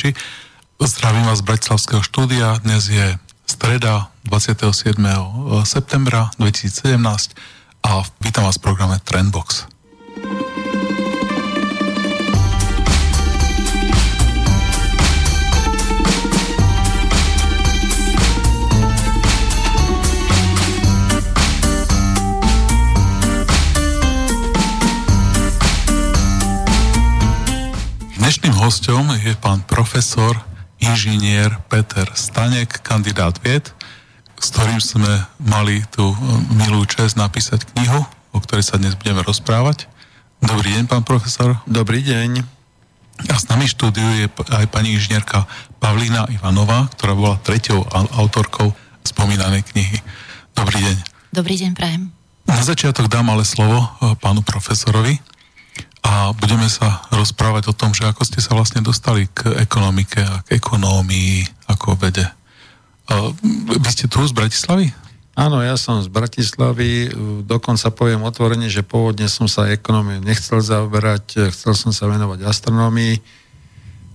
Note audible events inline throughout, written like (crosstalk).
poslucháči. Zdravím vás z Bratislavského štúdia. Dnes je streda 27. septembra 2017 a vítam vás v programe Trendbox. Dnešným hostom je pán profesor, inžinier Peter Stanek, kandidát vied, s ktorým sme mali tú eh, milú čest napísať knihu, o ktorej sa dnes budeme rozprávať. Dobrý deň, pán profesor. Dobrý deň. A s nami štúdiu je aj pani inžinierka Pavlína Ivanová, ktorá bola treťou autorkou spomínanej knihy. Dobrý deň. Dobrý deň, prajem. Na začiatok dám ale slovo eh, pánu profesorovi a budeme sa rozprávať o tom, že ako ste sa vlastne dostali k ekonomike a k ekonómii ako vede. Vy ste tu z Bratislavy? Áno, ja som z Bratislavy, dokonca poviem otvorene, že pôvodne som sa ekonómiou nechcel zaoberať, chcel som sa venovať astronómii,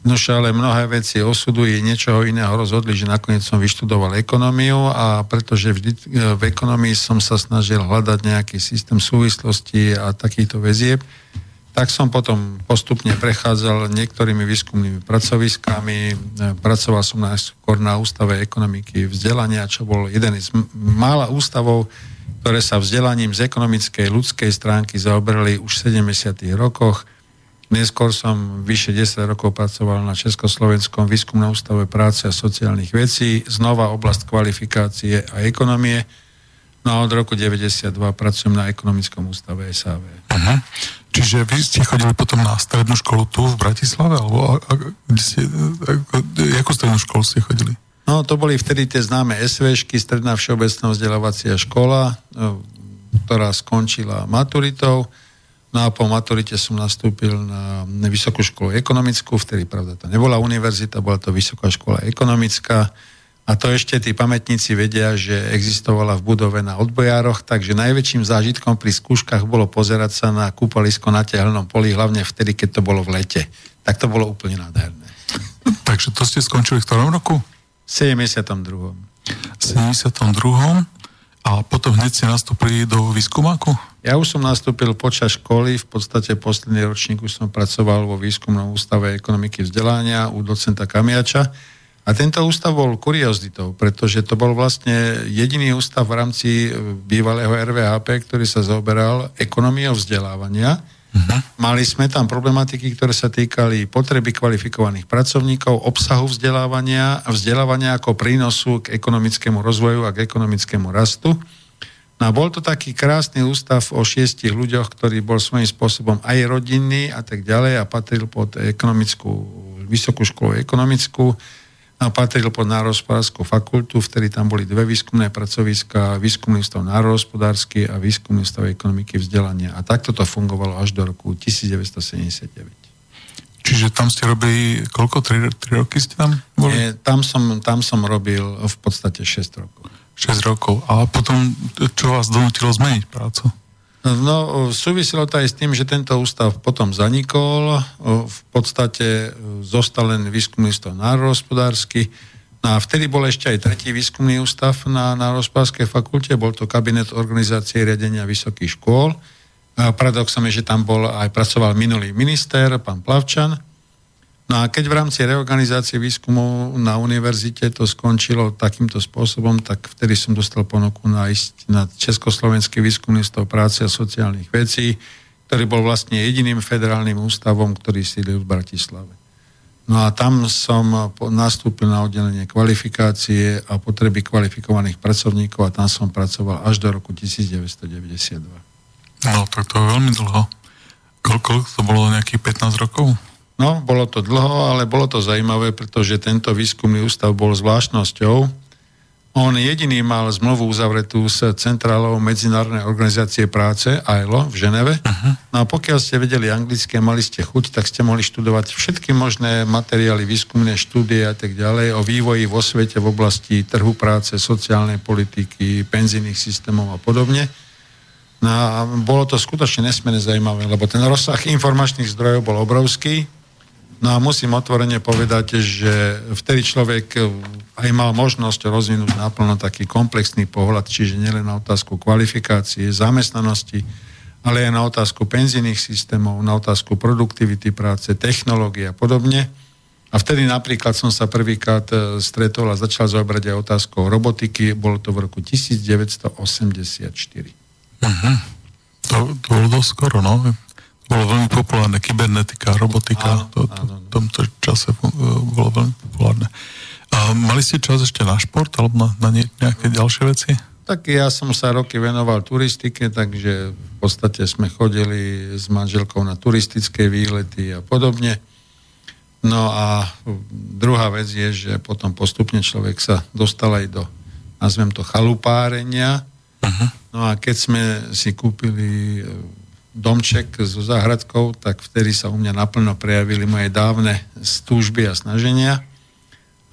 no ale mnohé veci osudu i niečoho iného rozhodli, že nakoniec som vyštudoval ekonómiu a pretože vždy v ekonomii som sa snažil hľadať nejaký systém súvislosti a takýchto väzieb, tak som potom postupne prechádzal niektorými výskumnými pracoviskami. Pracoval som najskôr na Ústave ekonomiky vzdelania, čo bol jeden z mála ústavov, ktoré sa vzdelaním z ekonomickej ľudskej stránky zaoberali už v 70. rokoch. Neskôr som vyše 10 rokov pracoval na Československom výskumnom ústave práce a sociálnych vecí, znova oblasť kvalifikácie a ekonomie. No a od roku 92 pracujem na ekonomickom ústave SAV. Uh-huh. Čiže vy ste chodili potom na strednú školu tu v Bratislave? Alebo a, a, kde ste, ako, jakú strednú školu ste chodili? No, to boli vtedy tie známe SVŠky, Stredná všeobecná vzdelávacia škola, e, ktorá skončila maturitou. No a po maturite som nastúpil na Vysokú školu ekonomickú, vtedy, pravda, to nebola univerzita, bola to Vysoká škola ekonomická. A to ešte tí pamätníci vedia, že existovala v budove na odbojároch, takže najväčším zážitkom pri skúškach bolo pozerať sa na kúpalisko na tehelnom poli, hlavne vtedy, keď to bolo v lete. Tak to bolo úplne nádherné. (laughs) Takže to ste skončili v ktorom roku? V 72. 72. A potom hneď ste nastúpili do výskumáku? Ja už som nastúpil počas školy, v podstate posledný ročník už som pracoval vo výskumnom ústave ekonomiky vzdelania u docenta Kamiača a tento ústav bol kuriozitou, pretože to bol vlastne jediný ústav v rámci e, bývalého RVHP, ktorý sa zaoberal ekonomiou vzdelávania. Uh-huh. Mali sme tam problematiky, ktoré sa týkali potreby kvalifikovaných pracovníkov, obsahu vzdelávania a vzdelávania ako prínosu k ekonomickému rozvoju a k ekonomickému rastu. No a bol to taký krásny ústav o šiestich ľuďoch, ktorý bol svojím spôsobom aj rodinný a tak ďalej a patril pod ekonomickú, vysokú školu ekonomickú a patril pod národospodárskú fakultu, vtedy tam boli dve výskumné pracoviska, výskumný stav národospodársky a výskumný stav ekonomiky vzdelania. A takto to fungovalo až do roku 1979. Čiže tam ste robili, koľko, 3, 3 roky ste tam boli? Nie, tam som, tam som robil v podstate 6 rokov. 6 rokov. A potom, čo vás donútilo zmeniť prácu? No, súviselo to aj s tým, že tento ústav potom zanikol. V podstate zostal len výskumný ústav národohospodársky. No a vtedy bol ešte aj tretí výskumný ústav na Národohospodárskej fakulte. Bol to kabinet organizácie riadenia vysokých škôl. Paradoxom je, že tam bol aj pracoval minulý minister, pán Plavčan. No a keď v rámci reorganizácie výskumu na univerzite to skončilo takýmto spôsobom, tak vtedy som dostal ponuku na ísť na Československý výskumný stav práce a sociálnych vecí, ktorý bol vlastne jediným federálnym ústavom, ktorý sídlil v Bratislave. No a tam som nastúpil na oddelenie kvalifikácie a potreby kvalifikovaných pracovníkov a tam som pracoval až do roku 1992. No, tak to je veľmi dlho. Koľko to bolo nejakých 15 rokov? No, bolo to dlho, ale bolo to zaujímavé, pretože tento výskumný ústav bol zvláštnosťou. On jediný mal zmluvu uzavretú s Centrálou Medzinárodnej organizácie práce, ILO, v Ženeve. Uh-huh. No a pokiaľ ste vedeli anglicky a mali ste chuť, tak ste mohli študovať všetky možné materiály, výskumné štúdie a tak ďalej o vývoji vo svete v oblasti trhu práce, sociálnej politiky, penzijných systémov a podobne. No a bolo to skutočne nesmierne zaujímavé, lebo ten rozsah informačných zdrojov bol obrovský No a musím otvorene povedať, že vtedy človek aj mal možnosť rozvinúť naplno taký komplexný pohľad, čiže nielen na otázku kvalifikácie, zamestnanosti, ale aj na otázku penzijných systémov, na otázku produktivity práce, technológie a podobne. A vtedy napríklad som sa prvýkrát e, stretol a začal zaobrať aj otázkou robotiky. Bolo to v roku 1984. Uh-huh. To, to bolo dosť skoro, no. Bolo veľmi populárne. Kybernetika, robotika. Áno, to, to, áno. V tomto čase e, bolo veľmi populárne. A mali ste čas ešte na šport alebo na, na nejaké ďalšie veci? Tak ja som sa roky venoval turistike, takže v podstate sme chodili s manželkou na turistické výlety a podobne. No a druhá vec je, že potom postupne človek sa dostal aj do, nazvem to, chalupárenia. Uh-huh. No a keď sme si kúpili domček so záhradkou, tak vtedy sa u mňa naplno prejavili moje dávne stúžby a snaženia.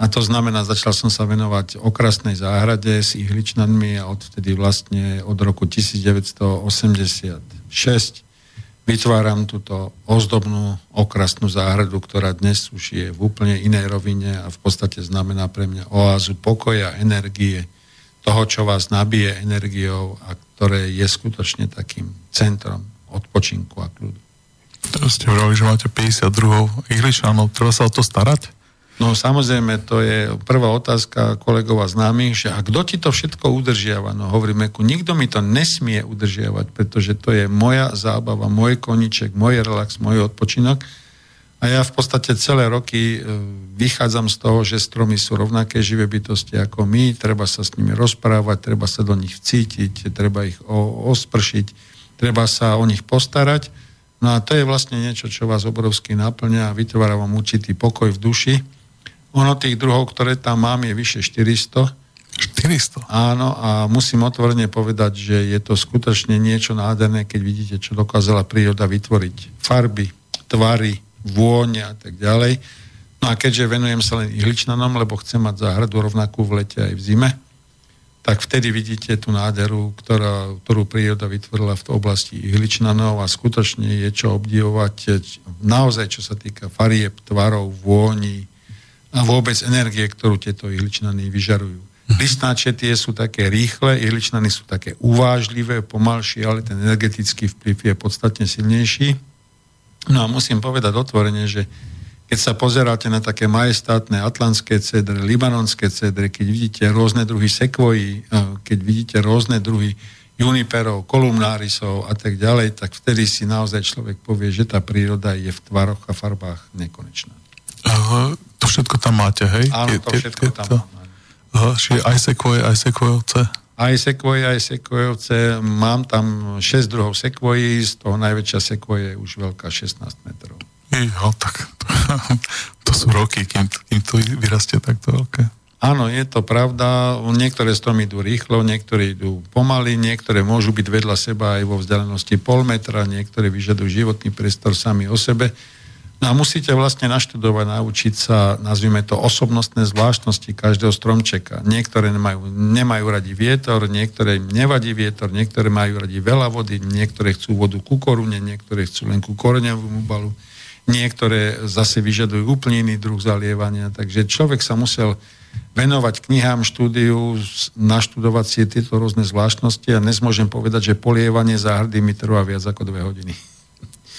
A to znamená, začal som sa venovať okrasnej záhrade s ihličnanmi a odvtedy vlastne od roku 1986 vytváram túto ozdobnú okrasnú záhradu, ktorá dnes už je v úplne inej rovine a v podstate znamená pre mňa oázu pokoja, energie, toho, čo vás nabije energiou a ktoré je skutočne takým centrom odpočinku a kľudu. To ste hovorili, že máte 52 ihličanov, treba sa o to starať? No samozrejme, to je prvá otázka kolegov a známych, že a kto ti to všetko udržiava? No hovoríme, nikto mi to nesmie udržiavať, pretože to je moja zábava, môj koniček, môj relax, môj odpočinok. A ja v podstate celé roky e, vychádzam z toho, že stromy sú rovnaké živé bytosti ako my, treba sa s nimi rozprávať, treba sa do nich cítiť, treba ich ospršiť, treba sa o nich postarať. No a to je vlastne niečo, čo vás obrovsky naplňa a vytvára vám určitý pokoj v duši ono tých druhov, ktoré tam mám, je vyše 400. 400? Áno, a musím otvorene povedať, že je to skutočne niečo nádherné, keď vidíte, čo dokázala príroda vytvoriť. Farby, tvary, vône a tak ďalej. No a keďže venujem sa len ihličnanom, lebo chcem mať záhradu rovnakú v lete aj v zime, tak vtedy vidíte tú nádheru, ktorá, ktorú príroda vytvorila v oblasti ihličnanov a skutočne je čo obdivovať naozaj, čo sa týka farieb, tvarov, vôni, a vôbec energie, ktorú tieto ihličnany vyžarujú. Listnáče tie sú také rýchle, ihličnany sú také uvážlivé, pomalšie, ale ten energetický vplyv je podstatne silnejší. No a musím povedať otvorene, že keď sa pozeráte na také majestátne atlantské cedre, libanonské cedre, keď vidíte rôzne druhy sekvojí, keď vidíte rôzne druhy juniperov, kolumnárisov a tak ďalej, tak vtedy si naozaj človek povie, že tá príroda je v tvaroch a farbách nekonečná. Uh, to všetko tam máte, hej? Áno, to všetko tam. Aha, čiže aj sekvoje, aj sekvojovce? Aj sekvoje, aj sekvojovce. Mám tam 6 druhov sekvojí, z toho najväčšia sekvoje je už veľká 16 metrov. Jo, tak (laughs) to, sú roky, kým, kým to vyrastie takto veľké. Áno, je to pravda. Niektoré stromy idú rýchlo, niektoré idú pomaly, niektoré môžu byť vedľa seba aj vo vzdialenosti pol metra, niektoré vyžadujú životný priestor sami o sebe. No a musíte vlastne naštudovať, naučiť sa, nazvime to, osobnostné zvláštnosti každého stromčeka. Niektoré nemajú, nemajú radi vietor, niektoré im nevadí vietor, niektoré majú radi veľa vody, niektoré chcú vodu ku korune, niektoré chcú len ku koreňovému balu, niektoré zase vyžadujú úplne iný druh zalievania. Takže človek sa musel venovať knihám, štúdiu, naštudovať si tieto rôzne zvláštnosti a dnes môžem povedať, že polievanie záhrady mi trvá viac ako dve hodiny.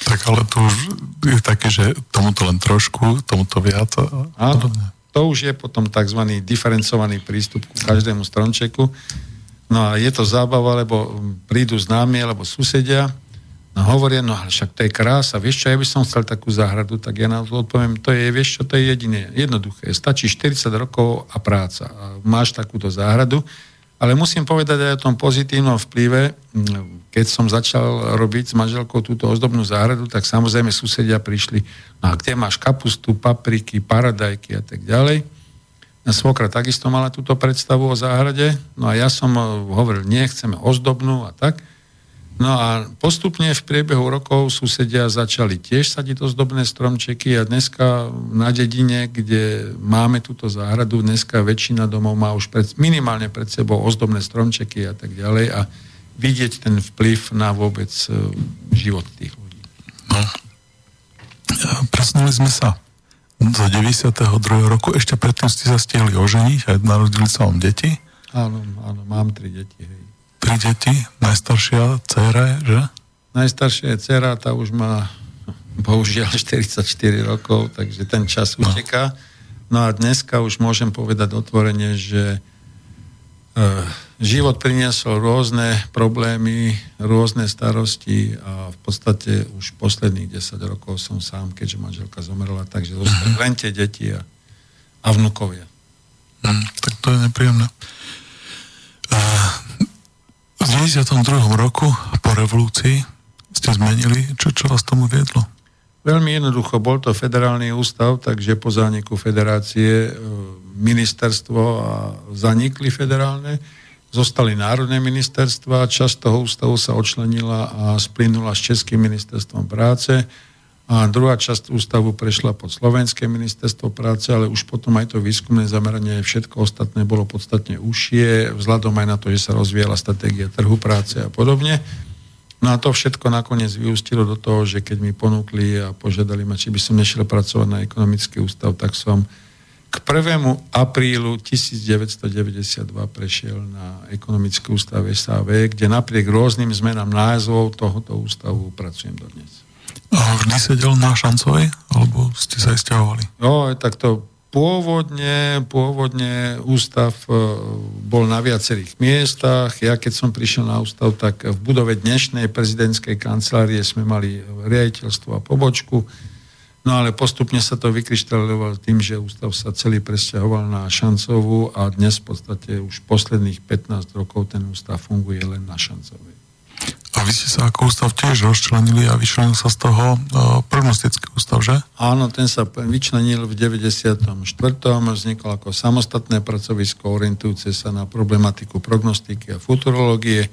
Tak ale to už je také, že tomuto len trošku, tomuto viac. Áno, to už je potom tzv. diferencovaný prístup ku každému stromčeku. No a je to zábava, lebo prídu známi alebo susedia, no hovoria, no ale však to je krása, vieš čo, ja by som chcel takú záhradu, tak ja na to odpoviem, to je, vieš čo, to je jediné, jednoduché, stačí 40 rokov a práca. A máš takúto záhradu, ale musím povedať aj o tom pozitívnom vplyve, keď som začal robiť s manželkou túto ozdobnú záhradu, tak samozrejme susedia prišli, no a kde máš kapustu, papriky, paradajky a tak ďalej. Svokra takisto mala túto predstavu o záhrade, no a ja som hovoril, nie, chceme ozdobnú a tak. No a postupne v priebehu rokov susedia začali tiež sadiť ozdobné stromčeky a dneska na dedine, kde máme túto záhradu, dneska väčšina domov má už pred, minimálne pred sebou ozdobné stromčeky a tak ďalej a vidieť ten vplyv na vôbec e, život tých ľudí. No. Presnuli sme sa do 92. roku. Ešte predtým ste sa stihli oženiť a narodili sa vám deti. Áno, áno, mám tri deti. Hej. Tri deti? Najstaršia dcera je, že? Najstaršia je dcera, tá už má bohužiaľ (laughs) 44 rokov, takže ten čas no. uteká. No a dneska už môžem povedať otvorene, že uh, život priniesol rôzne problémy, rôzne starosti a v podstate už posledných 10 rokov som sám, keďže manželka zomrela, takže zostali len tie deti a, a vnukovia. Mm, tak to je nepríjemné. V 92. roku po revolúcii ste zmenili, čo, čo vás tomu viedlo? Veľmi jednoducho, bol to federálny ústav, takže po zániku federácie e, ministerstvo a zanikli federálne zostali národné ministerstva, časť toho ústavu sa odčlenila a splynula s Českým ministerstvom práce a druhá časť ústavu prešla pod Slovenské ministerstvo práce, ale už potom aj to výskumné zameranie, všetko ostatné bolo podstatne užšie, vzhľadom aj na to, že sa rozvíjala stratégia trhu práce a podobne. No a to všetko nakoniec vyústilo do toho, že keď mi ponúkli a požiadali ma, či by som nešiel pracovať na ekonomický ústav, tak som k 1. aprílu 1992 prešiel na ekonomický ústav SAV, kde napriek rôznym zmenám názvov tohoto ústavu pracujem dodnes. A vždy sedel na Šancovej? Alebo ste sa aj stiahovali? No, tak to pôvodne, pôvodne ústav e, bol na viacerých miestach. Ja keď som prišiel na ústav, tak v budove dnešnej prezidentskej kancelárie sme mali riaditeľstvo a pobočku No ale postupne sa to vykryštalovalo tým, že ústav sa celý presťahoval na Šancovú a dnes v podstate už posledných 15 rokov ten ústav funguje len na Šancovej. A vy ste sa ako ústav tiež rozčlenili a vyčlenil sa z toho uh, prognostický ústav, že? Áno, ten sa vyčlenil v 94. Vznikol ako samostatné pracovisko orientujúce sa na problematiku prognostiky a futurológie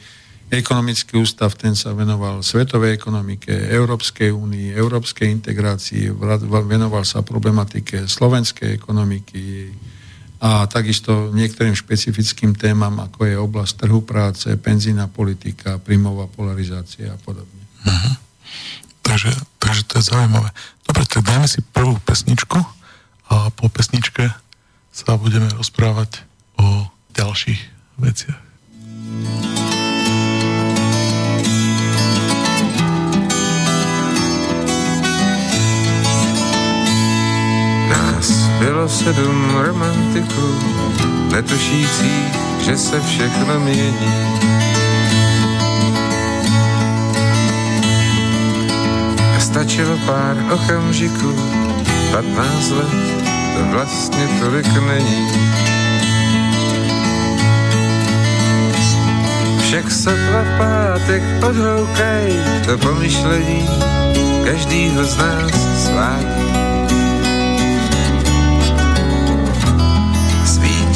Ekonomický ústav, ten sa venoval svetovej ekonomike, Európskej únii, európskej integrácii, venoval sa problematike slovenskej ekonomiky a takisto niektorým špecifickým témam, ako je oblasť trhu práce, penzína politika, príjmová polarizácia a podobne. Uh-huh. Takže, takže to je zaujímavé. Dobre, tak dajme si prvú pesničku a po pesničke sa budeme rozprávať o ďalších veciach. Bylo sedm romantiků, netušící, že se všechno mění. Stačilo pár okamžiků, patnáct let, to vlastně tolik není. Však sotva v pátek odhoukaj to pomyšlení, každýho z nás svátí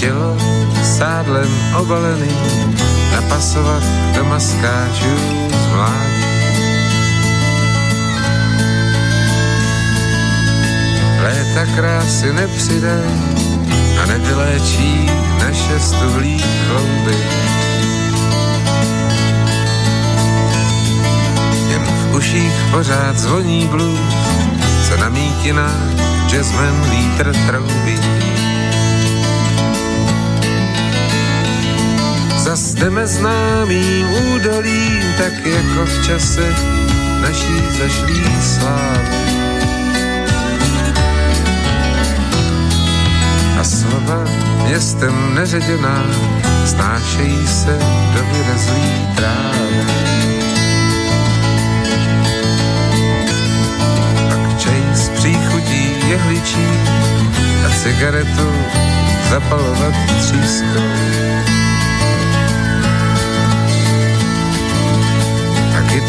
tělo sádlem obalený, napasovat do maskáčů z mládí. Léta krásy nepřidaj a nevyléčí naše stuhlý klouby. Jen v uších pořád zvoní blues, co na mítinách jazzman vítr troubí. Zas jdeme známým údolím, tak jako v čase naší zašlý slávy. A slova městem neředěná snášejí se do vyrezlý trávy. Pak čaj s příchutí jehličí a cigaretu zapalovat třískou.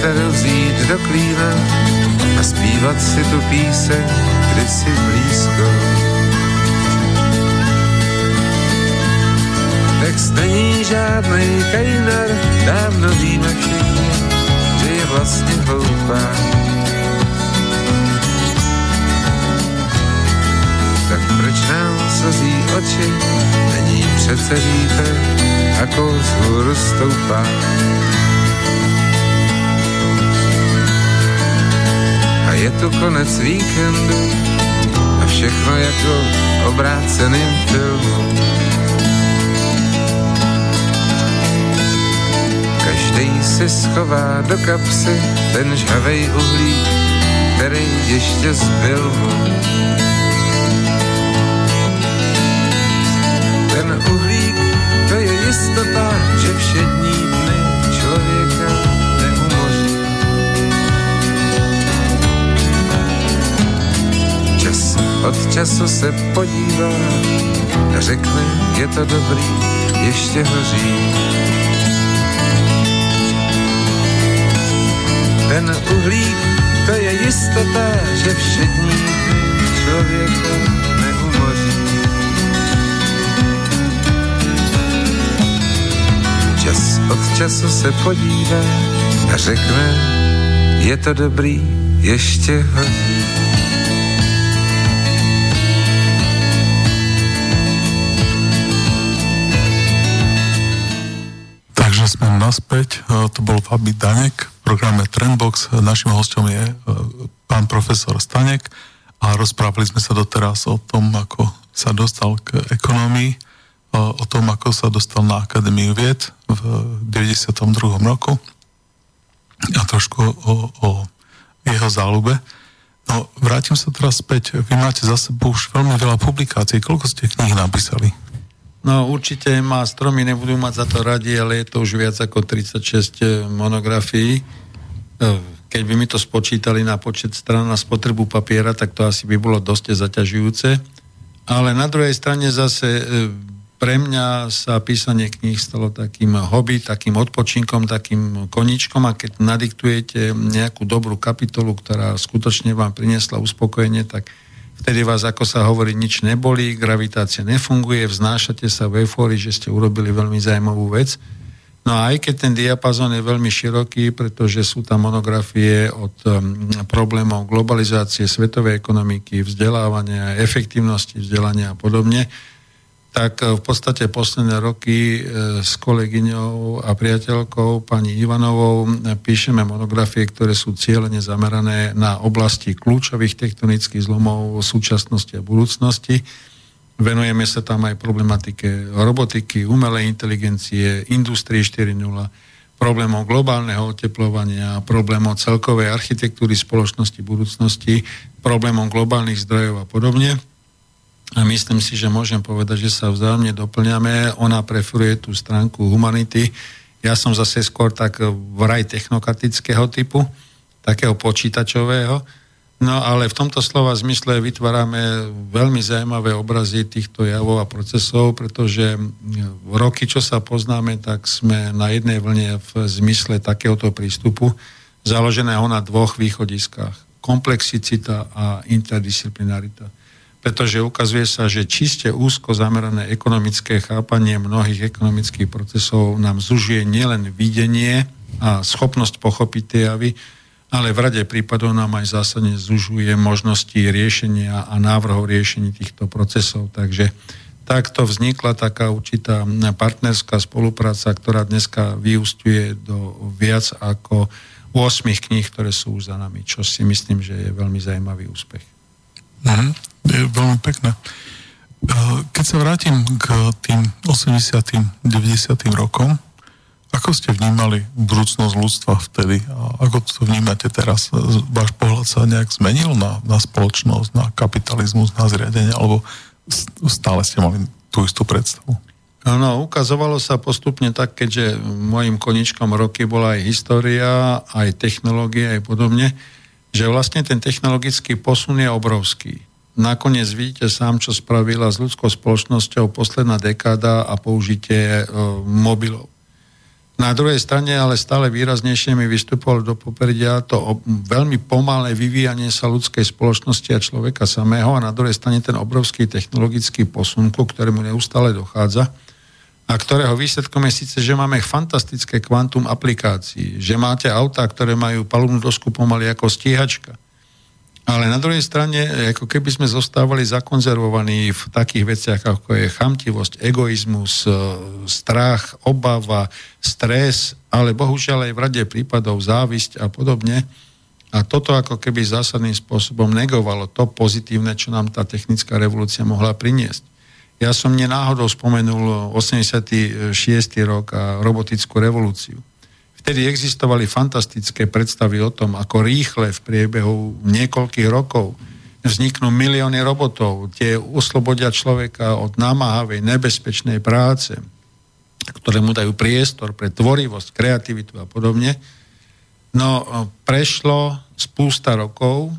Kytaru vzít do klína a zpívat si tu píseň kdysi blízko. Text není žádný kajnar, dávno víme všichni, že je vlastně hloupá. Tak proč nám slzí oči, není přece vítr, jako z stoupá. Je tu konec víkendu a všechno jako obráceným filmu. Každý si schová do kapsy ten žhavej uhlík, který ještě zbyl mu. Ten uhlík, to je jistota, že všední od času se podívá a řekne, je to dobrý, ještě hoří. Ten uhlík, to je jistota, že všední člověka neumoří. Čas od času se podívá a řekne, je to dobrý, ještě hoří. Sme naspäť, to bol Fabi Danek, programe Trendbox. Našim hostom je e, pán profesor Stanek a rozprávali sme sa doteraz o tom, ako sa dostal k ekonomii, o tom, ako sa dostal na Akadémiu vied v 92. roku a trošku o, o jeho záľube. No, vrátim sa teraz späť. Vy máte za sebou už veľmi veľa publikácií. Koľko ste kníh napísali? No určite má stromy nebudú mať za to radi, ale je to už viac ako 36 eh, monografií. Eh, keď by mi to spočítali na počet stran na spotrebu papiera, tak to asi by bolo dosť zaťažujúce. Ale na druhej strane zase eh, pre mňa sa písanie kníh stalo takým hobby, takým odpočinkom, takým koničkom a keď nadiktujete nejakú dobrú kapitolu, ktorá skutočne vám priniesla uspokojenie, tak Vtedy vás, ako sa hovorí, nič neboli, gravitácia nefunguje, vznášate sa v eufórii, že ste urobili veľmi zaujímavú vec. No a aj keď ten diapazon je veľmi široký, pretože sú tam monografie od um, problémov globalizácie, svetovej ekonomiky, vzdelávania, efektívnosti vzdelania a podobne, tak v podstate posledné roky e, s kolegyňou a priateľkou pani Ivanovou píšeme monografie, ktoré sú cieľene zamerané na oblasti kľúčových tektonických zlomov súčasnosti a budúcnosti. Venujeme sa tam aj problematike robotiky, umelej inteligencie, Industrie 4.0, problémov globálneho oteplovania, problémov celkovej architektúry spoločnosti budúcnosti, problémov globálnych zdrojov a podobne. A myslím si, že môžem povedať, že sa vzájomne doplňame. Ona preferuje tú stránku humanity. Ja som zase skôr tak vraj technokratického typu, takého počítačového. No ale v tomto slova zmysle vytvárame veľmi zaujímavé obrazy týchto javov a procesov, pretože v roky, čo sa poznáme, tak sme na jednej vlne v zmysle takéhoto prístupu, založeného na dvoch východiskách. Komplexicita a interdisciplinarita pretože ukazuje sa, že čiste úzko zamerané ekonomické chápanie mnohých ekonomických procesov nám zužuje nielen videnie a schopnosť pochopiť tie javy, ale v rade prípadov nám aj zásadne zužuje možnosti riešenia a návrhov riešení týchto procesov. Takže takto vznikla taká určitá partnerská spolupráca, ktorá dneska vyústuje do viac ako 8 kníh, ktoré sú už za nami, čo si myslím, že je veľmi zaujímavý úspech. Mhm je veľmi pekné. Keď sa vrátim k tým 80 90 rokom, ako ste vnímali budúcnosť ľudstva vtedy a ako to vnímate teraz? Váš pohľad sa nejak zmenil na, na spoločnosť, na kapitalizmus, na zriadenie, alebo stále ste mali tú istú predstavu? No, ukazovalo sa postupne tak, keďže mojim koničkom roky bola aj história, aj technológia, aj podobne, že vlastne ten technologický posun je obrovský nakoniec vidíte sám, čo spravila s ľudskou spoločnosťou posledná dekáda a použitie e, mobilov. Na druhej strane ale stále výraznejšie mi vystupovalo do popredia to veľmi pomalé vyvíjanie sa ľudskej spoločnosti a človeka samého a na druhej strane ten obrovský technologický posun, ku ktorému neustále dochádza a ktorého výsledkom je síce, že máme fantastické kvantum aplikácií, že máte autá, ktoré majú palubnú dosku pomaly ako stíhačka, ale na druhej strane, ako keby sme zostávali zakonzervovaní v takých veciach, ako je chamtivosť, egoizmus, e, strach, obava, stres, ale bohužiaľ aj v rade prípadov závisť a podobne. A toto ako keby zásadným spôsobom negovalo to pozitívne, čo nám tá technická revolúcia mohla priniesť. Ja som nenáhodou spomenul 86. rok a robotickú revolúciu. Vtedy existovali fantastické predstavy o tom, ako rýchle v priebehu niekoľkých rokov vzniknú milióny robotov, tie oslobodia človeka od námahavej, nebezpečnej práce, ktoré mu dajú priestor pre tvorivosť, kreativitu a podobne. No, prešlo spústa rokov,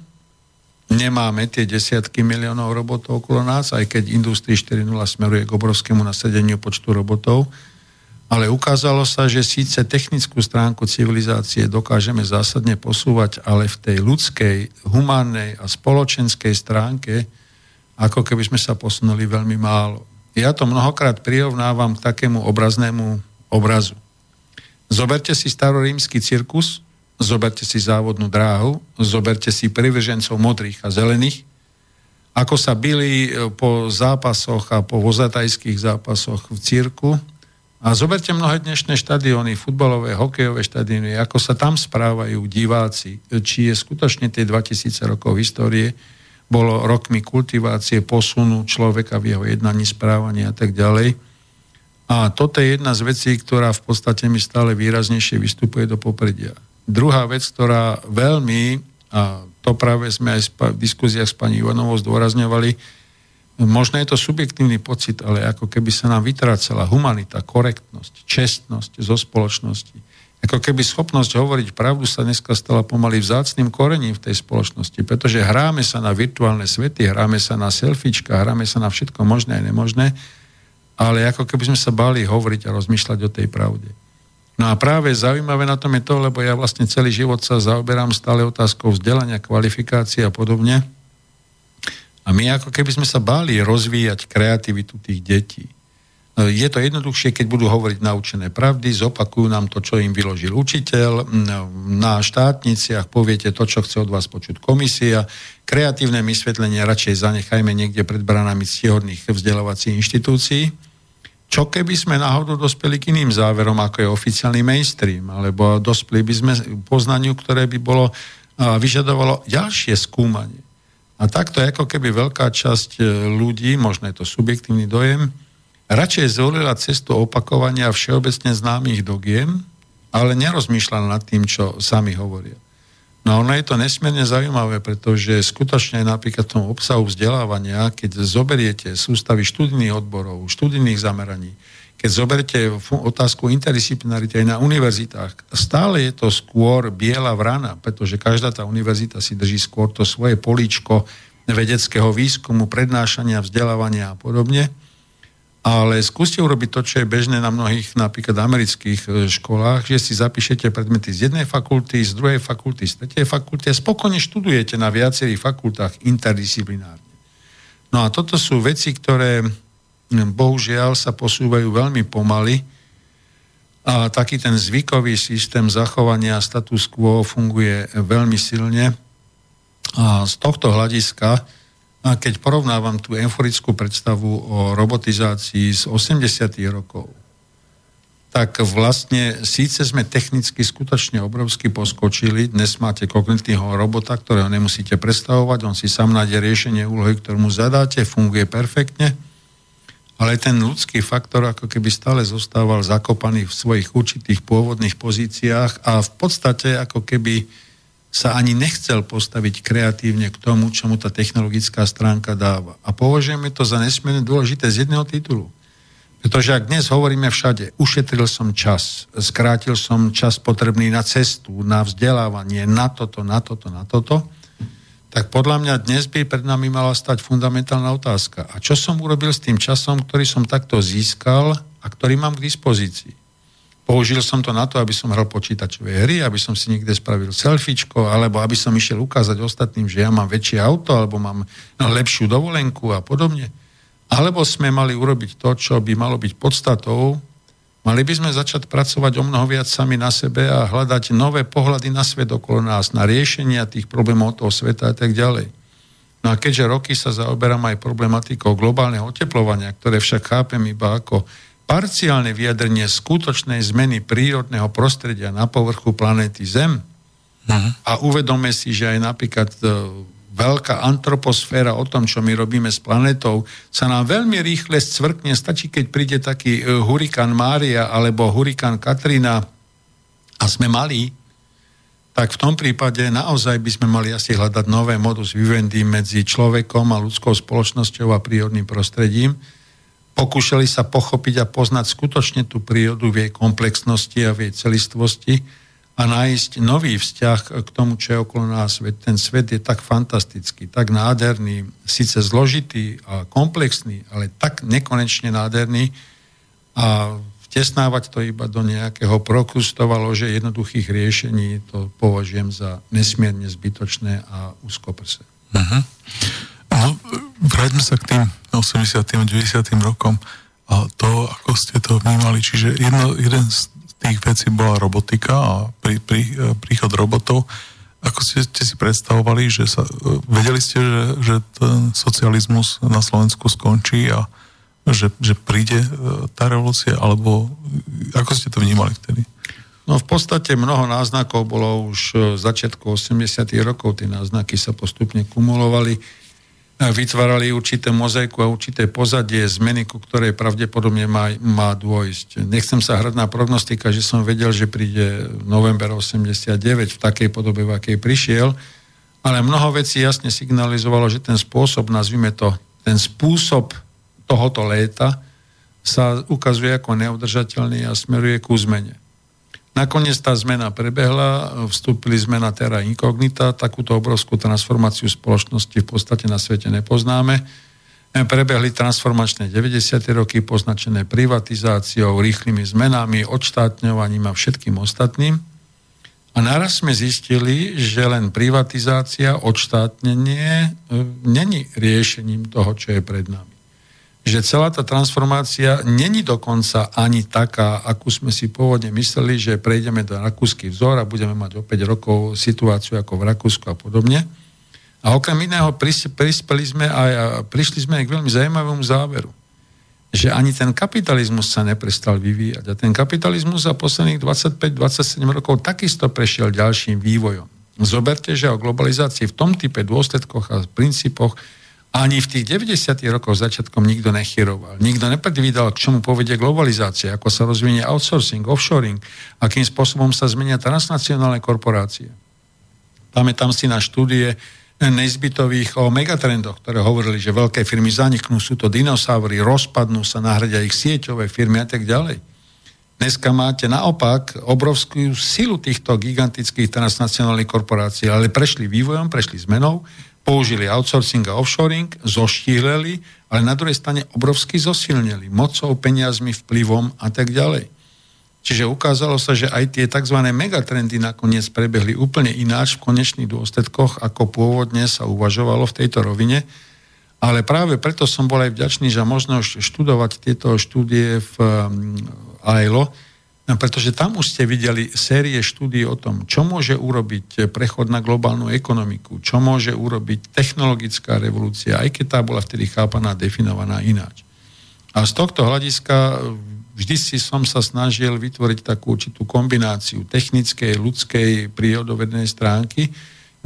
nemáme tie desiatky miliónov robotov okolo nás, aj keď Industrie 4.0 smeruje k obrovskému nasedeniu počtu robotov, ale ukázalo sa, že síce technickú stránku civilizácie dokážeme zásadne posúvať, ale v tej ľudskej, humánnej a spoločenskej stránke, ako keby sme sa posunuli veľmi málo. Ja to mnohokrát prirovnávam k takému obraznému obrazu. Zoberte si starorímsky cirkus, zoberte si závodnú dráhu, zoberte si privržencov modrých a zelených, ako sa byli e, po zápasoch a po vozatajských zápasoch v cirku. A zoberte mnohé dnešné štadióny, futbalové, hokejové štadióny, ako sa tam správajú diváci, či je skutočne tie 2000 rokov histórie bolo rokmi kultivácie, posunu človeka v jeho jednaní, správaní a tak ďalej. A toto je jedna z vecí, ktorá v podstate mi stále výraznejšie vystupuje do popredia. Druhá vec, ktorá veľmi, a to práve sme aj v diskuziách s pani Ivanovou zdôrazňovali, možno je to subjektívny pocit, ale ako keby sa nám vytrácala humanita, korektnosť, čestnosť zo spoločnosti. Ako keby schopnosť hovoriť pravdu sa dneska stala pomaly vzácným korením v tej spoločnosti, pretože hráme sa na virtuálne svety, hráme sa na selfiečka, hráme sa na všetko možné a nemožné, ale ako keby sme sa báli hovoriť a rozmýšľať o tej pravde. No a práve zaujímavé na tom je to, lebo ja vlastne celý život sa zaoberám stále otázkou vzdelania, kvalifikácie a podobne. A my ako keby sme sa báli rozvíjať kreativitu tých detí. No, je to jednoduchšie, keď budú hovoriť naučené pravdy, zopakujú nám to, čo im vyložil učiteľ, na štátniciach poviete to, čo chce od vás počuť komisia, kreatívne vysvetlenie radšej zanechajme niekde pred branami ctihodných vzdelávacích inštitúcií čo keby sme náhodou dospeli k iným záverom, ako je oficiálny mainstream, alebo dospeli by sme k poznaniu, ktoré by bolo vyžadovalo ďalšie skúmanie. A takto ako keby veľká časť e, ľudí, možno je to subjektívny dojem, radšej zvolila cestu opakovania všeobecne známych dogiem, ale nerozmýšľala nad tým, čo sami hovoria. No ono je to nesmierne zaujímavé, pretože skutočne napríklad v tom obsahu vzdelávania, keď zoberiete sústavy študijných odborov, študijných zameraní, keď zoberiete otázku interdisciplinarity aj na univerzitách, stále je to skôr biela vrana, pretože každá tá univerzita si drží skôr to svoje políčko vedeckého výskumu, prednášania, vzdelávania a podobne ale skúste urobiť to, čo je bežné na mnohých napríklad amerických e, školách, že si zapíšete predmety z jednej fakulty, z druhej fakulty, z tretej fakulty a spokojne študujete na viacerých fakultách interdisciplinárne. No a toto sú veci, ktoré bohužiaľ sa posúvajú veľmi pomaly a taký ten zvykový systém zachovania status quo funguje veľmi silne a z tohto hľadiska a keď porovnávam tú euforickú predstavu o robotizácii z 80. rokov, tak vlastne síce sme technicky skutočne obrovsky poskočili, dnes máte kognitívneho robota, ktorého nemusíte predstavovať, on si sám nájde riešenie úlohy, ktorú mu zadáte, funguje perfektne, ale ten ľudský faktor ako keby stále zostával zakopaný v svojich určitých pôvodných pozíciách a v podstate ako keby sa ani nechcel postaviť kreatívne k tomu, čo mu tá technologická stránka dáva. A považujeme to za nesmierne dôležité z jedného titulu. Pretože ak dnes hovoríme všade, ušetril som čas, skrátil som čas potrebný na cestu, na vzdelávanie, na toto, na toto, na toto, tak podľa mňa dnes by pred nami mala stať fundamentálna otázka. A čo som urobil s tým časom, ktorý som takto získal a ktorý mám k dispozícii? Použil som to na to, aby som hral počítačové hry, aby som si niekde spravil selfiečko, alebo aby som išiel ukázať ostatným, že ja mám väčšie auto, alebo mám no, lepšiu dovolenku a podobne. Alebo sme mali urobiť to, čo by malo byť podstatou, mali by sme začať pracovať o mnoho viac sami na sebe a hľadať nové pohľady na svet okolo nás, na riešenia tých problémov toho sveta a tak ďalej. No a keďže roky sa zaoberám aj problematikou globálneho oteplovania, ktoré však chápem iba ako parciálne vyjadrenie skutočnej zmeny prírodného prostredia na povrchu planéty Zem, Uh-huh. A uvedome si, že aj napríklad e, veľká antroposféra o tom, čo my robíme s planetou, sa nám veľmi rýchle scvrkne. Stačí, keď príde taký e, hurikán Mária alebo hurikán Katrina a sme malí, tak v tom prípade naozaj by sme mali asi hľadať nové modus vivendi medzi človekom a ľudskou spoločnosťou a prírodným prostredím. Pokúšali sa pochopiť a poznať skutočne tú prírodu v jej komplexnosti a v jej celistvosti a nájsť nový vzťah k tomu, čo je okolo nás. Veď ten svet je tak fantastický, tak nádherný, síce zložitý a komplexný, ale tak nekonečne nádherný a Tesnávať to iba do nejakého prokustovalo, že jednoduchých riešení to považujem za nesmierne zbytočné a úzkoprse. Uh-huh. Vráťme sa k tým 80. a 90. rokom a to, ako ste to vnímali. Čiže jedno, jeden z tých vecí bola robotika a pri, pri, príchod robotov. Ako ste, ste si predstavovali, že sa, vedeli ste, že, že ten socializmus na Slovensku skončí a že, že príde e, tá revolúcia, alebo ako ste to vnímali vtedy? No v podstate mnoho náznakov bolo už e, začiatku 80. rokov, tie náznaky sa postupne kumulovali, vytvárali určité mozaiku a určité pozadie, zmeny, ku ktorej pravdepodobne má, má dôjsť. Nechcem sa hrať na prognostika, že som vedel, že príde november 89 v takej podobe, v akej prišiel, ale mnoho vecí jasne signalizovalo, že ten spôsob, nazvime to, ten spôsob tohoto léta sa ukazuje ako neudržateľný a smeruje ku zmene. Nakoniec tá zmena prebehla, vstúpili sme na terra incognita, takúto obrovskú transformáciu spoločnosti v podstate na svete nepoznáme. Prebehli transformačné 90. roky poznačené privatizáciou, rýchlymi zmenami, odštátňovaním a všetkým ostatným. A naraz sme zistili, že len privatizácia, odštátnenie e, není riešením toho, čo je pred nami že celá tá transformácia není dokonca ani taká, akú sme si pôvodne mysleli, že prejdeme do rakúsky vzor a budeme mať o 5 rokov situáciu ako v Rakúsku a podobne. A okrem iného prispeli sme aj, a prišli sme aj k veľmi zaujímavému záveru, že ani ten kapitalizmus sa neprestal vyvíjať. A ten kapitalizmus za posledných 25-27 rokov takisto prešiel ďalším vývojom. Zoberte, že o globalizácii v tom type dôsledkoch a princípoch ani v tých 90. rokoch začiatkom nikto nechyroval. Nikto nepredvídal, k čomu povedie globalizácia, ako sa rozvinie outsourcing, offshoring, akým spôsobom sa zmenia transnacionálne korporácie. Pamätám si na štúdie nezbytových o megatrendoch, ktoré hovorili, že veľké firmy zaniknú, sú to dinosaury, rozpadnú sa, nahradia ich sieťové firmy a tak ďalej. Dneska máte naopak obrovskú silu týchto gigantických transnacionálnych korporácií, ale prešli vývojom, prešli zmenou použili outsourcing a offshoring, zoštíhleli, ale na druhej strane obrovsky zosilnili mocou, peniazmi, vplyvom a tak ďalej. Čiže ukázalo sa, že aj tie tzv. megatrendy nakoniec prebehli úplne ináč v konečných dôsledkoch, ako pôvodne sa uvažovalo v tejto rovine. Ale práve preto som bol aj vďačný, že možno študovať tieto štúdie v AILO, No, pretože tam už ste videli série štúdí o tom, čo môže urobiť prechod na globálnu ekonomiku, čo môže urobiť technologická revolúcia, aj keď tá bola vtedy chápaná, definovaná ináč. A z tohto hľadiska vždy si som sa snažil vytvoriť takú určitú kombináciu technickej, ľudskej, prírodovednej stránky.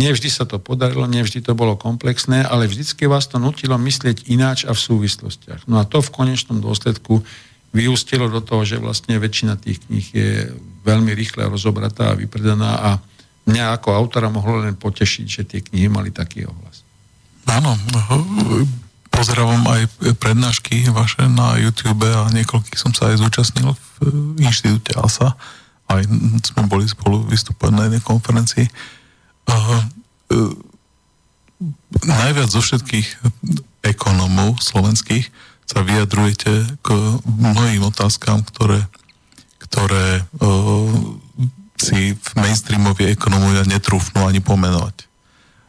Nevždy sa to podarilo, nevždy to bolo komplexné, ale vždycky vás to nutilo myslieť ináč a v súvislostiach. No a to v konečnom dôsledku vyústilo do toho, že vlastne väčšina tých kníh je veľmi rýchle rozobratá a vypredaná a mňa ako autora mohlo len potešiť, že tie knihy mali taký ohlas. Áno, pozerám aj prednášky vaše na YouTube a niekoľkých som sa aj zúčastnil v inštitúte ASA. Aj sme boli spolu vystúpať na jednej konferencii. Uh, uh, najviac zo všetkých ekonomov slovenských sa vyjadrujete k mnohým otázkam, ktoré, ktoré uh, si v mainstreamovej ekonomia netrúfnú ani pomenovať.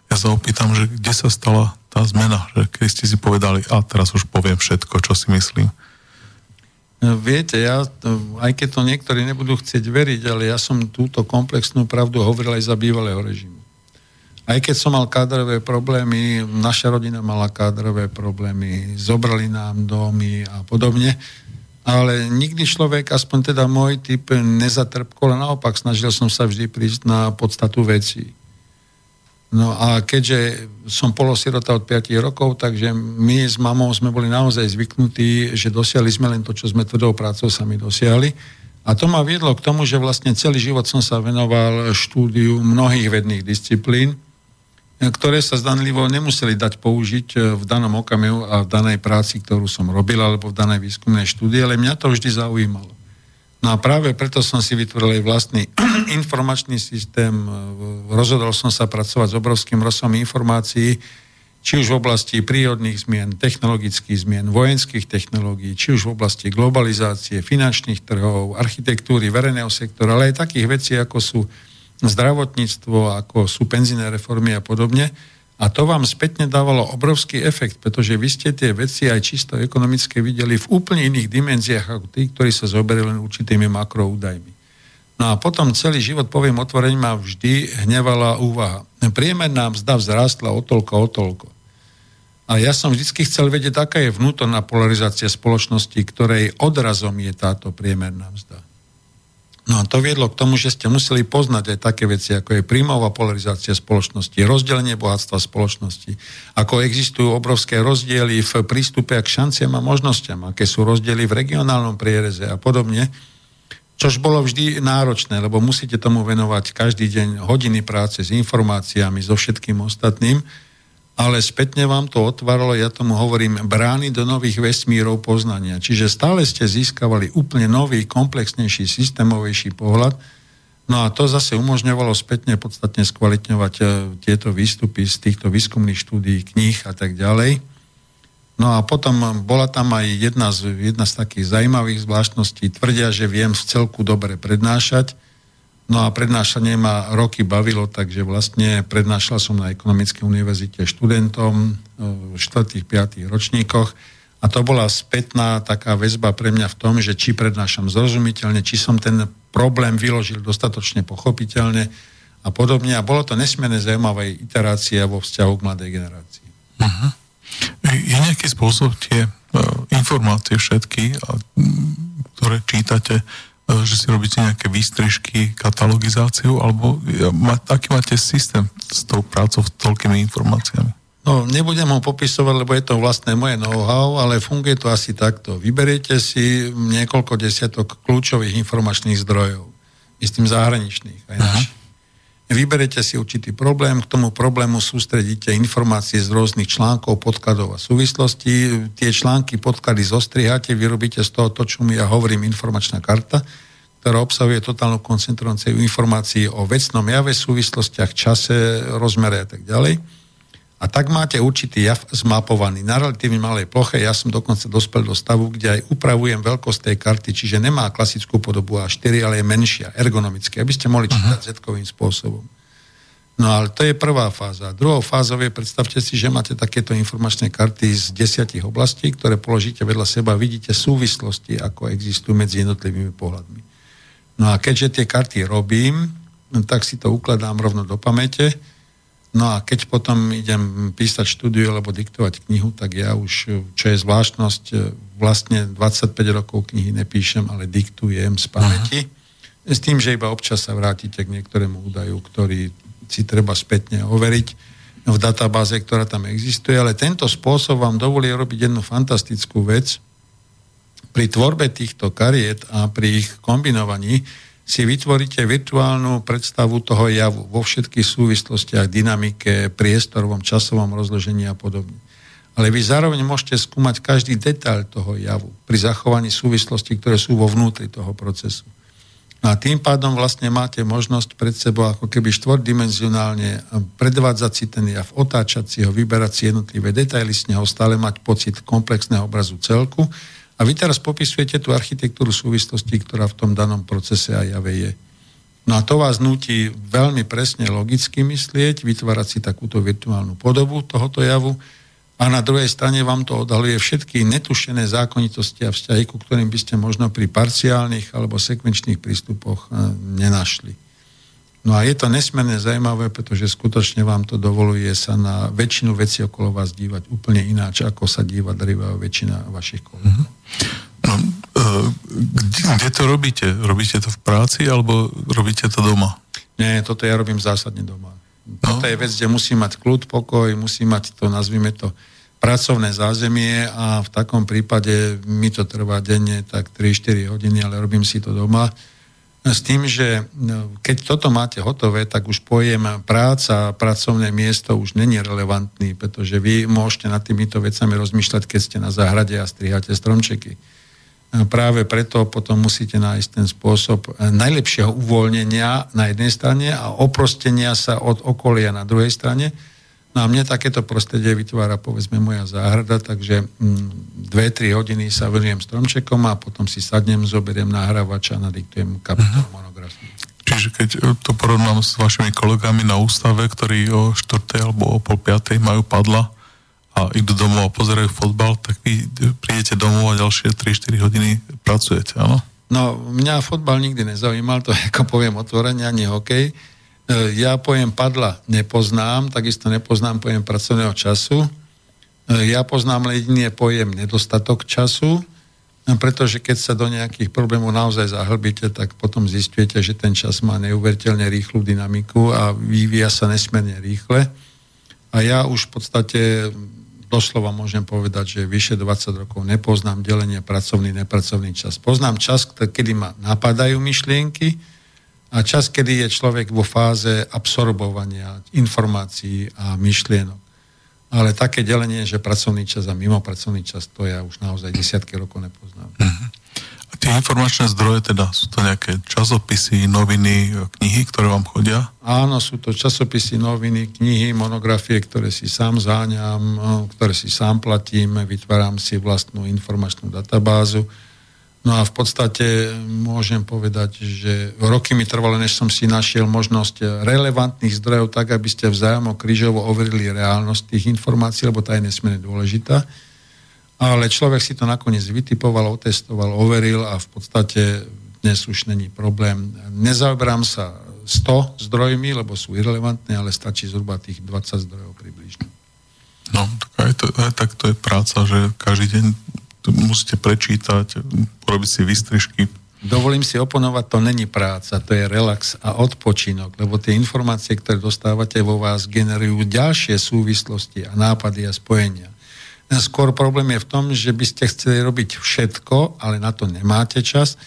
Ja sa opýtam, že kde sa stala tá zmena, že keď ste si povedali, a teraz už poviem všetko, čo si myslím. No, viete, ja, aj keď to niektorí nebudú chcieť veriť, ale ja som túto komplexnú pravdu hovoril aj za bývalého režimu. Aj keď som mal kádrové problémy, naša rodina mala kádrové problémy, zobrali nám domy a podobne. ale nikdy človek, aspoň teda môj typ, nezatrpkol, naopak snažil som sa vždy prísť na podstatu veci. No a keďže som polosirota od 5 rokov, takže my s mamou sme boli naozaj zvyknutí, že dosiahli sme len to, čo sme tvrdou prácou sami dosiahli. A to ma viedlo k tomu, že vlastne celý život som sa venoval štúdiu mnohých vedných disciplín, ktoré sa zdanlivo nemuseli dať použiť v danom okamihu a v danej práci, ktorú som robil, alebo v danej výskumnej štúdii, ale mňa to vždy zaujímalo. No a práve preto som si vytvoril aj vlastný (clears throat) informačný systém. Rozhodol som sa pracovať s obrovským rozsahom informácií, či už v oblasti prírodných zmien, technologických zmien, vojenských technológií, či už v oblasti globalizácie, finančných trhov, architektúry, verejného sektora, ale aj takých vecí, ako sú zdravotníctvo, ako sú penzíne reformy a podobne. A to vám spätne dávalo obrovský efekt, pretože vy ste tie veci aj čisto ekonomické videli v úplne iných dimenziách ako tí, ktorí sa zoberili len určitými makroúdajmi. No a potom celý život, poviem otvorene, ma vždy hnevala úvaha. Priemerná mzda vzrástla o toľko, o toľko. A ja som vždy chcel vedieť, aká je vnútorná polarizácia spoločnosti, ktorej odrazom je táto priemerná mzda. No a to viedlo k tomu, že ste museli poznať aj také veci, ako je príjmová polarizácia spoločnosti, rozdelenie bohatstva spoločnosti, ako existujú obrovské rozdiely v prístupe k šanciam a možnostiam, aké sú rozdiely v regionálnom priereze a podobne, čož bolo vždy náročné, lebo musíte tomu venovať každý deň hodiny práce s informáciami, so všetkým ostatným, ale spätne vám to otváralo, ja tomu hovorím, brány do nových vesmírov poznania. Čiže stále ste získavali úplne nový, komplexnejší, systémovejší pohľad, No a to zase umožňovalo spätne podstatne skvalitňovať e, tieto výstupy z týchto výskumných štúdií, kníh a tak ďalej. No a potom bola tam aj jedna z, jedna z takých zaujímavých zvláštností. Tvrdia, že viem v celku dobre prednášať, No a prednášanie ma roky bavilo, takže vlastne prednášal som na Ekonomickej univerzite študentom v 4. 5. ročníkoch a to bola spätná taká väzba pre mňa v tom, že či prednášam zrozumiteľne, či som ten problém vyložil dostatočne pochopiteľne a podobne. A bolo to nesmierne zaujímavé iterácia vo vzťahu k mladej generácii. Uh-huh. Je nejaký spôsob tie uh, informácie všetky, a, ktoré čítate, E, že si robíte nejaké výstrižky, katalogizáciu, alebo aký máte systém s tou prácou, s toľkými informáciami? No, nebudem ho popisovať, lebo je to vlastné moje know-how, ale funguje to asi takto. Vyberiete si niekoľko desiatok kľúčových informačných zdrojov, istým zahraničných aj našich. Vyberete si určitý problém, k tomu problému sústredíte informácie z rôznych článkov, podkladov a súvislostí. Tie články, podklady zostriháte, vyrobíte z toho to, čo mi ja hovorím, informačná karta, ktorá obsahuje totálnu koncentráciu informácií o vecnom jave, súvislostiach, čase, rozmere a tak ďalej. A tak máte určitý jav zmapovaný na relatívne malej ploche. Ja som dokonca dospel do stavu, kde aj upravujem veľkosť tej karty, čiže nemá klasickú podobu A4, ale je menšia, ergonomicky, aby ste mohli čítať zetkovým spôsobom. No ale to je prvá fáza. Druhou fázou je, predstavte si, že máte takéto informačné karty z desiatich oblastí, ktoré položíte vedľa seba, vidíte súvislosti, ako existujú medzi jednotlivými pohľadmi. No a keďže tie karty robím, tak si to ukladám rovno do pamäte No a keď potom idem písať štúdiu alebo diktovať knihu, tak ja už, čo je zvláštnosť, vlastne 25 rokov knihy nepíšem, ale diktujem z pamäti. Aha. S tým, že iba občas sa vrátite k niektorému údaju, ktorý si treba spätne overiť v databáze, ktorá tam existuje, ale tento spôsob vám dovolí robiť jednu fantastickú vec. Pri tvorbe týchto kariet a pri ich kombinovaní si vytvoríte virtuálnu predstavu toho javu vo všetkých súvislostiach, dynamike, priestorovom, časovom rozložení a podobne. Ale vy zároveň môžete skúmať každý detail toho javu pri zachovaní súvislosti, ktoré sú vo vnútri toho procesu. No a tým pádom vlastne máte možnosť pred sebou ako keby štvordimenzionálne predvádzať si ten jav, otáčať si ho, vyberať si jednotlivé detaily z neho, stále mať pocit komplexného obrazu celku a vy teraz popisujete tú architektúru súvislosti, ktorá v tom danom procese aj jave je. No a to vás nutí veľmi presne logicky myslieť, vytvárať si takúto virtuálnu podobu tohoto javu a na druhej strane vám to odhaluje všetky netušené zákonitosti a vzťahy, ku ktorým by ste možno pri parciálnych alebo sekvenčných prístupoch eh, nenašli. No a je to nesmierne zaujímavé, pretože skutočne vám to dovoluje sa na väčšinu veci okolo vás dívať úplne ináč, ako sa díva drivá väčšina vašich kolegov. Mm-hmm. No, kde, kde to robíte? Robíte to v práci alebo robíte to doma? Nie, toto ja robím zásadne doma. No. Toto je vec, kde musí mať kľud, pokoj, musí mať to, nazvime to, pracovné zázemie a v takom prípade mi to trvá denne tak 3-4 hodiny, ale robím si to doma. S tým, že no, keď toto máte hotové, tak už pojem práca, pracovné miesto už není relevantný, pretože vy môžete nad týmito vecami rozmýšľať, keď ste na záhrade a striháte stromčeky. Práve preto potom musíte nájsť ten spôsob najlepšieho uvoľnenia na jednej strane a oprostenia sa od okolia na druhej strane. No a mne takéto prostredie vytvára povedzme moja záhrada, takže mm, dve, tri hodiny sa venujem stromčekom a potom si sadnem, zoberiem nahrávača a nadiktujem kapitol uh-huh. monografiu. Čiže keď to porovnám s vašimi kolegami na ústave, ktorí o 4. alebo o pol 5. majú padla, a idú domov a pozerajú fotbal, tak vy prídete domov a ďalšie 3-4 hodiny pracujete, áno? No, mňa fotbal nikdy nezaujímal, to ako poviem otvorene, ani hokej. E, ja pojem padla nepoznám, takisto nepoznám pojem pracovného času. E, ja poznám jediný pojem nedostatok času, e, pretože keď sa do nejakých problémov naozaj zahlbíte, tak potom zistujete, že ten čas má neuveriteľne rýchlu dynamiku a vyvíja sa nesmierne rýchle. A ja už v podstate doslova môžem povedať, že vyše 20 rokov nepoznám delenie pracovný, nepracovný čas. Poznám čas, kedy ma napadajú myšlienky a čas, kedy je človek vo fáze absorbovania informácií a myšlienok. Ale také delenie, že pracovný čas a mimo pracovný čas, to ja už naozaj desiatky rokov nepoznám. Uh-huh tie informačné zdroje, teda sú to nejaké časopisy, noviny, knihy, ktoré vám chodia? Áno, sú to časopisy, noviny, knihy, monografie, ktoré si sám záňam, ktoré si sám platím, vytváram si vlastnú informačnú databázu. No a v podstate môžem povedať, že roky mi trvalo, než som si našiel možnosť relevantných zdrojov tak, aby ste vzájomno krížovo overili reálnosť tých informácií, lebo tá je nesmierne dôležitá ale človek si to nakoniec vytipoval, otestoval, overil a v podstate dnes už není problém. Nezaoberám sa 100 zdrojmi, lebo sú irrelevantné, ale stačí zhruba tých 20 zdrojov približne. No, tak aj, to, aj tak to je práca, že každý deň musíte prečítať, urobiť si výstrižky. Dovolím si oponovať, to není práca, to je relax a odpočinok, lebo tie informácie, ktoré dostávate vo vás, generujú ďalšie súvislosti a nápady a spojenia. Skôr problém je v tom, že by ste chceli robiť všetko, ale na to nemáte čas,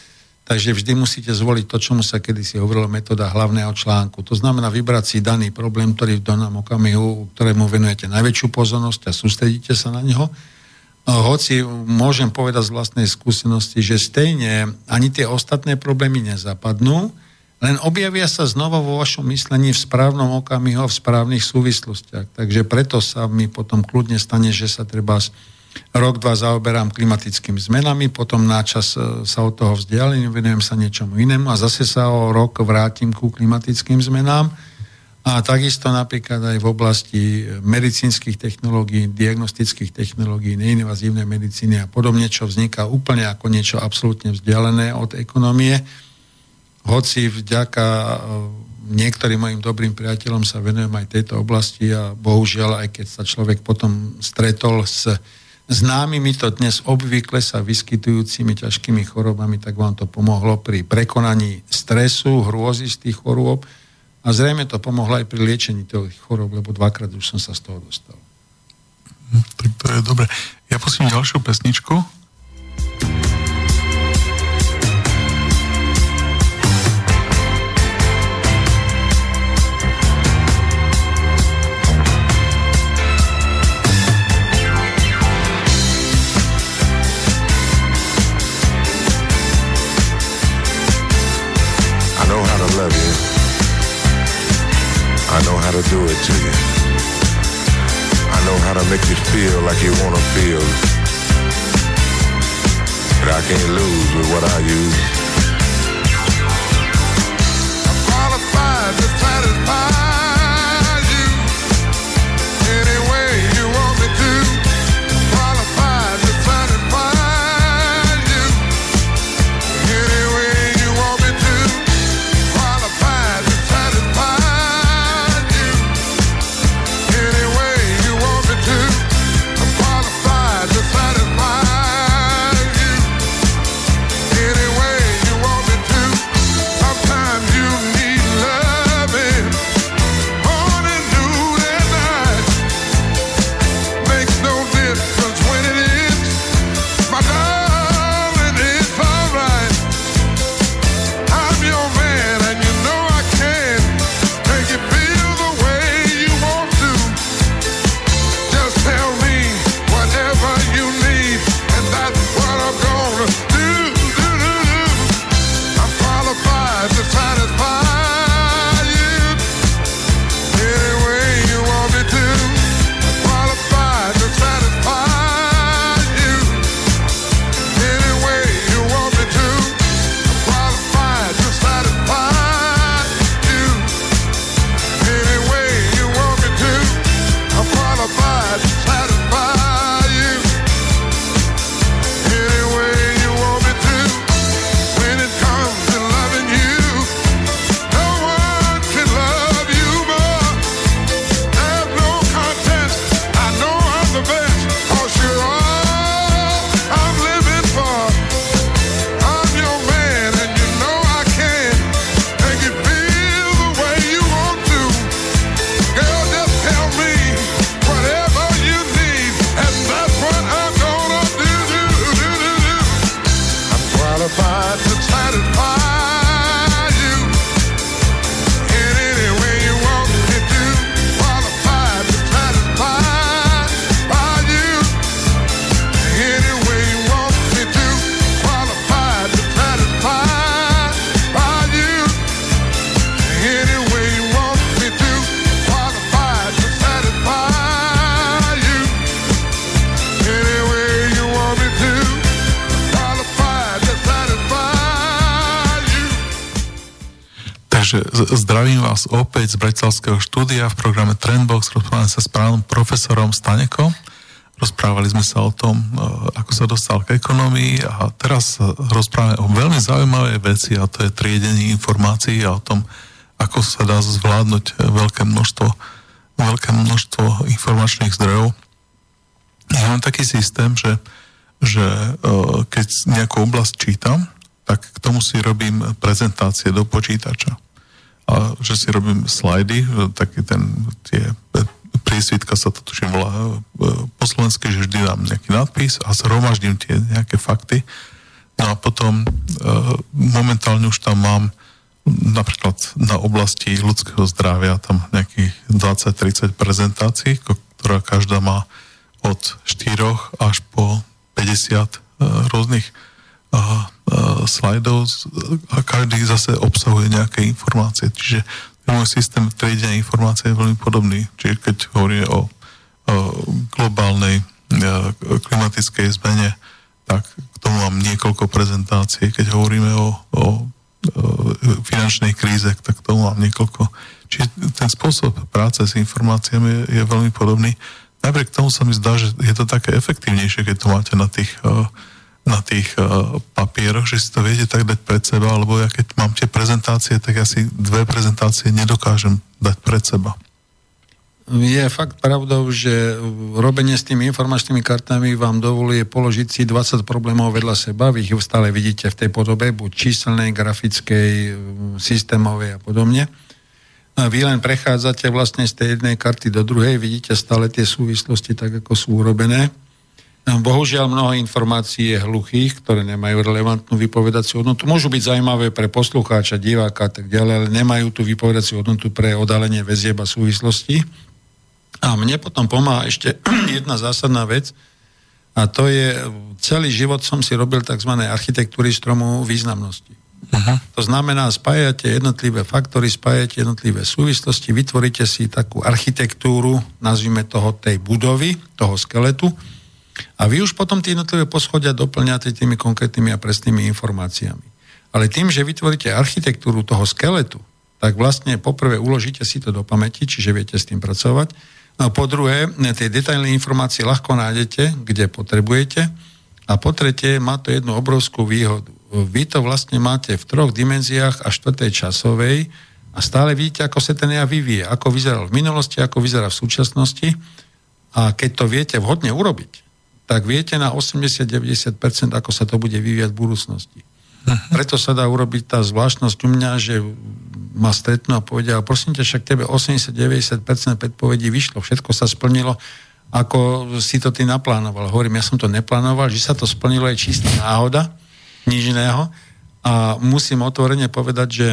takže vždy musíte zvoliť to, čomu sa kedysi hovorilo metóda hlavného článku. To znamená vybrať si daný problém, ktorý v danom okamihu, ktorému venujete najväčšiu pozornosť a sústredíte sa na neho. Hoci môžem povedať z vlastnej skúsenosti, že stejne ani tie ostatné problémy nezapadnú, len objavia sa znova vo vašom myslení v správnom okamihu a v správnych súvislostiach. Takže preto sa mi potom kľudne stane, že sa treba rok, dva zaoberám klimatickými zmenami, potom náčas e, sa od toho vzdialím, venujem sa niečomu inému a zase sa o rok vrátim ku klimatickým zmenám. A takisto napríklad aj v oblasti medicínskych technológií, diagnostických technológií, neinvazívnej medicíny a podobne, čo vzniká úplne ako niečo absolútne vzdialené od ekonomie. Hoci vďaka e, niektorým mojim dobrým priateľom sa venujem aj tejto oblasti a bohužiaľ, aj keď sa človek potom stretol s známymi to dnes obvykle sa vyskytujúcimi ťažkými chorobami, tak vám to pomohlo pri prekonaní stresu, hrôzy z tých chorôb a zrejme to pomohlo aj pri liečení tých chorób, lebo dvakrát už som sa z toho dostal. Tak to je dobre. Ja pustím ďalšiu pesničku. To do it to you. I know how to make you feel like you wanna feel. But I can't lose with what I use. I'm qualified to satisfy. Z Bratislavského štúdia v programe Trendbox. Rozprávame sa s pánom profesorom Stanekom. Rozprávali sme sa o tom, e, ako sa dostal k ekonomii a teraz rozprávame o veľmi zaujímavej veci a to je triedenie informácií a o tom, ako sa dá zvládnuť veľké množstvo, veľké množstvo informačných zdrojov. Ja mám taký systém, že, že e, keď nejakú oblasť čítam, tak k tomu si robím prezentácie do počítača. Že si robím slajdy, taký ten, tie prísvitka sa to tuším volá e, po slovensky, že vždy dám nejaký nadpis a zhromaždím tie nejaké fakty. No a potom e, momentálne už tam mám napríklad na oblasti ľudského zdravia tam nejakých 20-30 prezentácií, ktorá každá má od 4 až po 50 e, rôznych slajdov a každý zase obsahuje nejaké informácie. Čiže môj systém triedenia informácie je veľmi podobný. Čiže keď hovoríme o, o globálnej klimatickej zmene, tak k tomu mám niekoľko prezentácií. Keď hovoríme o, o, o finančnej kríze, tak k tomu mám niekoľko. Čiže ten spôsob práce s informáciami je, je veľmi podobný. Napriek tomu sa mi zdá, že je to také efektívnejšie, keď to máte na tých uh, na tých uh, papieroch, že si to viete tak dať pred seba, alebo ja keď mám tie prezentácie, tak asi dve prezentácie nedokážem dať pred seba. Je fakt pravdou, že robenie s tými informačnými kartami vám dovoluje položiť si 20 problémov vedľa seba, vy ich stále vidíte v tej podobe, buď číselnej, grafickej, systémovej a podobne. A vy len prechádzate vlastne z tej jednej karty do druhej, vidíte stále tie súvislosti tak, ako sú urobené Bohužiaľ mnoho informácií je hluchých, ktoré nemajú relevantnú vypovedaciu hodnotu. Môžu byť zaujímavé pre poslucháča, diváka a tak ďalej, ale nemajú tú vypovedaciu hodnotu pre odalenie väzieb a súvislosti. A mne potom pomáha ešte (clears throat) jedna zásadná vec, a to je, celý život som si robil tzv. architektúry stromu významnosti. Aha. To znamená, spájate jednotlivé faktory, spájate jednotlivé súvislosti, vytvoríte si takú architektúru, nazvime toho tej budovy, toho skeletu, a vy už potom tie jednotlivé poschodia doplňate tými konkrétnymi a presnými informáciami. Ale tým, že vytvoríte architektúru toho skeletu, tak vlastne poprvé uložíte si to do pamäti, čiže viete s tým pracovať. No a po druhé, tie detailné informácie ľahko nájdete, kde potrebujete. A po tretie, má to jednu obrovskú výhodu. Vy to vlastne máte v troch dimenziách a štvrtej časovej a stále vidíte, ako sa ten ja vyvíje, ako vyzeral v minulosti, ako vyzerá v súčasnosti. A keď to viete vhodne urobiť, tak viete na 80-90%, ako sa to bude vyvíjať v budúcnosti. Uh-huh. Preto sa dá urobiť tá zvláštnosť u mňa, že ma stretnú a povedia, prosím ťa, však tebe 80-90% predpovedí vyšlo, všetko sa splnilo, ako si to ty naplánoval. Hovorím, ja som to neplánoval, že sa to splnilo je čistá náhoda, nič iného. A musím otvorene povedať, že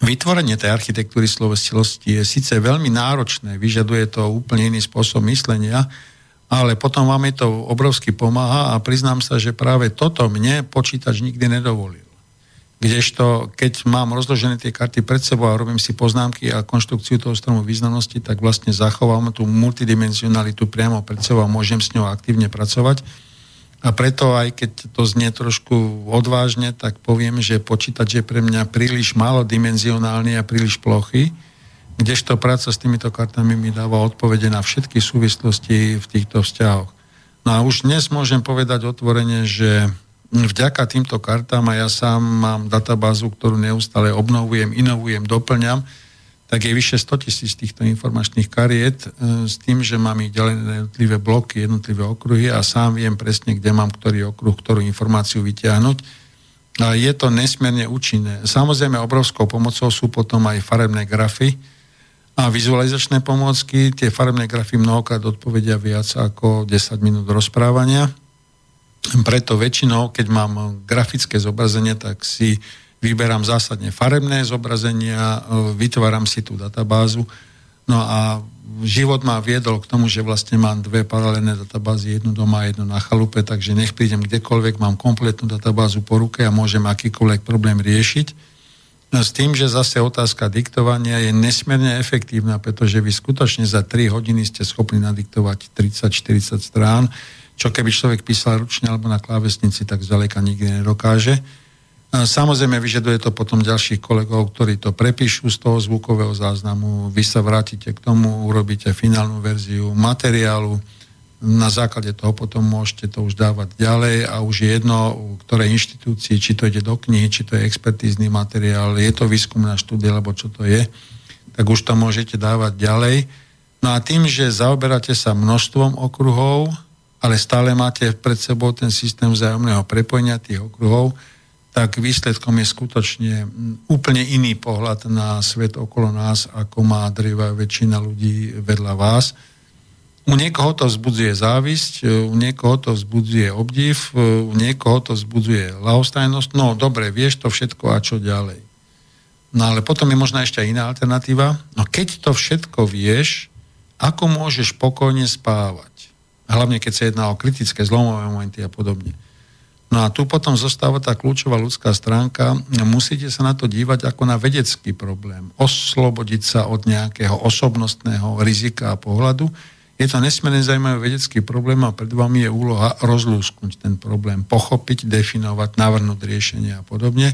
vytvorenie tej architektúry slovestilosti je síce veľmi náročné, vyžaduje to úplne iný spôsob myslenia, ale potom vám to obrovsky pomáha a priznám sa, že práve toto mne počítač nikdy nedovolil. Kdežto, keď mám rozložené tie karty pred sebou a robím si poznámky a konštrukciu toho stromu významnosti, tak vlastne zachovám tú multidimenzionalitu priamo pred sebou a môžem s ňou aktívne pracovať. A preto aj keď to znie trošku odvážne, tak poviem, že počítač je pre mňa príliš málo dimenzionálny a príliš plochy, kdežto práca s týmito kartami mi dáva odpovede na všetky súvislosti v týchto vzťahoch. No a už dnes môžem povedať otvorene, že vďaka týmto kartám a ja sám mám databázu, ktorú neustále obnovujem, inovujem, doplňam, tak je vyše 100 tisíc týchto informačných kariet e, s tým, že mám ich ďalej jednotlivé bloky, jednotlivé okruhy a sám viem presne, kde mám ktorý okruh, ktorú informáciu vytiahnuť. A je to nesmierne účinné. Samozrejme, obrovskou pomocou sú potom aj farebné grafy, a vizualizačné pomôcky. Tie farebné grafy mnohokrát odpovedia viac ako 10 minút rozprávania. Preto väčšinou, keď mám grafické zobrazenie, tak si vyberám zásadne farebné zobrazenia, vytváram si tú databázu. No a život ma viedol k tomu, že vlastne mám dve paralelné databázy, jednu doma a jednu na chalupe, takže nech prídem kdekoľvek, mám kompletnú databázu po ruke a môžem akýkoľvek problém riešiť. No s tým, že zase otázka diktovania je nesmierne efektívna, pretože vy skutočne za 3 hodiny ste schopní nadiktovať 30-40 strán, čo keby človek písal ručne alebo na klávesnici, tak zďaleka nikdy nedokáže. Samozrejme, vyžaduje to potom ďalších kolegov, ktorí to prepíšu z toho zvukového záznamu, vy sa vrátite k tomu, urobíte finálnu verziu materiálu, na základe toho potom môžete to už dávať ďalej a už je jedno, ktorej inštitúcii, či to ide do knihy, či to je expertízny materiál, je to výskumná štúdia, alebo čo to je, tak už to môžete dávať ďalej. No a tým, že zaoberáte sa množstvom okruhov, ale stále máte pred sebou ten systém vzájomného prepojenia tých okruhov, tak výsledkom je skutočne úplne iný pohľad na svet okolo nás, ako má drivá väčšina ľudí vedľa vás. U niekoho to vzbudzuje závisť, u niekoho to vzbudzuje obdiv, u niekoho to vzbudzuje lahostajnosť. No dobre, vieš to všetko a čo ďalej. No ale potom je možná ešte iná alternatíva. No keď to všetko vieš, ako môžeš pokojne spávať? Hlavne keď sa jedná o kritické zlomové momenty a podobne. No a tu potom zostáva tá kľúčová ľudská stránka. Musíte sa na to dívať ako na vedecký problém. Oslobodiť sa od nejakého osobnostného rizika a pohľadu. Je to nesmierne zaujímavý vedecký problém a pred vami je úloha rozlúsknuť ten problém, pochopiť, definovať, navrhnúť riešenie a podobne.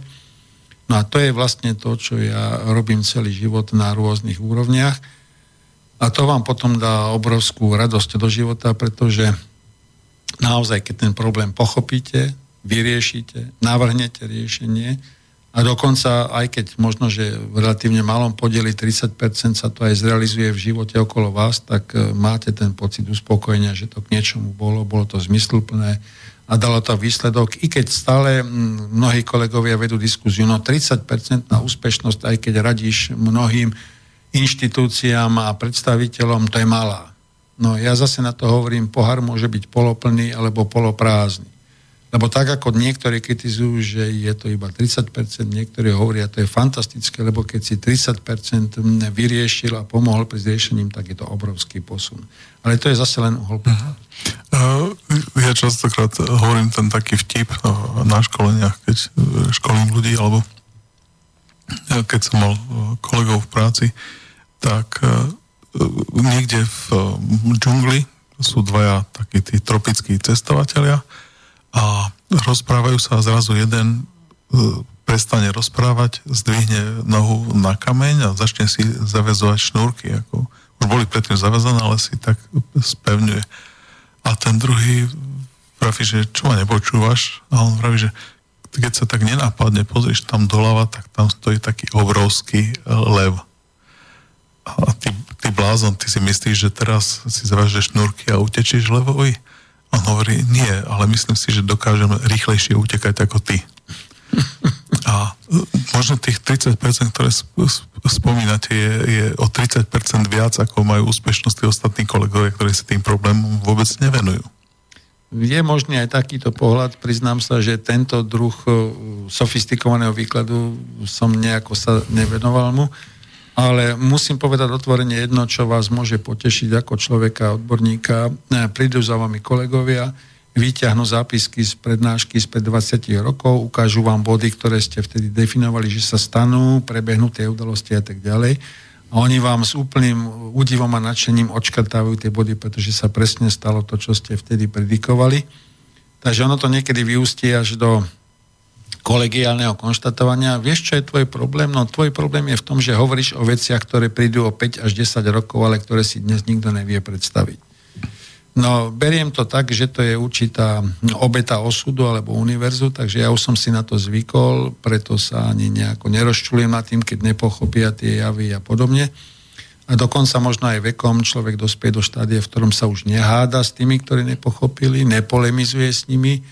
No a to je vlastne to, čo ja robím celý život na rôznych úrovniach. A to vám potom dá obrovskú radosť do života, pretože naozaj, keď ten problém pochopíte, vyriešite, navrhnete riešenie a dokonca, aj keď možno, že v relatívne malom podieli 30% sa to aj zrealizuje v živote okolo vás, tak e, máte ten pocit uspokojenia, že to k niečomu bolo, bolo to zmysluplné a dalo to výsledok, i keď stále mnohí kolegovia vedú diskuziu, no 30% na úspešnosť, aj keď radíš mnohým inštitúciám a predstaviteľom, to je malá. No ja zase na to hovorím, pohár môže byť poloplný alebo poloprázdny. Lebo tak ako niektorí kritizujú, že je to iba 30%, niektorí hovoria, to je fantastické, lebo keď si 30% vyriešil a pomohol pri riešením, tak je to obrovský posun. Ale to je zase len uhol uh-huh. Ja častokrát hovorím ten taký vtip na školeniach, keď školím ľudí, alebo keď som mal kolegov v práci, tak niekde v džungli sú dvaja takí tí tropickí cestovatelia a rozprávajú sa a zrazu jeden e, prestane rozprávať, zdvihne nohu na kameň a začne si zavezovať šnúrky. Ako, už boli predtým zavezané, ale si tak spevňuje. A ten druhý praví, že čo ma nepočúvaš? A on praví, že keď sa tak nenápadne pozrieš tam doľava, tak tam stojí taký obrovský e, lev. A ty, ty blázon, ty si myslíš, že teraz si zavážeš šnúrky a utečíš levovi? On hovorí, nie, ale myslím si, že dokážem rýchlejšie utekať ako ty. A e, možno tých 30%, ktoré spomínate, je, je o 30% viac, ako majú úspešnosť tí ostatní kolegovia, ktorí sa tým problémom vôbec nevenujú. Je možný aj takýto pohľad. Priznám sa, že tento druh e, sofistikovaného výkladu som nejako sa nevenoval mu ale musím povedať otvorene jedno, čo vás môže potešiť ako človeka, odborníka. E, prídu za vami kolegovia, vyťahnú zápisky z prednášky spred 20 rokov, ukážu vám body, ktoré ste vtedy definovali, že sa stanú, prebehnú tie udalosti a tak ďalej. A oni vám s úplným údivom a nadšením odškrtávajú tie body, pretože sa presne stalo to, čo ste vtedy predikovali. Takže ono to niekedy vyústie až do kolegiálneho konštatovania. Vieš, čo je tvoj problém? No tvoj problém je v tom, že hovoríš o veciach, ktoré prídu o 5 až 10 rokov, ale ktoré si dnes nikto nevie predstaviť. No, beriem to tak, že to je určitá obeta osudu alebo univerzu, takže ja už som si na to zvykol, preto sa ani nejako nerozčulujem nad tým, keď nepochopia tie javy a podobne. A dokonca možno aj vekom človek dospie do štádia, v ktorom sa už neháda s tými, ktorí nepochopili, nepolemizuje s nimi,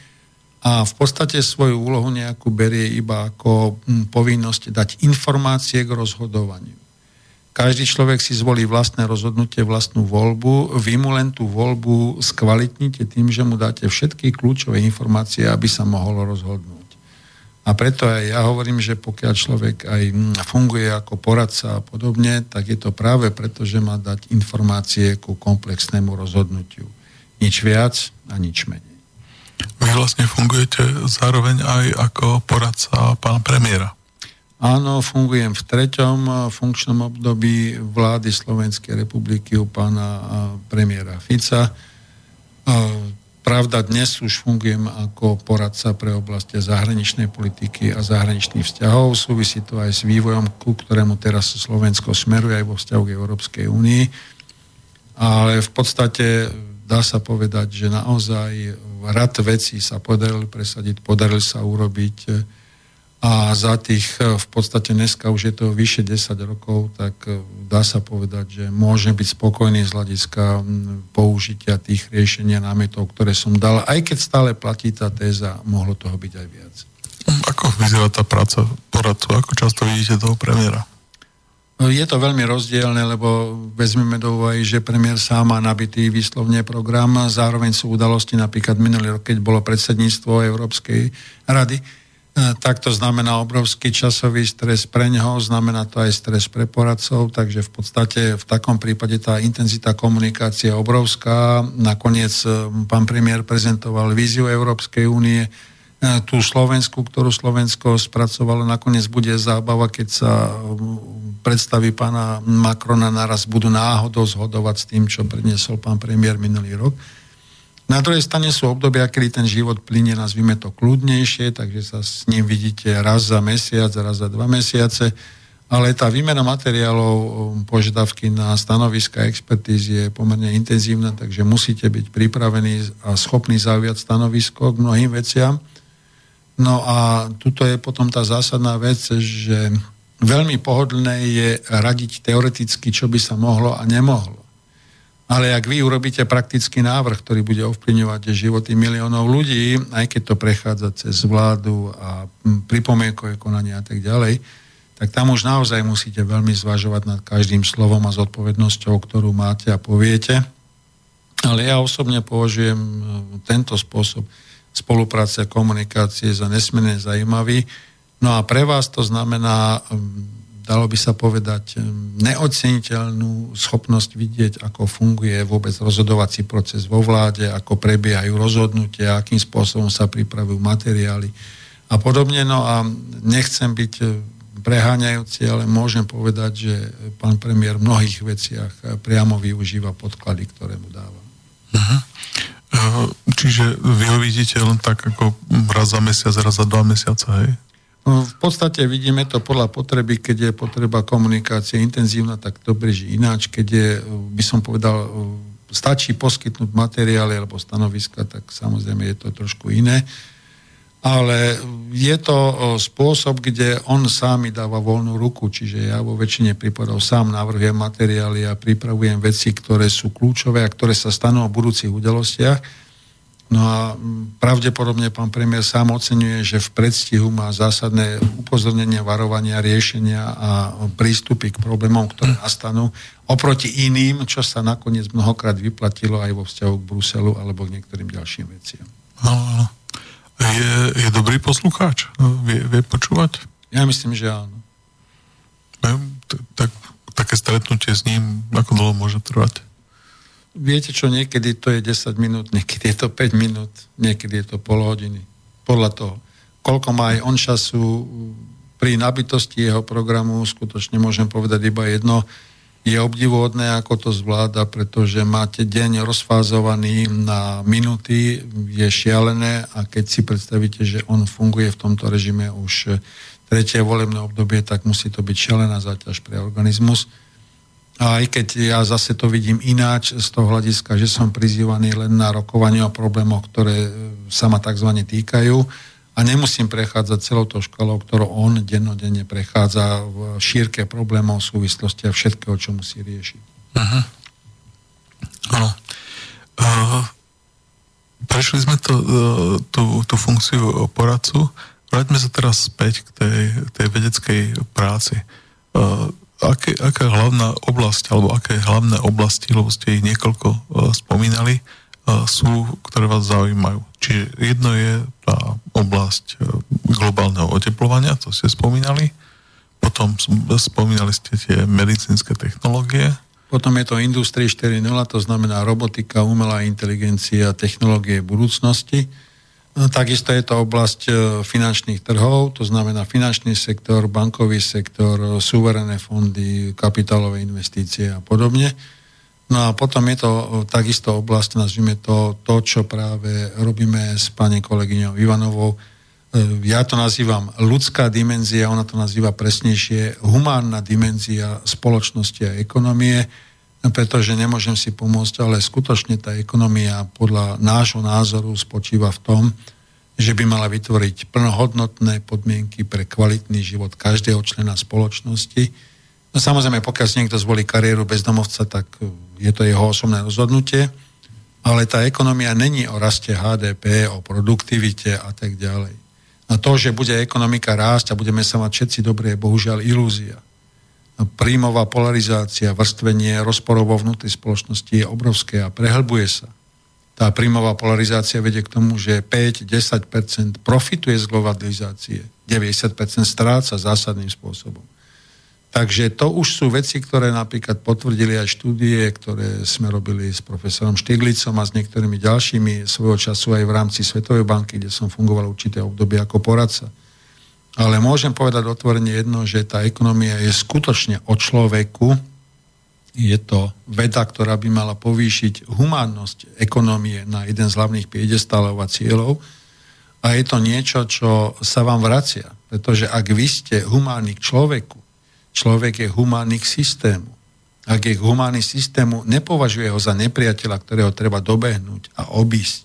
a v podstate svoju úlohu nejakú berie iba ako hm, povinnosť dať informácie k rozhodovaniu. Každý človek si zvolí vlastné rozhodnutie, vlastnú voľbu. Vy mu len tú voľbu skvalitnite tým, že mu dáte všetky kľúčové informácie, aby sa mohol rozhodnúť. A preto aj ja hovorím, že pokiaľ človek aj hm, funguje ako poradca a podobne, tak je to práve preto, že má dať informácie ku komplexnému rozhodnutiu. Nič viac a nič menej. Vy vlastne fungujete zároveň aj ako poradca pána premiéra. Áno, fungujem v treťom funkčnom období vlády Slovenskej republiky u pána premiéra Fica. Pravda, dnes už fungujem ako poradca pre oblasti zahraničnej politiky a zahraničných vzťahov. Súvisí to aj s vývojom, ku ktorému teraz Slovensko smeruje aj vo vzťahu k Európskej únii. Ale v podstate dá sa povedať, že naozaj rad vecí sa podarili presadiť, podarili sa urobiť a za tých v podstate dneska už je to vyše 10 rokov, tak dá sa povedať, že môže byť spokojný z hľadiska použitia tých riešenia námetov, ktoré som dal, aj keď stále platí tá téza, mohlo toho byť aj viac. Ako vyzerá tá práca poradcu? Ako často vidíte toho premiéra? Je to veľmi rozdielne, lebo vezmeme do úvahy, že premiér sám má nabitý výslovne program, zároveň sú udalosti, napríklad minulý rok, keď bolo predsedníctvo Európskej rady, E, tak to znamená obrovský časový stres pre neho, znamená to aj stres pre poradcov, takže v podstate v takom prípade tá intenzita komunikácie je obrovská. Nakoniec e, pán premiér prezentoval víziu Európskej únie, tú Slovensku, ktorú Slovensko spracovalo. Nakoniec bude zábava, keď sa predstavy pána Macrona naraz budú náhodou zhodovať s tým, čo predniesol pán premiér minulý rok. Na druhej strane sú obdobia, kedy ten život plinie, nazvime to kľudnejšie, takže sa s ním vidíte raz za mesiac, raz za dva mesiace, ale tá výmena materiálov, požiadavky na stanoviska expertízy je pomerne intenzívna, takže musíte byť pripravení a schopní zaujať stanovisko k mnohým veciam. No a tuto je potom tá zásadná vec, že veľmi pohodlné je radiť teoreticky, čo by sa mohlo a nemohlo. Ale ak vy urobíte praktický návrh, ktorý bude ovplyvňovať životy miliónov ľudí, aj keď to prechádza cez vládu a pripomienkové konanie a tak ďalej, tak tam už naozaj musíte veľmi zvažovať nad každým slovom a zodpovednosťou, ktorú máte a poviete. Ale ja osobne považujem e, tento spôsob spolupráce a komunikácie za nesmierne zaujímavý. No a pre vás to znamená dalo by sa povedať, neoceniteľnú schopnosť vidieť, ako funguje vôbec rozhodovací proces vo vláde, ako prebiehajú rozhodnutia, akým spôsobom sa pripravujú materiály a podobne. No a nechcem byť preháňajúci, ale môžem povedať, že pán premiér v mnohých veciach priamo využíva podklady, ktoré mu dáva. Uh-huh. Čiže vy ho vidíte len tak ako raz za mesiac, raz za dva mesiace, hej? No, v podstate vidíme to podľa potreby, keď je potreba komunikácie intenzívna, tak to beží ináč. Keď je, by som povedal, stačí poskytnúť materiály alebo stanoviska, tak samozrejme je to trošku iné. Ale je to spôsob, kde on sám mi dáva voľnú ruku, čiže ja vo väčšine prípadov sám navrhujem materiály a pripravujem veci, ktoré sú kľúčové a ktoré sa stanú o budúcich udalostiach. No a pravdepodobne pán premiér sám oceňuje, že v predstihu má zásadné upozornenia, varovania, riešenia a prístupy k problémom, ktoré nastanú oproti iným, čo sa nakoniec mnohokrát vyplatilo aj vo vzťahu k Bruselu alebo k niektorým ďalším veciam. No, je, je dobrý poslucháč? Vie, vie počúvať? Ja myslím, že áno. Tak, také stretnutie s ním, ako dlho môže trvať? viete čo, niekedy to je 10 minút, niekedy je to 5 minút, niekedy je to pol hodiny. Podľa toho, koľko má aj on času pri nabitosti jeho programu, skutočne môžem povedať iba jedno, je obdivuhodné, ako to zvláda, pretože máte deň rozfázovaný na minúty, je šialené a keď si predstavíte, že on funguje v tomto režime už tretie volebné obdobie, tak musí to byť šialená záťaž pre organizmus. A aj keď ja zase to vidím ináč z toho hľadiska, že som prizývaný len na rokovanie o problémoch, ktoré sa ma tzv. týkajú a nemusím prechádzať celou to školou, ktorou on dennodenne prechádza v šírke problémov, súvislosti a všetkého, čo musí riešiť. Uh-huh. Áno. Uh, prešli sme to, uh, tú, tú funkciu poradcu. Vráťme sa teraz späť k tej, tej vedeckej práci. Uh, aké, aká hlavná oblasť, alebo aké hlavné oblasti, lebo ste ich niekoľko uh, spomínali, uh, sú, ktoré vás zaujímajú. Čiže jedno je tá oblasť uh, globálneho oteplovania, to ste spomínali, potom spomínali ste tie medicínske technológie. Potom je to Industrie 4.0, to znamená robotika, umelá inteligencia, technológie budúcnosti. No, takisto je to oblasť e, finančných trhov, to znamená finančný sektor, bankový sektor, e, súverené fondy, kapitálové investície a podobne. No a potom je to takisto oblasť, nazvime to, to, čo práve robíme s pani kolegyňou Ivanovou. E, ja to nazývam ľudská dimenzia, ona to nazýva presnejšie humánna dimenzia spoločnosti a ekonomie, pretože nemôžem si pomôcť, ale skutočne tá ekonomia podľa nášho názoru spočíva v tom, že by mala vytvoriť plnohodnotné podmienky pre kvalitný život každého člena spoločnosti. No samozrejme, pokiaľ si niekto zvolí kariéru bezdomovca, tak je to jeho osobné rozhodnutie, ale tá ekonomia není o raste HDP, o produktivite a tak ďalej. A to, že bude ekonomika rásť a budeme sa mať všetci dobre, je bohužiaľ ilúzia. Príjmová polarizácia, vrstvenie rozporov vo vnútri spoločnosti je obrovské a prehlbuje sa tá príjmová polarizácia vedie k tomu, že 5-10% profituje z globalizácie, 90% stráca zásadným spôsobom. Takže to už sú veci, ktoré napríklad potvrdili aj štúdie, ktoré sme robili s profesorom Štiglicom a s niektorými ďalšími svojho času aj v rámci Svetovej banky, kde som fungoval určité obdobie ako poradca. Ale môžem povedať otvorene jedno, že tá ekonomia je skutočne o človeku, je to veda, ktorá by mala povýšiť humánnosť ekonomie na jeden z hlavných piedestálov a cieľov. A je to niečo, čo sa vám vracia. Pretože ak vy ste humánny k človeku, človek je humánny k systému. Ak je humánny systému, nepovažuje ho za nepriateľa, ktorého treba dobehnúť a obísť,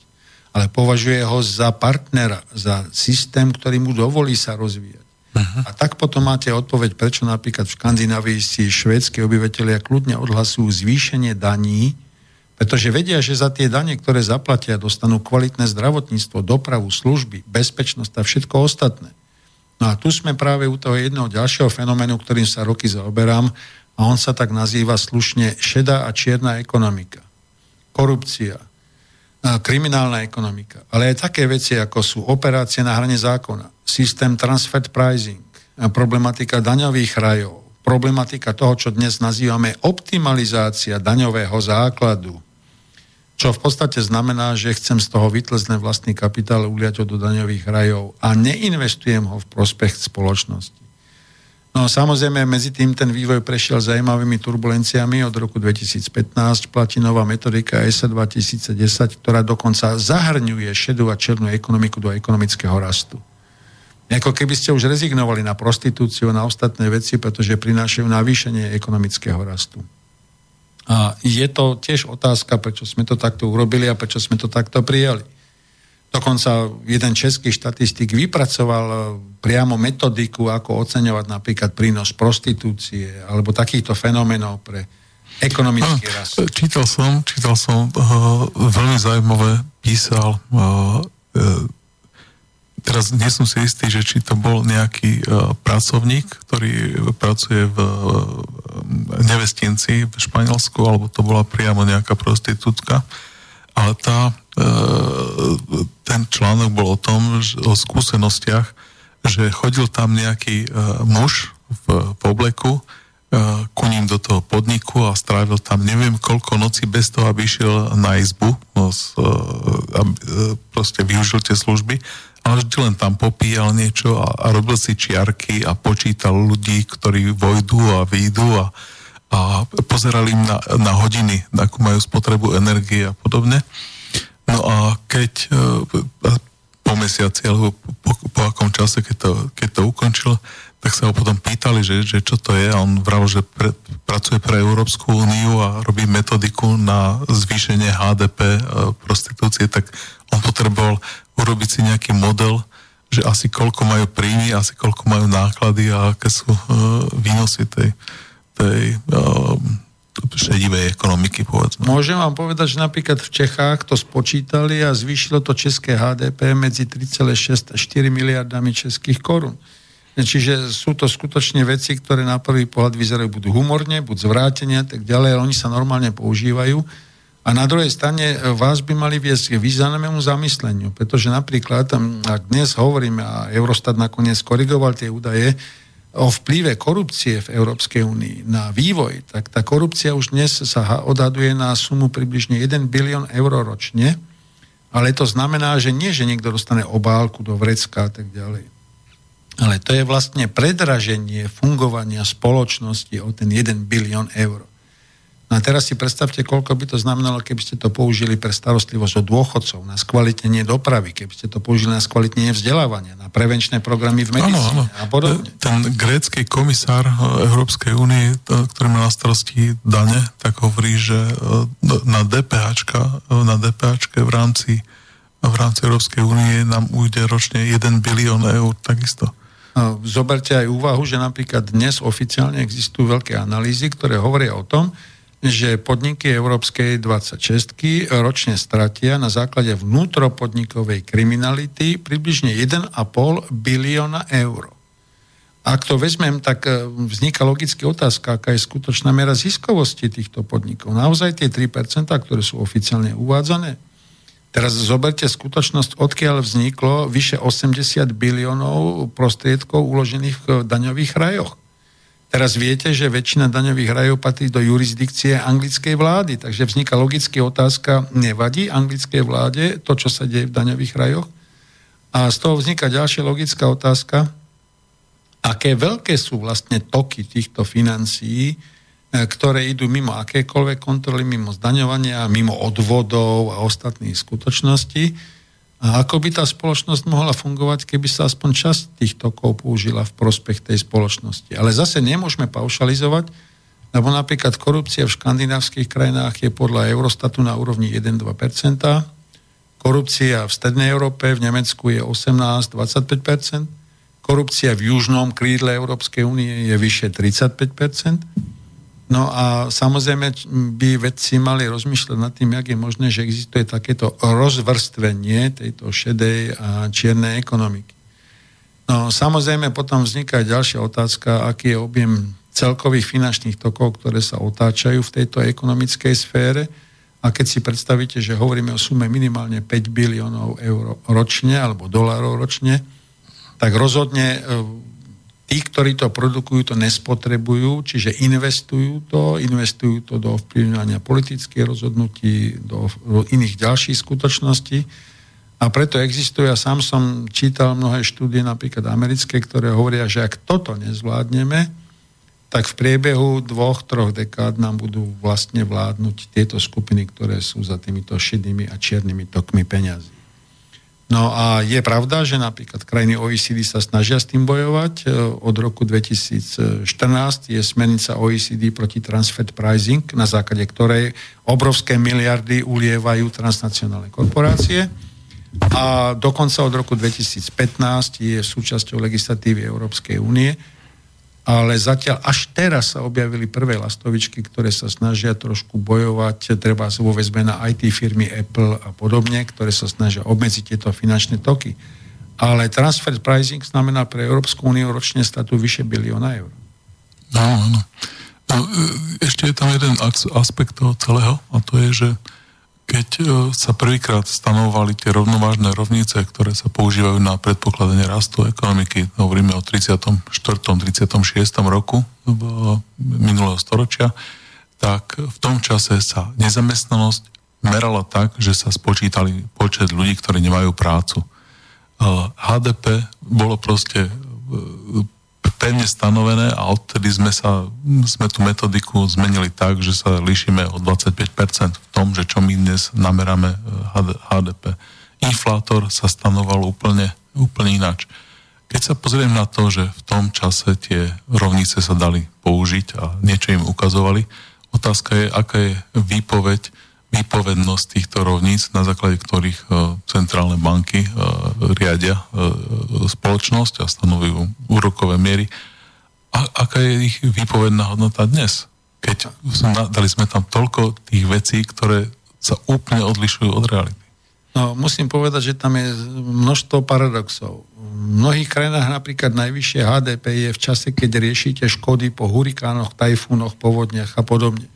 ale považuje ho za partnera, za systém, ktorý mu dovolí sa rozvíjať. Uh-huh. A tak potom máte odpoveď, prečo napríklad v Škandinávii si švédske obyvateľia kľudne odhlasujú zvýšenie daní, pretože vedia, že za tie dane, ktoré zaplatia, dostanú kvalitné zdravotníctvo, dopravu, služby, bezpečnosť a všetko ostatné. No a tu sme práve u toho jedného ďalšieho fenoménu, ktorým sa roky zaoberám a on sa tak nazýva slušne šedá a čierna ekonomika. Korupcia, kriminálna ekonomika, ale aj také veci, ako sú operácie na hrane zákona, systém transfer pricing, problematika daňových rajov, problematika toho, čo dnes nazývame optimalizácia daňového základu, čo v podstate znamená, že chcem z toho vytlezne vlastný kapitál uliať do daňových rajov a neinvestujem ho v prospech spoločnosti. No samozrejme, medzi tým ten vývoj prešiel zaujímavými turbulenciami od roku 2015, platí nová metodika ESA 2010, ktorá dokonca zahrňuje šedú a černú ekonomiku do ekonomického rastu. Ako keby ste už rezignovali na prostitúciu, na ostatné veci, pretože prinášajú navýšenie ekonomického rastu. A je to tiež otázka, prečo sme to takto urobili a prečo sme to takto prijali. Dokonca jeden český štatistik vypracoval e, priamo metodiku, ako oceňovať napríklad prínos prostitúcie alebo takýchto fenoménov pre ekonomický no, rast. Čítal som, čítal som, uh, veľmi zaujímavé písal uh, uh, teraz nie som si istý, že či to bol nejaký uh, pracovník, ktorý pracuje v uh, nevestinci v Španielsku, alebo to bola priamo nejaká prostitútka. Ale tá, uh, ten článok bol o tom, že, o skúsenostiach, že chodil tam nejaký uh, muž v, v obleku uh, ku ním do toho podniku a strávil tam neviem koľko noci bez toho, aby išiel na izbu, no, uh, aby, uh, proste využil tie služby, ale vždy len tam popíjal niečo a, a robil si čiarky a počítal ľudí, ktorí vojdu a výjdu a, a pozerali im na, na hodiny, akú majú spotrebu energie a podobne. No a keď e, po mesiaci alebo po, po akom čase, keď to, keď to ukončil, tak sa ho potom pýtali, že, že čo to je a on vravil, že pre, pracuje pre Európsku úniu a robí metodiku na zvýšenie HDP e, prostitúcie, tak on potreboval urobiť si nejaký model, že asi koľko majú príjmy, asi koľko majú náklady a aké sú uh, výnosy tej, tej uh, šedivej ekonomiky, povedzme. Môžem vám povedať, že napríklad v Čechách to spočítali a zvýšilo to české HDP medzi 3,6 a 4 miliardami českých korún. Čiže sú to skutočne veci, ktoré na prvý pohľad vyzerajú buď humorne, buď zvrátenia, tak ďalej, ale oni sa normálne používajú. A na druhej strane e, vás by mali viesť k významnému zamysleniu, pretože napríklad, ak dnes hovoríme, a Eurostat nakoniec korigoval tie údaje, o vplyve korupcie v Európskej únii na vývoj, tak tá korupcia už dnes sa odhaduje na sumu približne 1 bilión eur ročne, ale to znamená, že nie, že niekto dostane obálku do vrecka a tak ďalej. Ale to je vlastne predraženie fungovania spoločnosti o ten 1 bilión eur. No a teraz si predstavte, koľko by to znamenalo, keby ste to použili pre starostlivosť o dôchodcov, na skvalitnenie dopravy, keby ste to použili na skvalitnenie vzdelávania, na prevenčné programy v medicíne a podobne. Ten grécky komisár eh, Európskej únie, ktorý má na starosti dane, tak hovorí, že eh, na DPH, na DPH v rámci, v rámci Európskej únie nám ujde ročne 1 bilión eur takisto. No, zoberte aj úvahu, že napríklad dnes oficiálne existujú veľké analýzy, ktoré hovoria o tom, že podniky Európskej 26 ročne stratia na základe vnútropodnikovej kriminality približne 1,5 bilióna eur. Ak to vezmem, tak e, vzniká logicky otázka, aká je skutočná mera ziskovosti týchto podnikov. Naozaj tie 3%, ktoré sú oficiálne uvádzané? Teraz zoberte skutočnosť, odkiaľ vzniklo vyše 80 biliónov prostriedkov uložených v daňových rajoch. Teraz viete, že väčšina daňových rajov patrí do jurisdikcie anglickej vlády, takže vzniká logicky otázka, nevadí anglickej vláde to, čo sa deje v daňových rajoch? A z toho vzniká ďalšia logická otázka, aké veľké sú vlastne toky týchto financií, e, ktoré idú mimo akékoľvek kontroly, mimo zdaňovania, mimo odvodov a ostatných skutočností a ako by tá spoločnosť mohla fungovať, keby sa aspoň časť tých tokov použila v prospech tej spoločnosti. Ale zase nemôžeme paušalizovať, lebo napríklad korupcia v škandinávskych krajinách je podľa Eurostatu na úrovni 1-2%, korupcia v Strednej Európe, v Nemecku je 18-25%, korupcia v južnom krídle Európskej únie je vyše 35%, No a samozrejme by vedci mali rozmýšľať nad tým, jak je možné, že existuje takéto rozvrstvenie tejto šedej a čiernej ekonomiky. No samozrejme potom vzniká ďalšia otázka, aký je objem celkových finančných tokov, ktoré sa otáčajú v tejto ekonomickej sfére. A keď si predstavíte, že hovoríme o sume minimálne 5 biliónov eur ročne alebo dolárov ročne, tak rozhodne tí, ktorí to produkujú, to nespotrebujú, čiže investujú to, investujú to do ovplyvňovania politických rozhodnutí, do, do iných ďalších skutočností. A preto existuje, a sám som čítal mnohé štúdie, napríklad americké, ktoré hovoria, že ak toto nezvládneme, tak v priebehu dvoch, troch dekád nám budú vlastne vládnuť tieto skupiny, ktoré sú za týmito šedými a čiernymi tokmi peňazí. No a je pravda, že napríklad krajiny OECD sa snažia s tým bojovať. E, od roku 2014 je smernica OECD proti transfer pricing, na základe ktorej obrovské miliardy ulievajú transnacionálne korporácie. A dokonca od roku 2015 je súčasťou legislatívy Európskej únie ale zatiaľ až teraz sa objavili prvé lastovičky, ktoré sa snažia trošku bojovať, treba vo väzbe na IT firmy Apple a podobne, ktoré sa snažia obmedziť tieto finančné toky. Ale transfer pricing znamená pre Európsku úniu ročne statu vyše bilióna eur. No, áno. No, ešte je tam jeden aspekt toho celého a to je, že keď e, sa prvýkrát stanovali tie rovnovážne rovnice, ktoré sa používajú na predpokladanie rastu ekonomiky, hovoríme o 34. 36. roku minulého storočia, tak v tom čase sa nezamestnanosť merala tak, že sa spočítali počet ľudí, ktorí nemajú prácu. HDP bolo proste pevne stanovené a odtedy sme, sa, sme tú metodiku zmenili tak, že sa líšime o 25% v tom, že čo my dnes nameráme HDP. Eh, Inflátor sa stanoval úplne, úplne ináč. Keď sa pozriem na to, že v tom čase tie rovnice sa dali použiť a niečo im ukazovali, otázka je, aká je výpoveď výpovednosť týchto rovníc, na základe ktorých e, centrálne banky e, riadia e, spoločnosť a stanovujú úrokové miery. A aká je ich výpovedná hodnota dnes? Keď dali sme tam toľko tých vecí, ktoré sa úplne odlišujú od reality. No, musím povedať, že tam je množstvo paradoxov. V mnohých krajinách napríklad najvyššie HDP je v čase, keď riešite škody po hurikánoch, tajfúnoch, povodniach a podobne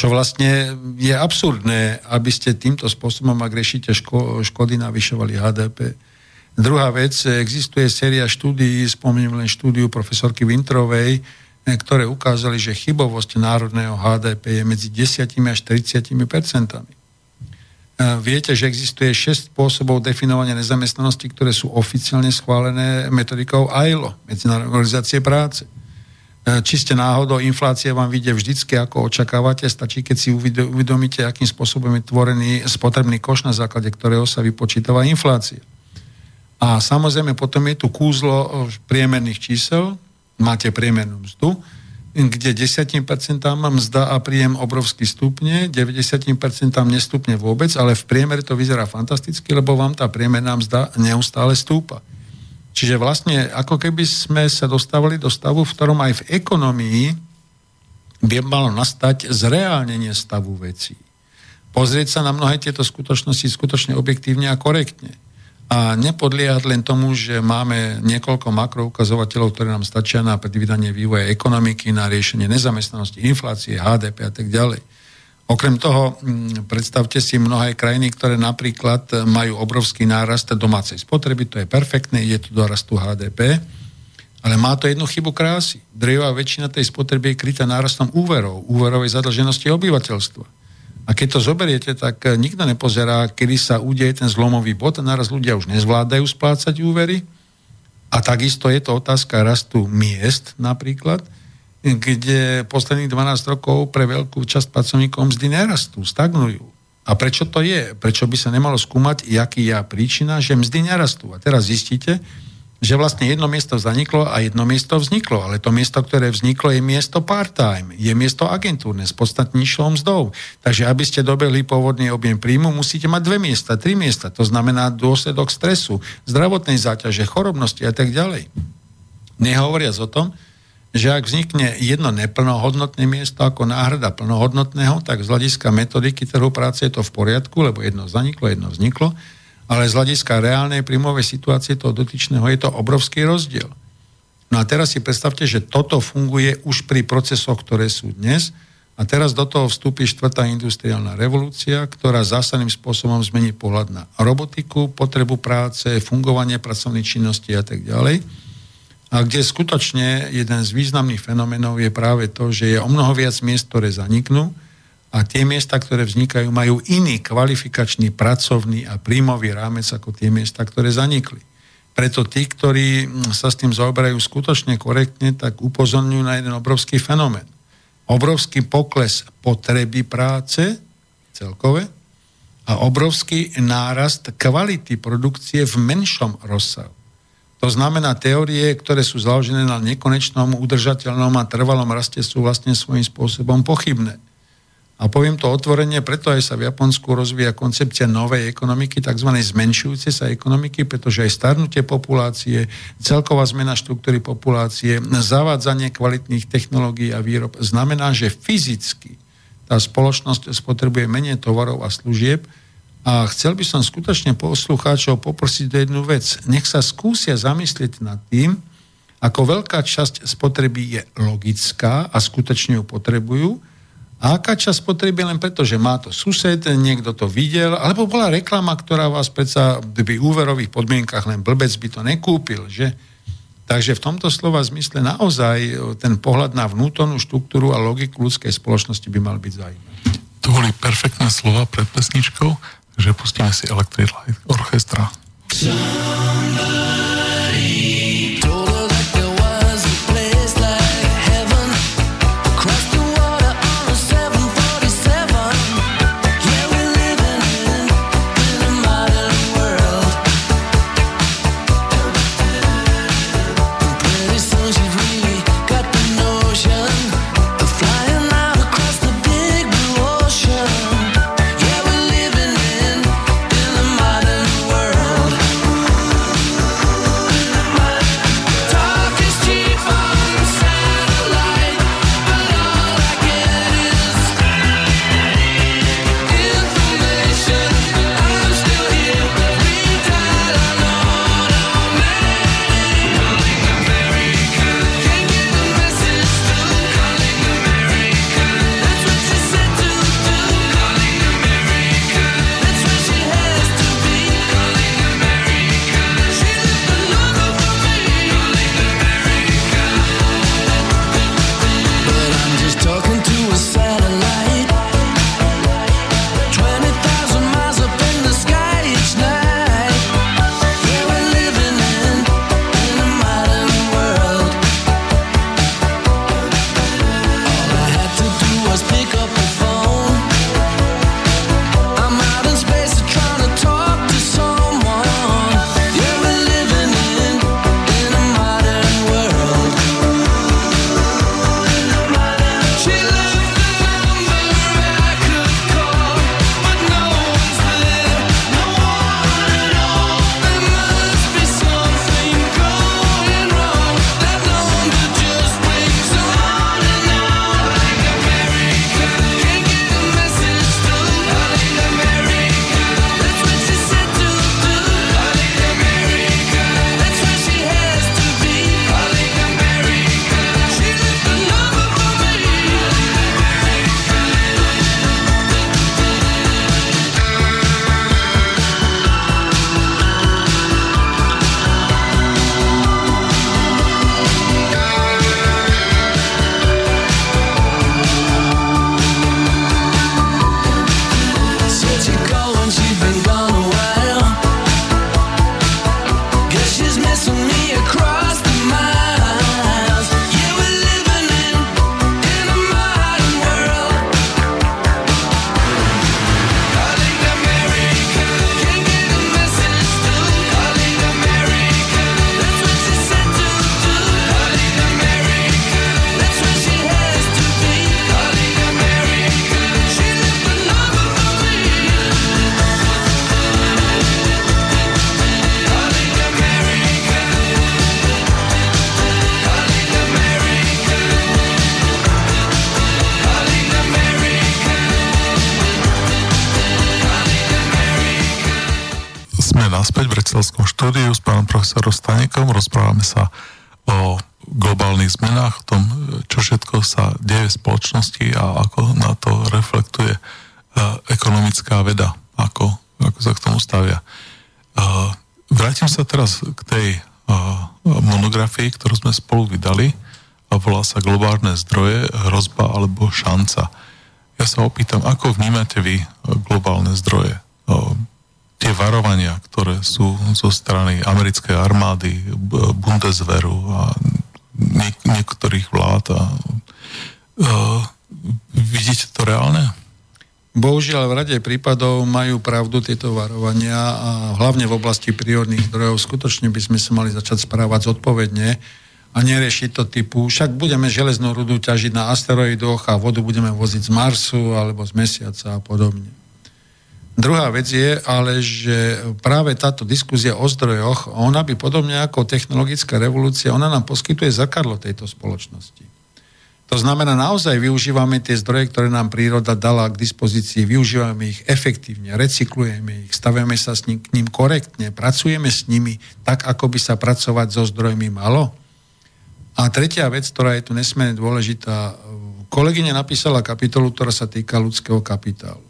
čo vlastne je absurdné, aby ste týmto spôsobom, ak riešite ško- škody, navyšovali HDP. Druhá vec, existuje séria štúdií, spomeniem len štúdiu profesorky Vintrovej, ktoré ukázali, že chybovosť národného HDP je medzi 10 až 30 percentami. Eh, viete, že existuje 6 spôsobov definovania nezamestnanosti, ktoré sú oficiálne schválené metodikou ILO, Medzinárodnej organizácie práce. Či ste náhodou, inflácia vám vyjde vždycky, ako očakávate, stačí, keď si uvedomíte, akým spôsobom je tvorený spotrebný koš, na základe ktorého sa vypočítava inflácia. A samozrejme potom je tu kúzlo priemerných čísel, máte priemernú mzdu, kde 10% mzda a príjem obrovský stupne, 90% nestupne vôbec, ale v priemere to vyzerá fantasticky, lebo vám tá priemerná mzda neustále stúpa. Čiže vlastne ako keby sme sa dostávali do stavu, v ktorom aj v ekonomii by malo nastať zreálnenie stavu vecí. Pozrieť sa na mnohé tieto skutočnosti skutočne objektívne a korektne a nepodliehať len tomu, že máme niekoľko makroukazovateľov, ktoré nám stačia na predvídanie vývoja ekonomiky, na riešenie nezamestnanosti, inflácie, HDP a tak ďalej. Okrem toho, mm, predstavte si mnohé krajiny, ktoré napríklad majú obrovský nárast domácej spotreby, to je perfektné, je tu do rastu HDP, ale má to jednu chybu krásy. Drevá väčšina tej spotreby je krytá nárastom úverov, úverovej zadlženosti obyvateľstva. A keď to zoberiete, tak eh, nikto nepozerá, kedy sa udeje ten zlomový bod a naraz ľudia už nezvládajú splácať úvery. A takisto je to otázka rastu miest napríklad, kde posledných 12 rokov pre veľkú časť pracovníkov mzdy nerastú, stagnujú. A prečo to je? Prečo by sa nemalo skúmať, jaký je príčina, že mzdy nerastú? A teraz zistíte, že vlastne jedno miesto zaniklo a jedno miesto vzniklo, ale to miesto, ktoré vzniklo, je miesto part-time, je miesto agentúrne s podstatne nižšou mzdou. Takže aby ste dobehli pôvodný objem príjmu, musíte mať dve miesta, tri miesta. To znamená dôsledok stresu, zdravotnej záťaže, chorobnosti a tak ďalej. Nehovoriac o tom, že ak vznikne jedno neplnohodnotné miesto ako náhrada plnohodnotného, tak z hľadiska metodiky trhu práce je to v poriadku, lebo jedno zaniklo, jedno vzniklo ale z hľadiska reálnej príjmovej situácie toho dotyčného je to obrovský rozdiel. No a teraz si predstavte, že toto funguje už pri procesoch, ktoré sú dnes a teraz do toho vstúpi štvrtá industriálna revolúcia, ktorá zásadným spôsobom zmení pohľad na robotiku, potrebu práce, fungovanie pracovnej činnosti a tak ďalej. A kde skutočne jeden z významných fenomenov je práve to, že je o mnoho viac miest, ktoré zaniknú, a tie miesta, ktoré vznikajú, majú iný kvalifikačný, pracovný a príjmový rámec ako tie miesta, ktoré zanikli. Preto tí, ktorí mm, sa s tým zaoberajú skutočne korektne, tak upozorňujú na jeden obrovský fenomén. Obrovský pokles potreby práce celkové a obrovský nárast kvality produkcie v menšom rozsahu. To znamená, teórie, ktoré sú založené na nekonečnom, udržateľnom a trvalom raste sú vlastne svojím spôsobom pochybné. A poviem to otvorene, preto aj sa v Japonsku rozvíja koncepcia novej ekonomiky, tzv. zmenšujúce sa ekonomiky, pretože aj starnutie populácie, celková zmena štruktúry populácie, zavádzanie kvalitných technológií a výrob znamená, že fyzicky tá spoločnosť spotrebuje menej tovarov a služieb, a chcel by som skutočne poslucháčov poprosiť do jednu vec. Nech sa skúsia zamyslieť nad tým, ako veľká časť spotreby je logická a skutočne ju potrebujú, a aká časť potreby len preto, že má to sused, niekto to videl, alebo bola reklama, ktorá vás predsa by úverových podmienkach len blbec by to nekúpil, že? Takže v tomto slova zmysle naozaj ten pohľad na vnútornú štruktúru a logiku ľudskej spoločnosti by mal byť zaujímavý. To boli perfektné slova pred pesničkou, takže pustíme si Electric Light Orchestra. Somebody Bohužiaľ v rade prípadov majú pravdu tieto varovania a hlavne v oblasti prírodných zdrojov skutočne by sme sa mali začať správať zodpovedne a neriešiť to typu, však budeme železnú rudu ťažiť na asteroidoch a vodu budeme voziť z Marsu alebo z Mesiaca a podobne. Druhá vec je ale, že práve táto diskusia o zdrojoch, ona by podobne ako technologická revolúcia, ona nám poskytuje zrkadlo tejto spoločnosti. To znamená, naozaj využívame tie zdroje, ktoré nám príroda dala k dispozícii, využívame ich efektívne, recyklujeme ich, stavíme sa s ním, k ním korektne, pracujeme s nimi tak, ako by sa pracovať so zdrojmi malo. A tretia vec, ktorá je tu nesmierne dôležitá, kolegyňa napísala kapitolu, ktorá sa týka ľudského kapitálu.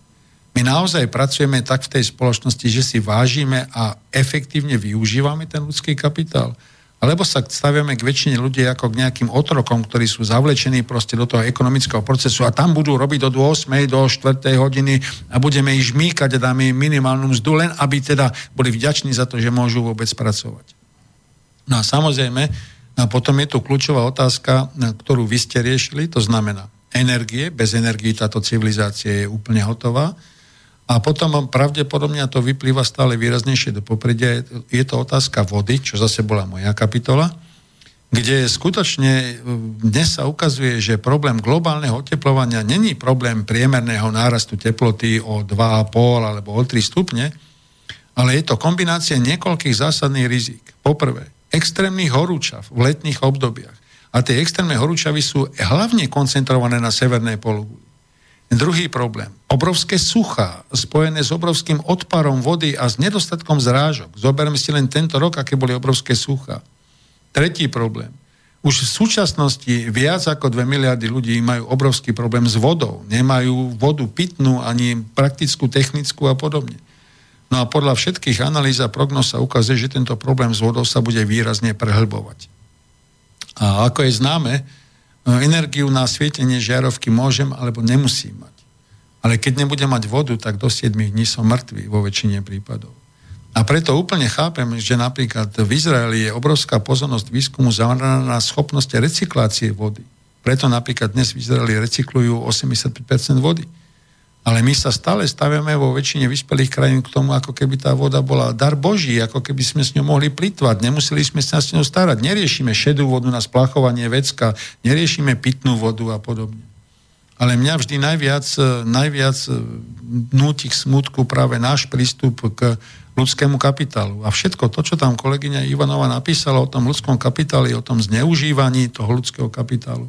My naozaj pracujeme tak v tej spoločnosti, že si vážime a efektívne využívame ten ľudský kapitál. Alebo sa staviame k väčšine ľudí ako k nejakým otrokom, ktorí sú zavlečení proste do toho ekonomického procesu a tam budú robiť do 8. do 4. hodiny a budeme ich žmýkať a dáme im minimálnu mzdu, len aby teda boli vďační za to, že môžu vôbec pracovať. No a samozrejme, a potom je tu kľúčová otázka, ktorú vy ste riešili, to znamená energie. Bez energii táto civilizácia je úplne hotová. A potom pravdepodobne to vyplýva stále výraznejšie do popredia. Je to otázka vody, čo zase bola moja kapitola, kde skutočne dnes sa ukazuje, že problém globálneho oteplovania není problém priemerného nárastu teploty o 2,5 alebo o 3 stupne, ale je to kombinácia niekoľkých zásadných rizik. Poprvé, extrémnych horúčav v letných obdobiach. A tie extrémne horúčavy sú hlavne koncentrované na severnej pologuli. Druhý problém. Obrovské suchá, spojené s obrovským odparom vody a s nedostatkom zrážok. Zoberme si len tento rok, aké boli obrovské suchá. Tretí problém. Už v súčasnosti viac ako 2 miliardy ľudí majú obrovský problém s vodou. Nemajú vodu pitnú, ani praktickú, technickú a podobne. No a podľa všetkých analýz a prognoz sa ukazuje, že tento problém s vodou sa bude výrazne prehlbovať. A ako je známe, energiu na svietenie žiarovky môžem alebo nemusím mať. Ale keď nebudem mať vodu, tak do 7 dní som mŕtvý vo väčšine prípadov. A preto úplne chápem, že napríklad v Izraeli je obrovská pozornosť výskumu zameraná na schopnosti recyklácie vody. Preto napríklad dnes v Izraeli recyklujú 85% vody. Ale my sa stále stavíme vo väčšine vyspelých krajín k tomu, ako keby tá voda bola dar Boží, ako keby sme s ňou mohli plitvať. Nemuseli sme sa s ňou starať. Neriešime šedú vodu na splachovanie vecka, neriešime pitnú vodu a podobne. Ale mňa vždy najviac, najviac núti k smutku práve náš prístup k ľudskému kapitálu. A všetko to, čo tam kolegyňa Ivanova napísala o tom ľudskom kapitáli, o tom zneužívaní toho ľudského kapitálu,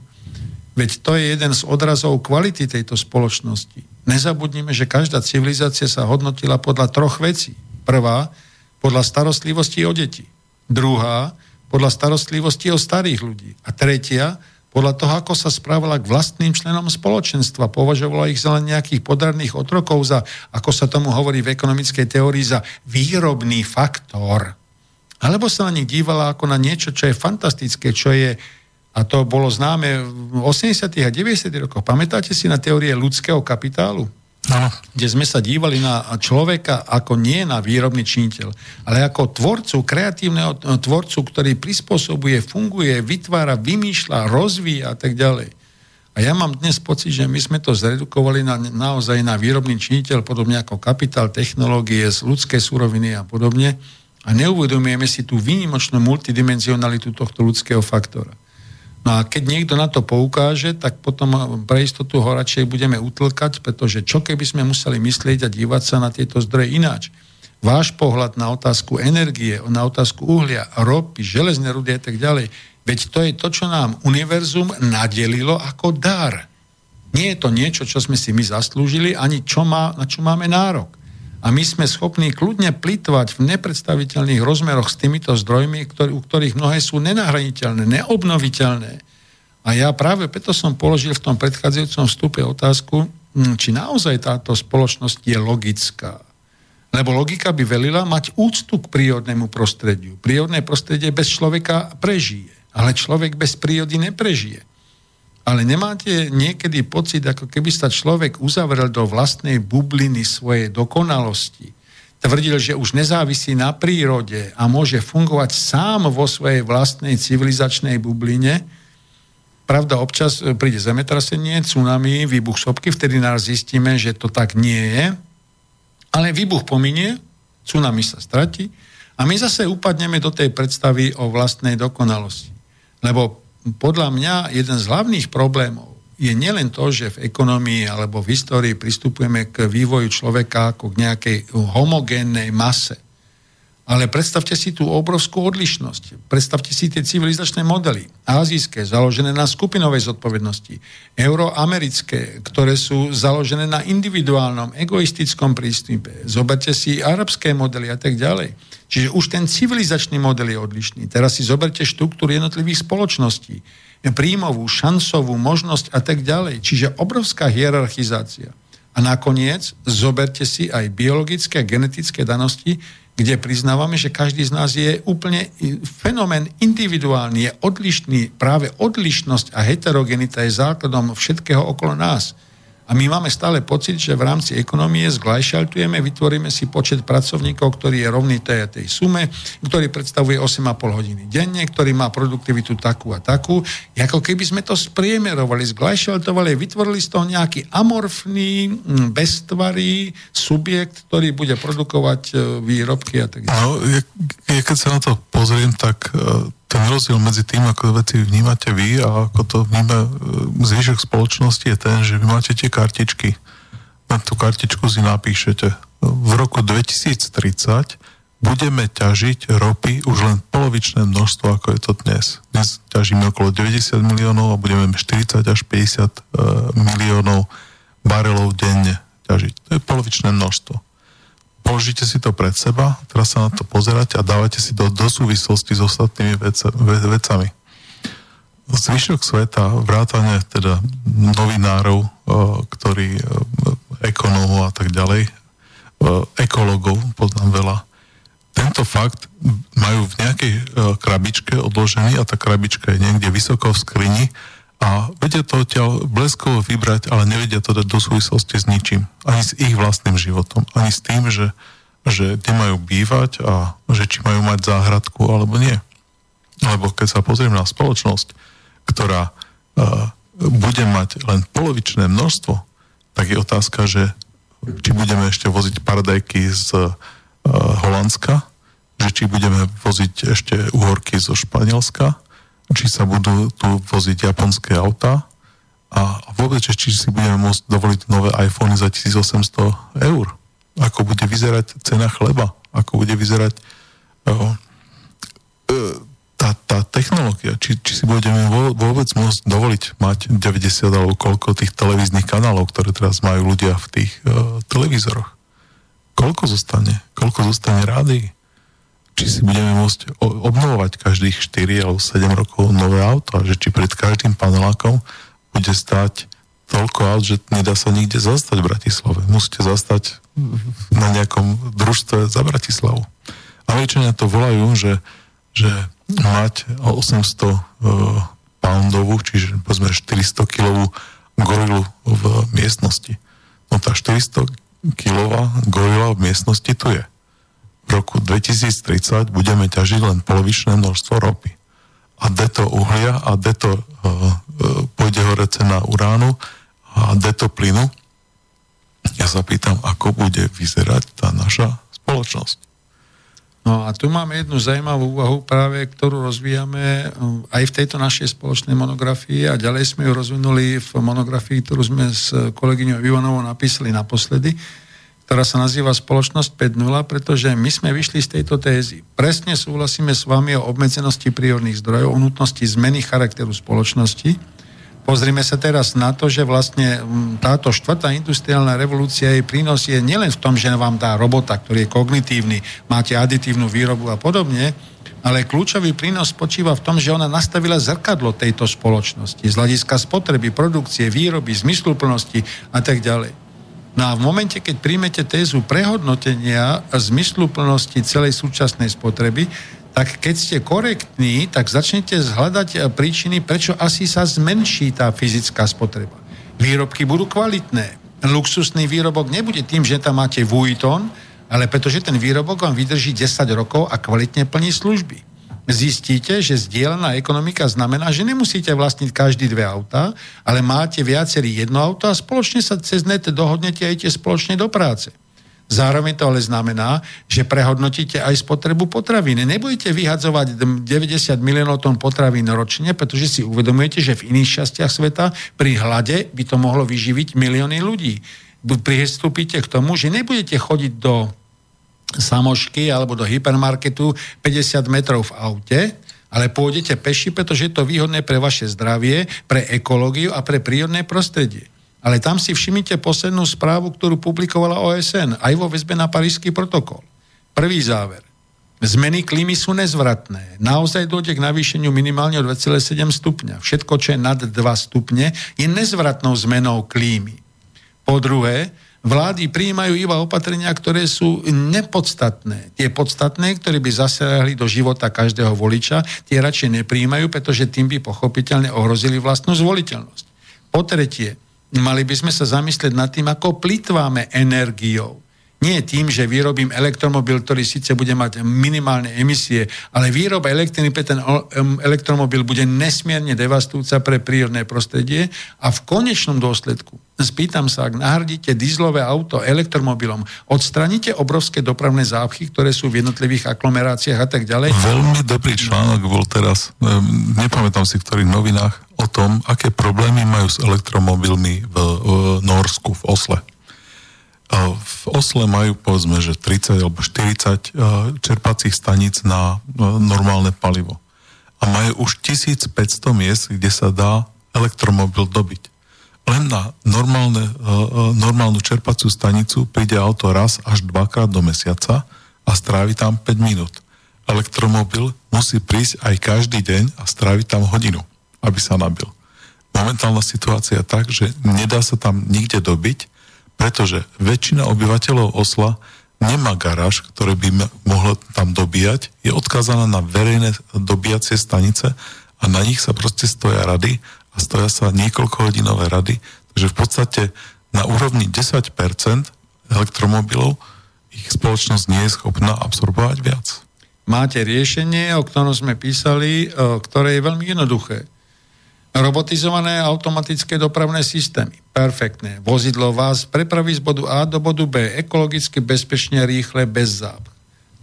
Veď to je jeden z odrazov kvality tejto spoločnosti. Nezabudnime, že každá civilizácia sa hodnotila podľa troch vecí. Prvá, podľa starostlivosti o deti. Druhá, podľa starostlivosti o starých ľudí. A tretia, podľa toho, ako sa správala k vlastným členom spoločenstva. Považovala ich za len nejakých podarných otrokov, za, ako sa tomu hovorí v ekonomickej teórii, za výrobný faktor. Alebo sa na nich dívala ako na niečo, čo je fantastické, čo je a to bolo známe v 80. a 90. rokoch. Pamätáte si na teórie ľudského kapitálu? Ano. Kde sme sa dívali na človeka ako nie na výrobný činiteľ, ale ako tvorcu, kreatívneho tvorcu, ktorý prispôsobuje, funguje, vytvára, vymýšľa, rozvíja a tak ďalej. A ja mám dnes pocit, že my sme to zredukovali na, naozaj na výrobný činiteľ, podobne ako kapitál, technológie, ľudské suroviny a podobne. A neuvedomujeme si tú výnimočnú multidimenzionalitu tohto ľudského faktora. No a keď niekto na to poukáže, tak potom pre istotu ho radšej budeme utlkať, pretože čo keby sme museli myslieť a dívať sa na tieto zdroje ináč. Váš pohľad na otázku energie, na otázku uhlia, ropy, železné rudy a tak ďalej, veď to je to, čo nám univerzum nadelilo ako dar. Nie je to niečo, čo sme si my zaslúžili, ani čo má, na čo máme nárok. A my sme schopní kľudne plitvať v nepredstaviteľných rozmeroch s týmito zdrojmi, ktorý, u ktorých mnohé sú nenahraniteľné, neobnoviteľné. A ja práve preto som položil v tom predchádzajúcom vstupe otázku, hm, či naozaj táto spoločnosť je logická. Lebo logika by velila mať úctu k prírodnému prostrediu. Prírodné prostredie bez človeka prežije, ale človek bez prírody neprežije. Ale nemáte niekedy pocit, ako keby sa človek uzavrel do vlastnej bubliny svojej dokonalosti, tvrdil, že už nezávisí na prírode a môže fungovať sám vo svojej vlastnej civilizačnej bubline. Pravda, občas príde zemetrasenie, tsunami, výbuch sopky, vtedy nás zistíme, že to tak nie je. Ale výbuch pominie, tsunami sa stratí a my zase upadneme do tej predstavy o vlastnej dokonalosti. Lebo podľa mňa jeden z hlavných problémov je nielen to, že v ekonomii alebo v histórii pristupujeme k vývoju človeka ako k nejakej homogénnej mase. Ale predstavte si tú obrovskú odlišnosť. Predstavte si tie civilizačné modely. Azijské, založené na skupinovej zodpovednosti. Euroamerické, ktoré sú založené na individuálnom, egoistickom prístupe. Zoberte si arabské modely a tak ďalej. Čiže už ten civilizačný model je odlišný. Teraz si zoberte štruktúru jednotlivých spoločností, príjmovú, šancovú možnosť a tak ďalej. Čiže obrovská hierarchizácia. A nakoniec zoberte si aj biologické a genetické danosti, kde priznávame, že každý z nás je úplne fenomén individuálny, je odlišný. Práve odlišnosť a heterogenita je základom všetkého okolo nás. A my máme stále pocit, že v rámci ekonomie zglajšaltujeme, vytvoríme si počet pracovníkov, ktorý je rovný tej, tej sume, ktorý predstavuje 8,5 hodiny denne, ktorý má produktivitu takú a takú. Ako keby sme to spriemerovali, zglajšaltovali, vytvorili z toho nejaký amorfný, mm, bestvarý subjekt, ktorý bude produkovať e, výrobky a tak ďalej. No, ja keď sa na to pozriem, tak e, ten rozdiel medzi tým, ako veci vnímate vy a ako to vníma e, zvyšok spoločnosti je ten, že vy máte tie kartičky. Na tú kartičku si napíšete. V roku 2030 budeme ťažiť ropy už len polovičné množstvo, ako je to dnes. Dnes ťažíme okolo 90 miliónov a budeme 40 až 50 e, miliónov barelov denne ťažiť. To je polovičné množstvo položíte si to pred seba, teraz sa na to pozerať a dávate si to do súvislosti s ostatnými vec, ve, vecami. Zvyšok sveta, vrátane teda novinárov, ktorí ekonómov a tak ďalej, ekologov, poznám veľa, tento fakt majú v nejakej krabičke odložený a tá krabička je niekde vysoko v skrini a vedia to odtiaľ bleskovo vybrať, ale nevedia to dať do súvislosti s ničím. Ani s ich vlastným životom. Ani s tým, že, že kde majú bývať a že či majú mať záhradku alebo nie. Lebo keď sa pozriem na spoločnosť, ktorá uh, bude mať len polovičné množstvo, tak je otázka, že či budeme ešte voziť paradajky z uh, Holandska, že či budeme voziť ešte uhorky zo Španielska, či sa budú tu voziť japonské auta a vôbec, či si budeme môcť dovoliť nové iPhony za 1800 eur. Ako bude vyzerať cena chleba, ako bude vyzerať uh, tá, tá technológia, či, či si budeme vôbec môcť dovoliť mať 90 alebo koľko tých televíznych kanálov, ktoré teraz majú ľudia v tých uh, televízoroch. Koľko zostane? Koľko zostane rádií? Či si budeme môcť obnovovať každých 4 alebo 7 rokov nové auto že či pred každým panelákom bude stať toľko aut, že nedá sa nikde zastať v Bratislave. Musíte zastať na nejakom družstve za Bratislavu. Američania to volajú, že, že mať 800 uh, poundovú, čiže povedzme 400 kilovú gorilu v miestnosti. No tá 400 kilová gorila v miestnosti tu je v roku 2030 budeme ťažiť len polovičné množstvo ropy. A deto uhlia a deto uh, pôjde hore cena uránu a deto plynu. Ja sa pýtam, ako bude vyzerať tá naša spoločnosť. No a tu máme jednu zaujímavú úvahu práve, ktorú rozvíjame aj v tejto našej spoločnej monografii a ďalej sme ju rozvinuli v monografii, ktorú sme s kolegyňou Ivanovou napísali naposledy ktorá sa nazýva Spoločnosť 5.0, pretože my sme vyšli z tejto tézy. Presne súhlasíme s vami o obmedzenosti prírodných zdrojov, o nutnosti zmeny charakteru spoločnosti, Pozrime sa teraz na to, že vlastne táto štvrtá industriálna revolúcia, jej prínos je nielen v tom, že vám dá robota, ktorý je kognitívny, máte aditívnu výrobu a podobne, ale kľúčový prínos spočíva v tom, že ona nastavila zrkadlo tejto spoločnosti z hľadiska spotreby, produkcie, výroby, zmysluplnosti a tak ďalej. No a v momente, keď príjmete tézu prehodnotenia zmysluplnosti celej súčasnej spotreby, tak keď ste korektní, tak začnete zhľadať príčiny, prečo asi sa zmenší tá fyzická spotreba. Výrobky budú kvalitné. Luxusný výrobok nebude tým, že tam máte Vuitton, ale pretože ten výrobok vám vydrží 10 rokov a kvalitne plní služby. Zistíte, že zdieľaná ekonomika znamená, že nemusíte vlastniť každý dve auta, ale máte viacerý jedno auto a spoločne sa cez net dohodnete a idete spoločne do práce. Zároveň to ale znamená, že prehodnotíte aj spotrebu potravín. Nebudete vyhadzovať 90 miliónov tón potravín ročne, pretože si uvedomujete, že v iných častiach sveta pri hlade by to mohlo vyživiť milióny ľudí. Pristúpite k tomu, že nebudete chodiť do samošky alebo do hypermarketu 50 metrov v aute, ale pôjdete peši, pretože je to výhodné pre vaše zdravie, pre ekológiu a pre prírodné prostredie. Ale tam si všimnite poslednú správu, ktorú publikovala OSN, aj vo väzbe na Parížský protokol. Prvý záver. Zmeny klímy sú nezvratné. Naozaj dojde k navýšeniu minimálne o 2,7 stupňa. Všetko, čo je nad 2 stupne, je nezvratnou zmenou klímy. Po druhé, vlády prijímajú iba opatrenia, ktoré sú nepodstatné. Tie podstatné, ktoré by zasiahli do života každého voliča, tie radšej nepríjmajú, pretože tým by pochopiteľne ohrozili vlastnú zvoliteľnosť. Po tretie, mali by sme sa zamyslieť nad tým, ako plitváme energiou. Nie tým, že vyrobím elektromobil, ktorý síce bude mať minimálne emisie, ale výroba elektriny pre ten elektromobil bude nesmierne devastujúca pre prírodné prostredie a v konečnom dôsledku spýtam sa, ak nahradíte dízlové auto elektromobilom, odstraníte obrovské dopravné zápchy, ktoré sú v jednotlivých aglomeráciách a tak ďalej. Veľmi dobrý článok bol teraz, nepamätám si v ktorých novinách, o tom, aké problémy majú s elektromobilmi v, v Norsku, v Osle. V Osle majú povedzme, že 30 alebo 40 čerpacích staníc na normálne palivo. A majú už 1500 miest, kde sa dá elektromobil dobiť len na normálne, e, e, normálnu čerpacú stanicu príde auto raz až dvakrát do mesiaca a strávi tam 5 minút. Elektromobil musí prísť aj každý deň a stráviť tam hodinu, aby sa nabil. Momentálna situácia je tak, že nedá sa tam nikde dobiť, pretože väčšina obyvateľov Osla nemá garáž, ktoré by mohlo tam dobíjať, je odkázaná na verejné dobíjacie stanice a na nich sa proste stoja rady a stoja sa niekoľko hodinové rady, takže v podstate na úrovni 10% elektromobilov ich spoločnosť nie je schopná absorbovať viac. Máte riešenie, o ktorom sme písali, ktoré je veľmi jednoduché. Robotizované automatické dopravné systémy. Perfektné. Vozidlo vás prepraví z bodu A do bodu B ekologicky, bezpečne, rýchle, bez záb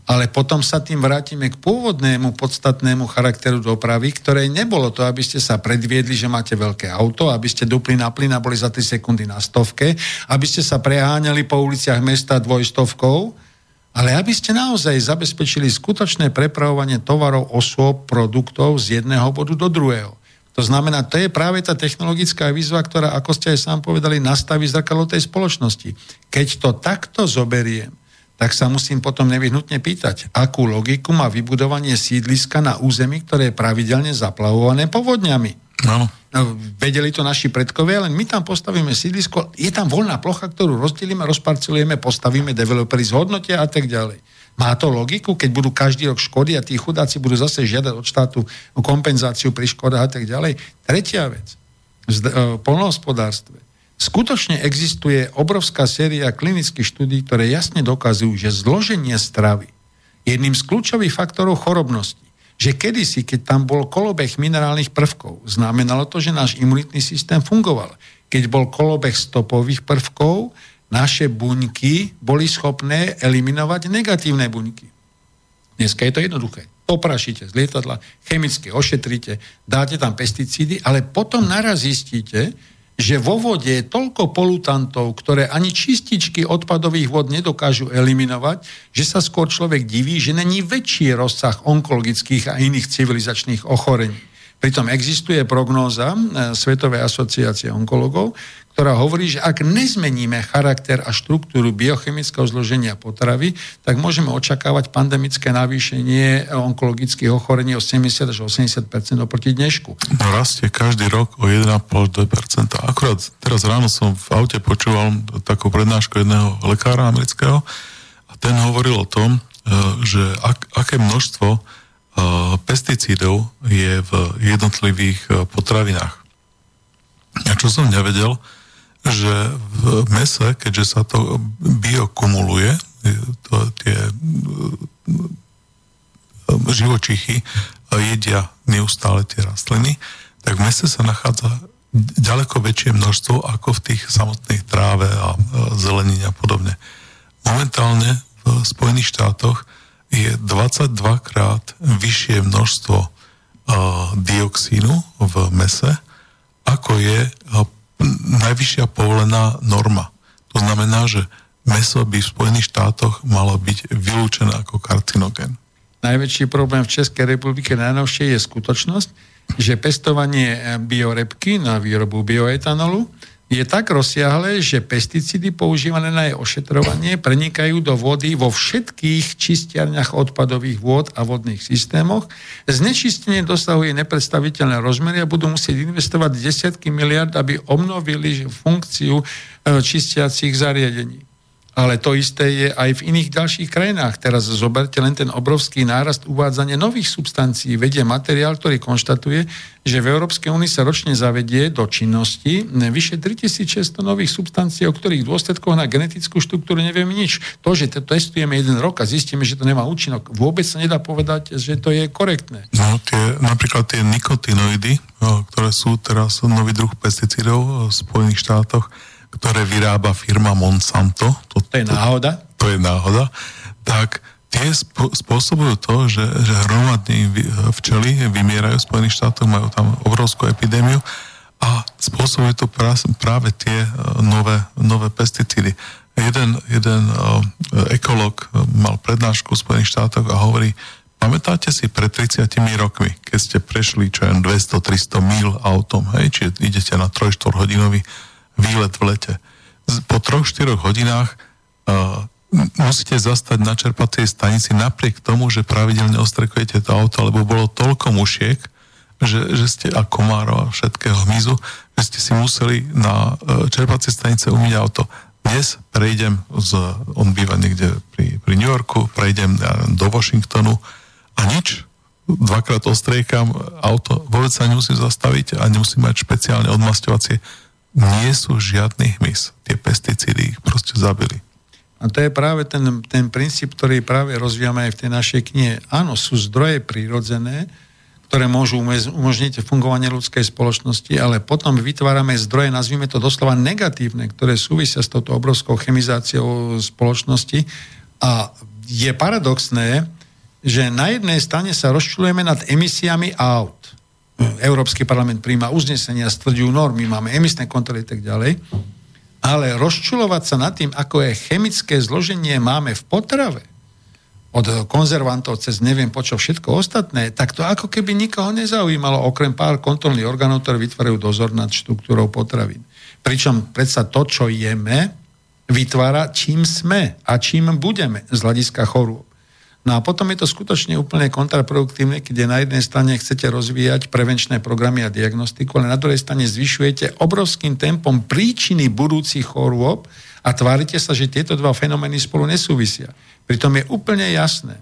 ale potom sa tým vrátime k pôvodnému podstatnému charakteru dopravy, ktoré nebolo to, aby ste sa predviedli, že máte veľké auto, aby ste dupli na plyn a boli za 3 sekundy na stovke, aby ste sa preháňali po uliciach mesta dvojstovkou, ale aby ste naozaj zabezpečili skutočné prepravovanie tovarov, osôb, produktov z jedného bodu do druhého. To znamená, to je práve tá technologická výzva, ktorá, ako ste aj sám povedali, nastaví zrkadlo tej spoločnosti. Keď to takto zoberiem, tak sa musím potom nevyhnutne pýtať, akú logiku má vybudovanie sídliska na území, ktoré je pravidelne zaplavované povodňami. No. no. Vedeli to naši predkovia, len my tam postavíme sídlisko, je tam voľná plocha, ktorú rozdelíme, rozparcelujeme, postavíme, developeri zhodnotia a tak ďalej. Má to logiku, keď budú každý rok škody a tí chudáci budú zase žiadať od štátu kompenzáciu pri škodách a tak ďalej. Tretia vec, v polnohospodárstve Skutočne existuje obrovská séria klinických štúdí, ktoré jasne dokazujú, že zloženie stravy je jedným z kľúčových faktorov chorobnosti. Že kedysi, keď tam bol kolobeh minerálnych prvkov, znamenalo to, že náš imunitný systém fungoval. Keď bol kolobeh stopových prvkov, naše buňky boli schopné eliminovať negatívne buňky. Dneska je to jednoduché. Poprašíte z lietadla, chemicky ošetríte, dáte tam pesticídy, ale potom naraz zistíte, že vo vode je toľko polutantov, ktoré ani čističky odpadových vod nedokážu eliminovať, že sa skôr človek diví, že není väčší rozsah onkologických a iných civilizačných ochorení. Pritom existuje prognóza e, Svetovej asociácie onkologov, ktorá hovorí, že ak nezmeníme charakter a štruktúru biochemického zloženia potravy, tak môžeme očakávať pandemické navýšenie onkologických ochorení o 70 až 80 oproti dnešku. No rastie každý rok o 1,5-2 Akurát teraz ráno som v aute počúval takú prednášku jedného lekára amerického a ten hovoril o tom, e, že ak, aké množstvo pesticídov je v jednotlivých potravinách. A čo som nevedel, že v mese, keďže sa to biokumuluje, to, tie živočichy jedia neustále tie rastliny, tak v mese sa nachádza ďaleko väčšie množstvo ako v tých samotných tráve a zelenine a podobne. Momentálne v Spojených štátoch je 22 krát vyššie množstvo uh, dioxínu v mese, ako je najvyššia povolená norma. To znamená, že meso by v Spojených štátoch malo byť vylúčené ako karcinogen. Najväčší problém v Českej republike najnovšie je skutočnosť, že pestovanie biorepky na výrobu bioetanolu je tak rozsiahle, že pesticídy používané na jej ošetrovanie prenikajú do vody vo všetkých čistiarniach odpadových vôd a vodných systémoch. Znečistenie dosahuje nepredstaviteľné rozmery a budú musieť investovať desiatky miliard, aby obnovili funkciu e, čistiacich zariadení. Ale to isté je aj v iných ďalších krajinách. Teraz zoberte len ten obrovský nárast uvádzania nových substancií. Vedie materiál, ktorý konštatuje, že v Európskej únii sa ročne zavedie do činnosti vyše 3600 nových substancií, o ktorých dôsledkoch na genetickú štruktúru nevieme nič. To, že to testujeme jeden rok a zistíme, že to nemá účinok, vôbec sa nedá povedať, že to je korektné. No, tie, napríklad tie nikotinoidy, ktoré sú teraz nový druh pesticídov v Spojených štátoch, ktoré vyrába firma Monsanto. To, to je náhoda? To, to je náhoda. Tak tie sp- spôsobujú to, že, že hromadne včely vymierajú v Spojených štátoch, majú tam obrovskú epidémiu a spôsobujú to práve tie e, nové, nové pesticídy. Jeden, jeden uh, ekolog mal prednášku v Spojených štátoch a hovorí, pamätáte si pred 30 rokmi, keď ste prešli čo 200-300 mil autom, hej, čiže idete na 3-4 hodinový výlet v lete. Po troch, štyroch hodinách uh, musíte zastať na čerpacej stanici napriek tomu, že pravidelne ostrekujete to auto, lebo bolo toľko mušiek, že, že ste a komárov a všetkého hmyzu, že ste si museli na uh, čerpacej stanice umyť auto. Dnes prejdem z, on býva niekde pri, pri New Yorku, prejdem do Washingtonu a nič, dvakrát ostriekam auto, vôbec sa nemusím zastaviť a nemusím mať špeciálne odmastovacie nie sú žiadny hmyz. Tie pesticídy ich proste zabili. A to je práve ten, ten princíp, ktorý práve rozvíjame aj v tej našej knihe. Áno, sú zdroje prírodzené, ktoré môžu umožniť fungovanie ľudskej spoločnosti, ale potom vytvárame zdroje, nazvime to doslova negatívne, ktoré súvisia s touto obrovskou chemizáciou spoločnosti. A je paradoxné, že na jednej strane sa rozčulujeme nad emisiami aut. Európsky parlament príjma uznesenia, stvrďujú normy, máme emisné kontroly a tak ďalej. Ale rozčulovať sa nad tým, ako je chemické zloženie máme v potrave, od konzervantov cez neviem po čo všetko ostatné, tak to ako keby nikoho nezaujímalo, okrem pár kontrolných orgánov, ktoré vytvárajú dozor nad štruktúrou potravín. Pričom predsa to, čo jeme, vytvára čím sme a čím budeme z hľadiska chorôb. No a potom je to skutočne úplne kontraproduktívne, keď na jednej strane chcete rozvíjať prevenčné programy a diagnostiku, ale na druhej strane zvyšujete obrovským tempom príčiny budúcich chorôb a tvárite sa, že tieto dva fenomény spolu nesúvisia. Pritom je úplne jasné,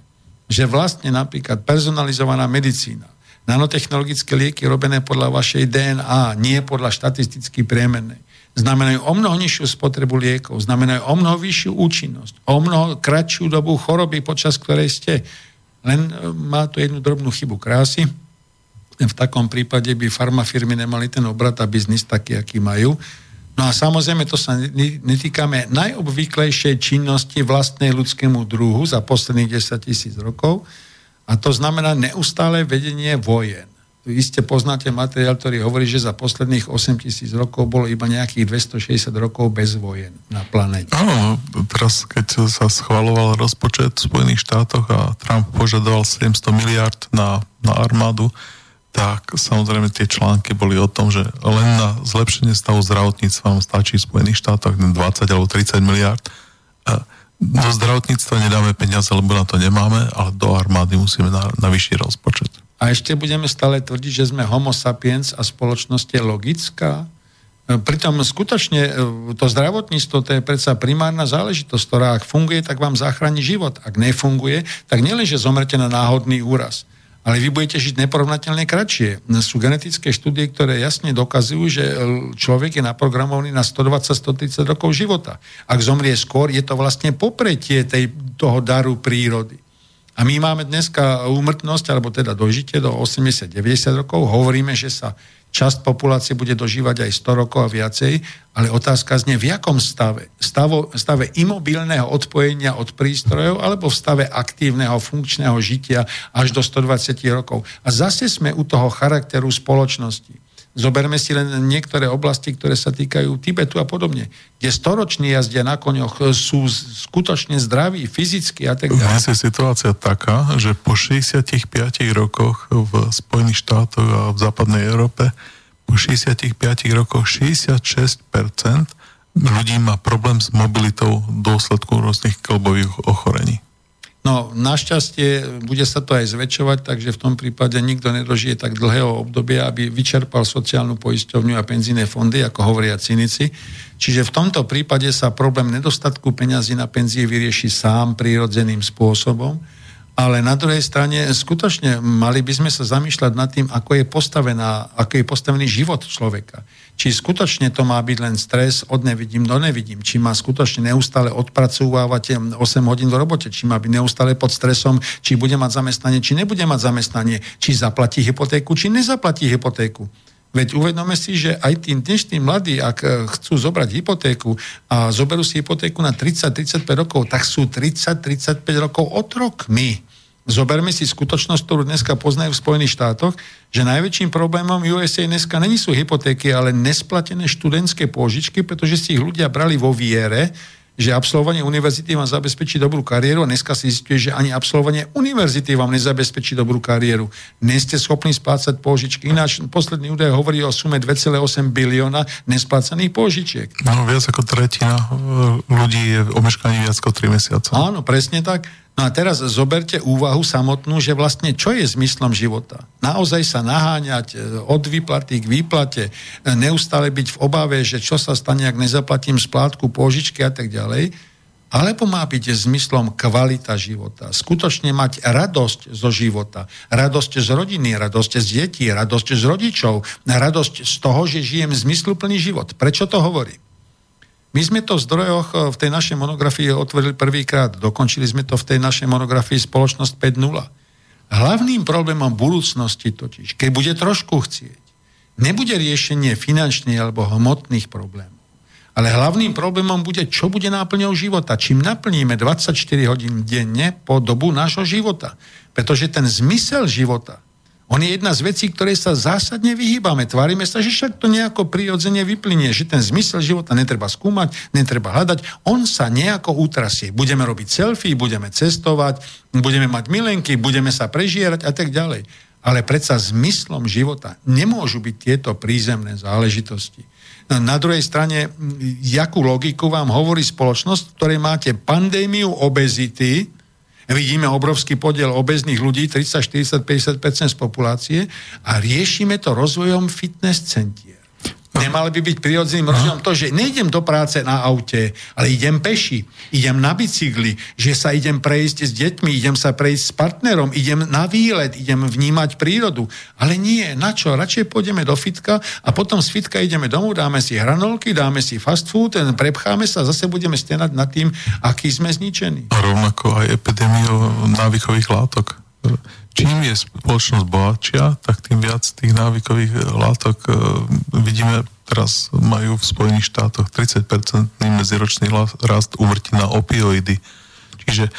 že vlastne napríklad personalizovaná medicína, nanotechnologické lieky robené podľa vašej DNA, nie podľa štatisticky priemernej, znamenajú o mnoho nižšiu spotrebu liekov, znamenajú o mnoho vyššiu účinnosť, o mnoho kratšiu dobu choroby, počas ktorej ste. Len e, má tu jednu drobnú chybu krásy. V takom prípade by farmafirmy nemali ten obrat a biznis taký, aký majú. No a samozrejme, to sa netýkame najobvyklejšej činnosti vlastnej ľudskému druhu za posledných 10 tisíc rokov. A to znamená neustále vedenie vojen iste poznáte materiál, ktorý hovorí, že za posledných 8 tisíc rokov bolo iba nejakých 260 rokov bez vojen na planete. Áno, teraz keď sa schvaloval rozpočet v Spojených štátoch a Trump požadoval 700 miliard na, na armádu, tak samozrejme tie články boli o tom, že len na zlepšenie stavu zdravotníctva vám stačí v Spojených štátoch 20 alebo 30 miliard. Do zdravotníctva nedáme peniaze, lebo na to nemáme, ale do armády musíme na, na vyšší rozpočet. A ešte budeme stále tvrdiť, že sme homo sapiens a spoločnosť je logická? Pritom skutočne e, to zdravotníctvo to je predsa primárna záležitosť, ktorá ak funguje, tak vám zachráni život. Ak nefunguje, tak nielen, že zomrete na náhodný úraz ale vy budete žiť neporovnateľne kratšie. Sú genetické štúdie, ktoré jasne dokazujú, že e, človek je naprogramovaný na 120-130 rokov života. Ak zomrie skôr, je to vlastne popretie tej, toho daru prírody. A my máme dneska úmrtnosť, alebo teda dožitie do 80-90 rokov. Hovoríme, že sa časť populácie bude dožívať aj 100 rokov a viacej, ale otázka znie, v jakom stave? Stavo, stave imobilného odpojenia od prístrojov alebo v stave aktívneho, funkčného žitia až do 120 rokov. A zase sme u toho charakteru spoločnosti. Zoberme si len niektoré oblasti, ktoré sa týkajú Tibetu a podobne, kde storoční jazdia na koňoch sú skutočne zdraví, fyzicky a tak ďalej. Dnes je situácia taká, že po 65 rokoch v Spojených štátoch a v západnej Európe po 65 rokoch 66% ľudí má problém s mobilitou v dôsledku rôznych klbových ochorení. No, našťastie bude sa to aj zväčšovať, takže v tom prípade nikto nedožije tak dlhého obdobia, aby vyčerpal sociálnu poisťovňu a penzíne fondy, ako hovoria cynici. Čiže v tomto prípade sa problém nedostatku peňazí na penzie vyrieši sám prírodzeným spôsobom ale na druhej strane skutočne mali by sme sa zamýšľať nad tým, ako je, postavená, ako je postavený život človeka. Či skutočne to má byť len stres od nevidím do nevidím, či má skutočne neustále odpracovávať 8 hodín v robote, či má byť neustále pod stresom, či bude mať zamestnanie, či nebude mať zamestnanie, či zaplatí hypotéku, či nezaplatí hypotéku. Veď uvedome si, že aj tí dnešní mladí, ak e, chcú zobrať hypotéku a zoberú si hypotéku na 30-35 rokov, tak sú 30-35 rokov otrokmi. Zoberme si skutočnosť, ktorú dneska poznajú v Spojených štátoch, že najväčším problémom USA dneska není sú hypotéky, ale nesplatené študentské pôžičky, pretože si ich ľudia brali vo viere, že absolvovanie univerzity vám zabezpečí dobrú kariéru a dneska si zistuje, že ani absolvovanie univerzity vám nezabezpečí dobrú kariéru. Nie ste schopní splácať pôžičky. Ináč posledný údaj hovorí o sume 2,8 bilióna nesplácaných pôžičiek. No, viac ako tretina e, ľudí je omeškaní viac ako 3 mesiace. Áno, presne tak. No a teraz zoberte úvahu samotnú, že vlastne čo je zmyslom života? Naozaj sa naháňať e, od výplaty k výplate, e, neustále byť v obave, že čo sa stane, ak nezaplatím splátku, pôžičky a tak ďalej, alebo má byť zmyslom kvalita života. Skutočne mať radosť zo života, radosť z rodiny, radosť z detí, radosť z rodičov, radosť z toho, že žijem zmysluplný život. Prečo to hovorím? My sme to v zdrojoch eh, v tej našej monografii otvorili prvýkrát. Dokončili sme to v tej našej monografii Spoločnosť 5.0. Hlavným problémom budúcnosti totiž, keď bude trošku chcieť, nebude riešenie finančných alebo hmotných problémov. Ale hlavným problémom bude, čo bude náplňou života. Čím naplníme 24 hodín denne po dobu nášho života. Pretože ten zmysel života on je jedna z vecí, ktoré sa zásadne vyhýbame. Tvárime sa, že však to nejako prirodzene vyplynie, že ten zmysel života netreba skúmať, netreba hľadať. On sa nejako utrasie. Budeme robiť selfie, budeme cestovať, budeme mať milenky, budeme sa prežierať a tak ďalej. Ale predsa zmyslom života nemôžu byť tieto prízemné záležitosti. Na druhej strane, jakú logiku vám hovorí spoločnosť, v ktorej máte pandémiu obezity, Vidíme obrovský podiel obezných ľudí, 30, 40, 50% z populácie a riešime to rozvojom fitness centier. Nemalo by byť prirodzeným rozdielom to, že nejdem do práce na aute, ale idem peši, idem na bicykli, že sa idem prejsť s deťmi, idem sa prejsť s partnerom, idem na výlet, idem vnímať prírodu. Ale nie, na čo? Radšej pôjdeme do fitka a potom z fitka ideme domov, dáme si hranolky, dáme si fast food, prepcháme sa a zase budeme stenať nad tým, aký sme zničení. A rovnako aj epidémiu návykových látok čím je spoločnosť bohatšia, tak tým viac tých návykových látok e, vidíme, teraz majú v Spojených štátoch 30% medziročný rast úmrtí na opioidy. Čiže e,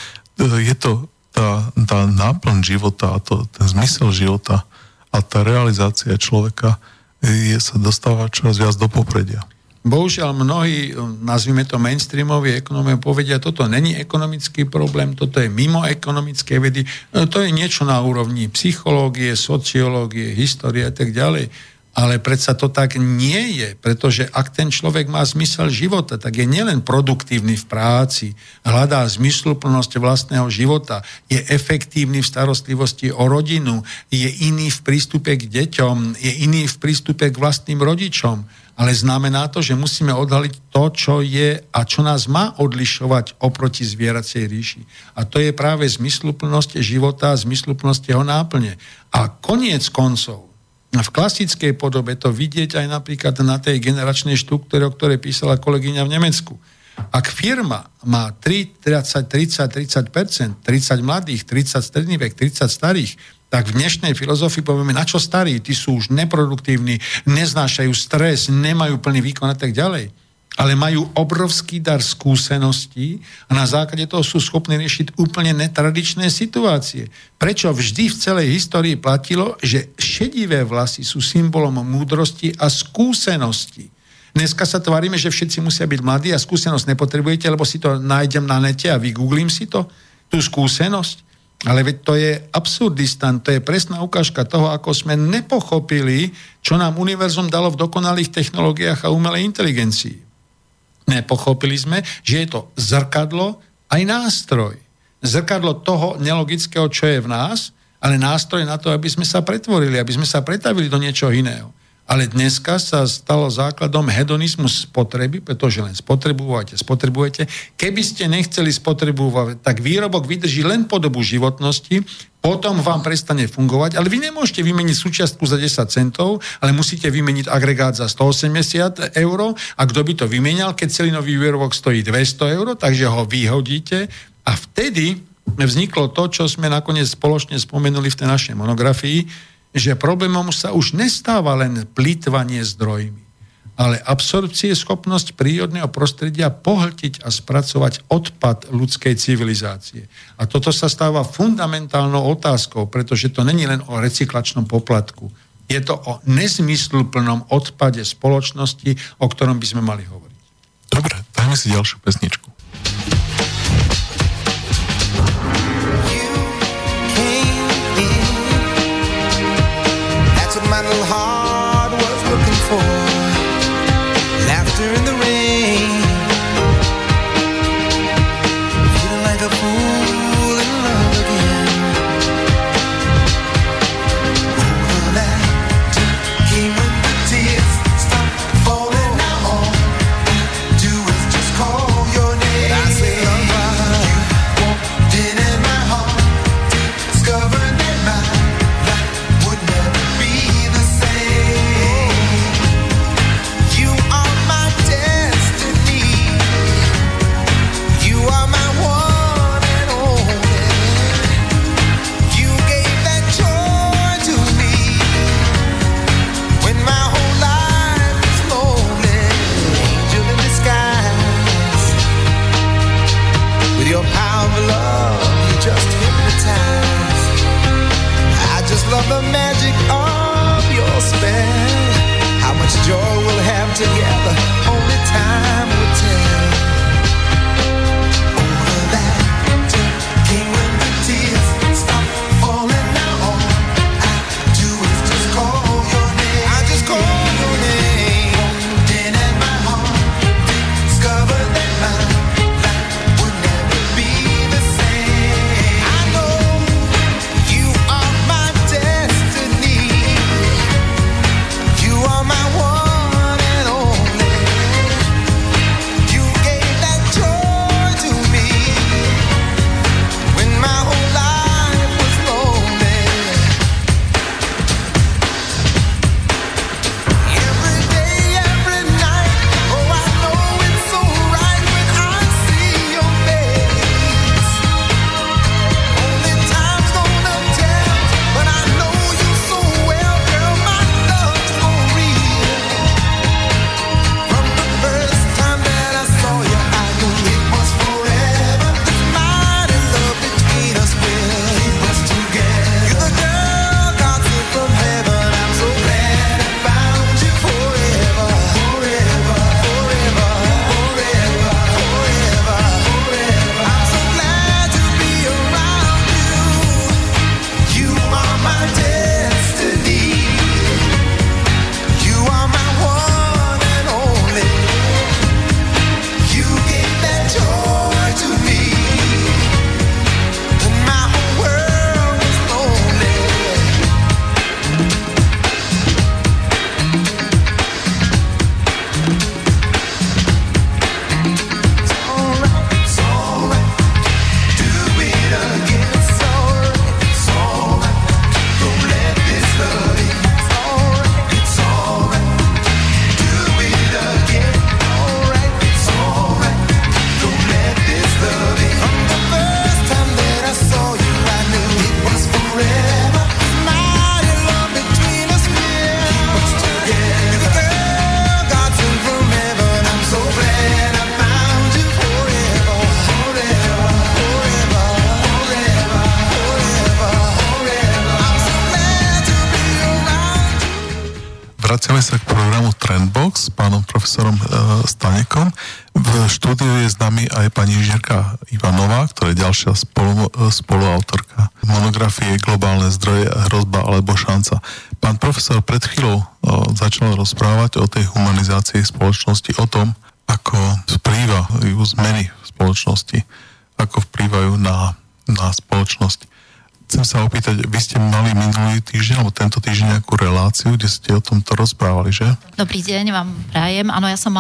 je to tá, tá náplň života a to, ten zmysel života a tá realizácia človeka je, sa dostáva čoraz viac do popredia. Bohužiaľ mnohí, nazvime to mainstreamoví ekonómie, povedia, toto není ekonomický problém, toto je mimo ekonomické vedy, no, to je niečo na úrovni psychológie, sociológie, histórie a tak ďalej. Ale predsa to tak nie je, pretože ak ten človek má zmysel života, tak je nielen produktívny v práci, hľadá zmysluplnosť vlastného života, je efektívny v starostlivosti o rodinu, je iný v prístupe k deťom, je iný v prístupe k vlastným rodičom ale znamená to, že musíme odhaliť to, čo je a čo nás má odlišovať oproti zvieracej ríši. A to je práve zmysluplnosť života, zmysluplnosť jeho náplne. A koniec koncov, v klasickej podobe to vidieť aj napríklad na tej generačnej štruktúre, o ktorej písala kolegyňa v Nemecku. Ak firma má 3, 30, 30, 30%, 30 mladých, 30 stredný vek, 30 starých, tak v dnešnej filozofii povieme, na čo starí, tí sú už neproduktívni, neznášajú stres, nemajú plný výkon a tak ďalej. Ale majú obrovský dar skúseností a na základe toho sú schopní riešiť úplne netradičné situácie. Prečo vždy v celej histórii platilo, že šedivé vlasy sú symbolom múdrosti a skúsenosti. Dneska sa tvárime, že všetci musia byť mladí a skúsenosť nepotrebujete, lebo si to nájdem na nete a vygooglím si to, tú skúsenosť. Ale veď to je absurdistan, to je presná ukážka toho, ako sme nepochopili, čo nám univerzum dalo v dokonalých technológiách a umelej inteligencii. Nepochopili sme, že je to zrkadlo aj nástroj. Zrkadlo toho nelogického, čo je v nás, ale nástroj na to, aby sme sa pretvorili, aby sme sa pretavili do niečoho iného. Ale dneska sa stalo základom hedonizmu spotreby, pretože len spotrebujete, spotrebujete. Keby ste nechceli spotrebovať, tak výrobok vydrží len po dobu životnosti, potom vám prestane fungovať, ale vy nemôžete vymeniť súčiastku za 10 centov, ale musíte vymeniť agregát za 180 eur a kto by to vymenal, keď celý nový výrobok stojí 200 eur, takže ho vyhodíte a vtedy vzniklo to, čo sme nakoniec spoločne spomenuli v tej našej monografii, že problémom sa už nestáva len plýtvanie zdrojmi, ale absorpcie schopnosť prírodného prostredia pohltiť a spracovať odpad ľudskej civilizácie. A toto sa stáva fundamentálnou otázkou, pretože to není len o recyklačnom poplatku. Je to o nezmysluplnom odpade spoločnosti, o ktorom by sme mali hovoriť. Dobre, dajme si ďalšiu pesničku. little heart.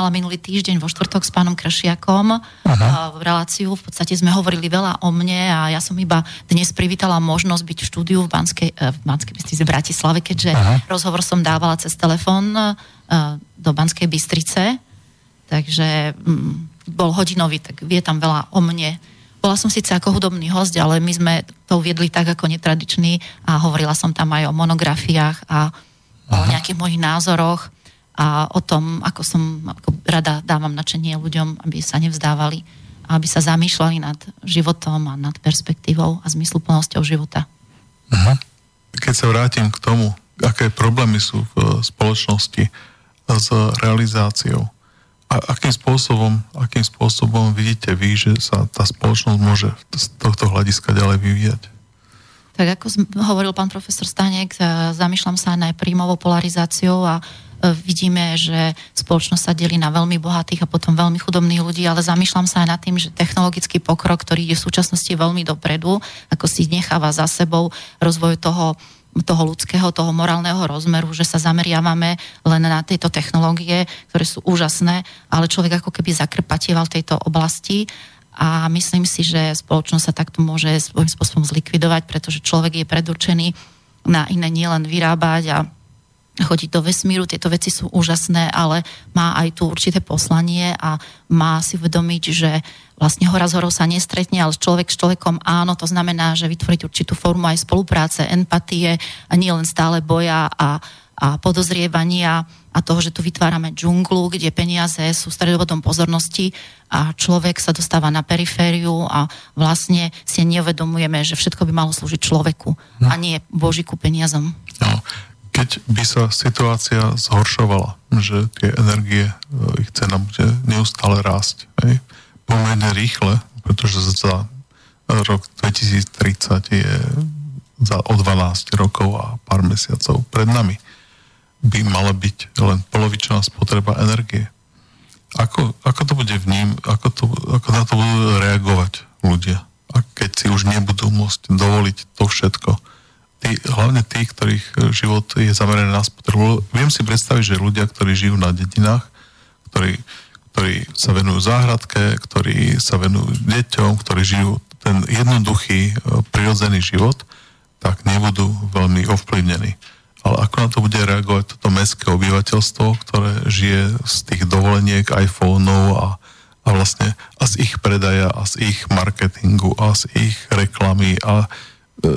Mala minulý týždeň vo štvrtok s pánom Krašiakom uh, reláciu. V podstate sme hovorili veľa o mne a ja som iba dnes privítala možnosť byť v štúdiu v Banskej, uh, v Banskej Bystrici v Bratislave, keďže Aha. rozhovor som dávala cez telefón uh, do Banskej Bystrice. Takže um, bol hodinový, tak vie tam veľa o mne bola som síce ako hudobný host, ale my sme to uviedli tak ako netradičný a hovorila som tam aj o monografiách a Aha. o nejakých mojich názoroch a o tom, ako som rada dávam načenie ľuďom, aby sa nevzdávali a aby sa zamýšľali nad životom a nad perspektívou a zmysluplnosťou života. Aha. Keď sa vrátim k tomu, aké problémy sú v spoločnosti s realizáciou a akým spôsobom, akým spôsobom vidíte vy, že sa tá spoločnosť môže z tohto hľadiska ďalej vyvíjať? Tak ako hovoril pán profesor Stanek, e, zamýšľam sa aj príjmovou polarizáciou a e, vidíme, že spoločnosť sa delí na veľmi bohatých a potom veľmi chudobných ľudí, ale zamýšľam sa aj nad tým, že technologický pokrok, ktorý ide v súčasnosti veľmi dopredu, ako si necháva za sebou rozvoj toho toho ľudského, toho morálneho rozmeru, že sa zameriavame len na tieto technológie, ktoré sú úžasné, ale človek ako keby zakrpatieval v tejto oblasti a myslím si, že spoločnosť sa takto môže svojím spôsobom zlikvidovať, pretože človek je predurčený na iné nielen vyrábať a chodiť do vesmíru, tieto veci sú úžasné, ale má aj tu určité poslanie a má si uvedomiť, že vlastne hora z horou sa nestretne, ale človek s človekom áno, to znamená, že vytvoriť určitú formu aj spolupráce, empatie a nie len stále boja a, a podozrievania a toho, že tu vytvárame džunglu, kde peniaze sú stredobodom pozornosti a človek sa dostáva na perifériu a vlastne si neuvedomujeme, že všetko by malo slúžiť človeku no. a nie božiku peniazom. No keď by sa situácia zhoršovala, že tie energie, e, ich cena bude neustále rásť, hej, pomerne rýchle, pretože za rok 2030 je za, o 12 rokov a pár mesiacov pred nami by mala byť len polovičná spotreba energie. Ako, ako to bude v ním, ako, to, ako na to budú reagovať ľudia? A keď si už nebudú môcť dovoliť to všetko, tí, hlavne tí, ktorých e, život je zameraný na spotrebu. Viem si predstaviť, že ľudia, ktorí žijú na dedinách, ktorí, ktorí sa venujú záhradke, ktorí sa venujú deťom, ktorí žijú ten jednoduchý, e, prirodzený život, tak nebudú veľmi ovplyvnení. Ale ako na to bude reagovať toto mestské obyvateľstvo, ktoré žije z tých dovoleniek, iPhoneov a, a vlastne a z ich predaja a z ich marketingu a z ich reklamy a E,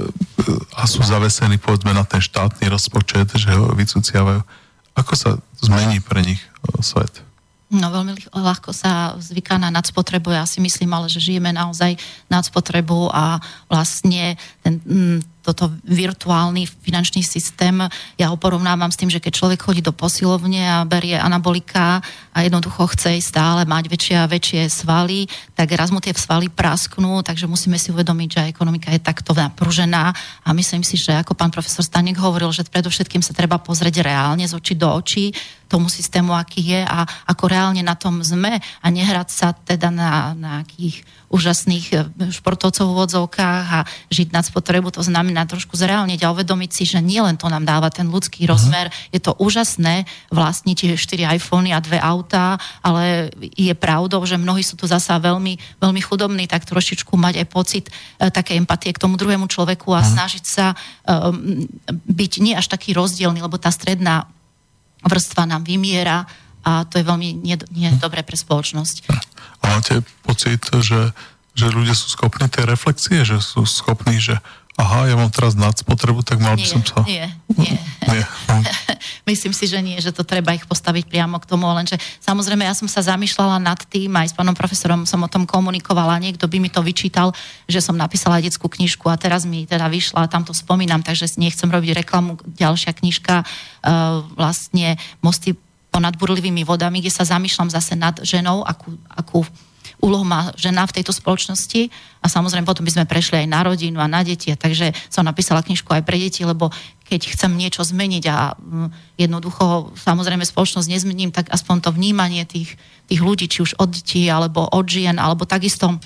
a sú zavesení povedzme na ten štátny rozpočet, že ho vycuciavajú. Ako sa zmení pre nich e, svet? No veľmi ľahko sa zvyká na nadspotrebu. Ja si myslím ale, že žijeme naozaj nadspotrebu a vlastne ten, mm, toto virtuálny finančný systém, ja ho porovnávam s tým, že keď človek chodí do posilovne a berie anabolika a jednoducho chce stále mať väčšie a väčšie svaly, tak raz mu tie svaly prasknú, takže musíme si uvedomiť, že ekonomika je takto napružená. A myslím si, že ako pán profesor Stanek hovoril, že predovšetkým sa treba pozrieť reálne z očí do očí tomu systému, aký je a ako reálne na tom sme a nehrať sa teda na, na akých úžasných eh, športovcov v odzovkách a žiť nad spotrebu, to znamená trošku zreálniť a uvedomiť si, že nielen to nám dáva ten ľudský uh-huh. rozmer, je to úžasné vlastniť tie 4 iPhony a dve autá, ale je pravdou, že mnohí sú tu zasa veľmi, veľmi chudobní, tak trošičku mať aj pocit e, také empatie k tomu druhému človeku a uh-huh. snažiť sa e, byť nie až taký rozdielný, lebo tá stredná vrstva nám vymiera a to je veľmi nie, nie dobré pre spoločnosť. A máte pocit, že, že ľudia sú schopní tej reflexie, že sú schopní, že aha, ja mám teraz nadspotrebu, tak mal by Nie, som sa... nie, nie. Nie. Hm. (laughs) Myslím si, že nie, že to treba ich postaviť priamo k tomu, lenže samozrejme ja som sa zamýšľala nad tým, aj s pánom profesorom som o tom komunikovala, niekto by mi to vyčítal, že som napísala detskú knižku a teraz mi teda vyšla, tam to spomínam, takže nechcem robiť reklamu. Ďalšia knižka uh, vlastne Mosty ponad burlivými vodami, kde sa zamýšľam zase nad ženou, akú, akú úlohu má žena v tejto spoločnosti a samozrejme potom by sme prešli aj na rodinu a na deti. Takže som napísala knižku aj pre deti, lebo keď chcem niečo zmeniť a mm, jednoducho samozrejme spoločnosť nezmením, tak aspoň to vnímanie tých, tých ľudí, či už od detí alebo od žien, alebo takisto,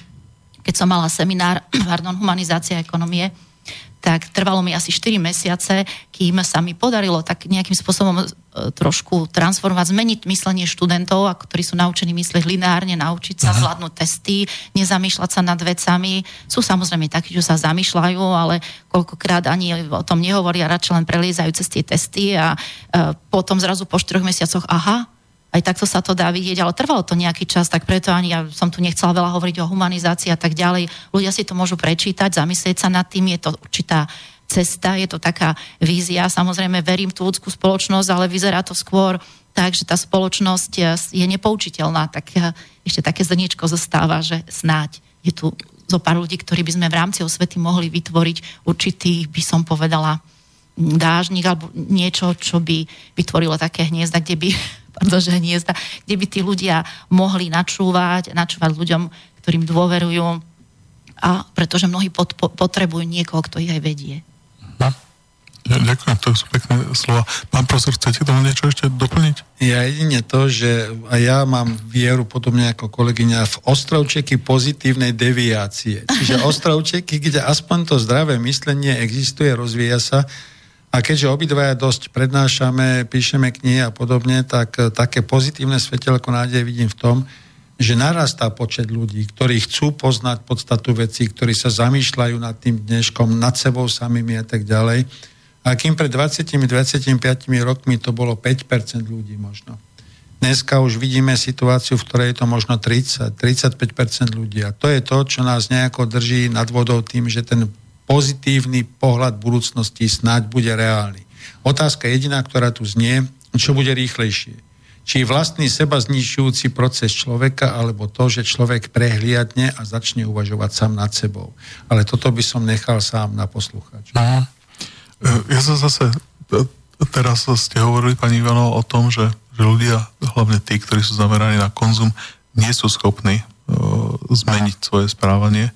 keď som mala seminár, (clears throat) pardon, humanizácia ekonomie, tak trvalo mi asi 4 mesiace, kým sa mi podarilo tak nejakým spôsobom e, trošku transformovať, zmeniť myslenie študentov, ktorí sú naučení myslieť lineárne, naučiť sa Aha. zvládnuť testy, nezamýšľať sa nad vecami. Sú samozrejme takí, že sa zamýšľajú, ale koľkokrát ani o tom nehovoria, radšej len preliezajú cez tie testy a e, potom zrazu po 4 mesiacoch, aha, aj takto sa to dá vidieť, ale trvalo to nejaký čas, tak preto ani ja som tu nechcela veľa hovoriť o humanizácii a tak ďalej. Ľudia si to môžu prečítať, zamyslieť sa nad tým, je to určitá cesta, je to taká vízia. Samozrejme, verím tú ľudskú spoločnosť, ale vyzerá to skôr tak, že tá spoločnosť je nepoučiteľná, tak eh, ešte také zrničko zostáva, že snáď je tu zo pár ľudí, ktorí by sme v rámci osvety mohli vytvoriť určitý, by som povedala, dážnik alebo niečo, čo by vytvorilo také hniezda, kde by pardon, že hniezda, kde by tí ľudia mohli načúvať, načúvať ľuďom, ktorým dôverujú a pretože mnohí pot, potrebujú niekoho, kto ich aj vedie. Ja, ďakujem, to sú pekné slova. Pán profesor, chcete tomu niečo ešte doplniť? Ja jedine to, že ja mám vieru podobne ako kolegyňa v ostrovčeky pozitívnej deviácie. Čiže (laughs) ostrovčeky, kde aspoň to zdravé myslenie existuje, rozvíja sa, a keďže obidvaja dosť prednášame, píšeme knihy a podobne, tak eh, také pozitívne svetelko nádej vidím v tom, že narastá počet ľudí, ktorí chcú poznať podstatu vecí, ktorí sa zamýšľajú nad tým dneškom, nad sebou samými a tak ďalej. A kým pred 20-25 rokmi to bolo 5% ľudí možno. Dneska už vidíme situáciu, v ktorej je to možno 30-35% ľudí. A to je to, čo nás nejako drží nad vodou tým, že ten pozitívny pohľad budúcnosti snáď bude reálny. Otázka jediná, ktorá tu znie, čo bude rýchlejšie. Či vlastný seba znižujúci proces človeka, alebo to, že človek prehliadne a začne uvažovať sám nad sebou. Ale toto by som nechal sám na poslucháč. Aha. E, ja som zase, teraz ste hovorili, pani Ivanov, o tom, že, že ľudia, hlavne tí, ktorí sú zameraní na konzum, nie sú schopní uh, zmeniť svoje správanie.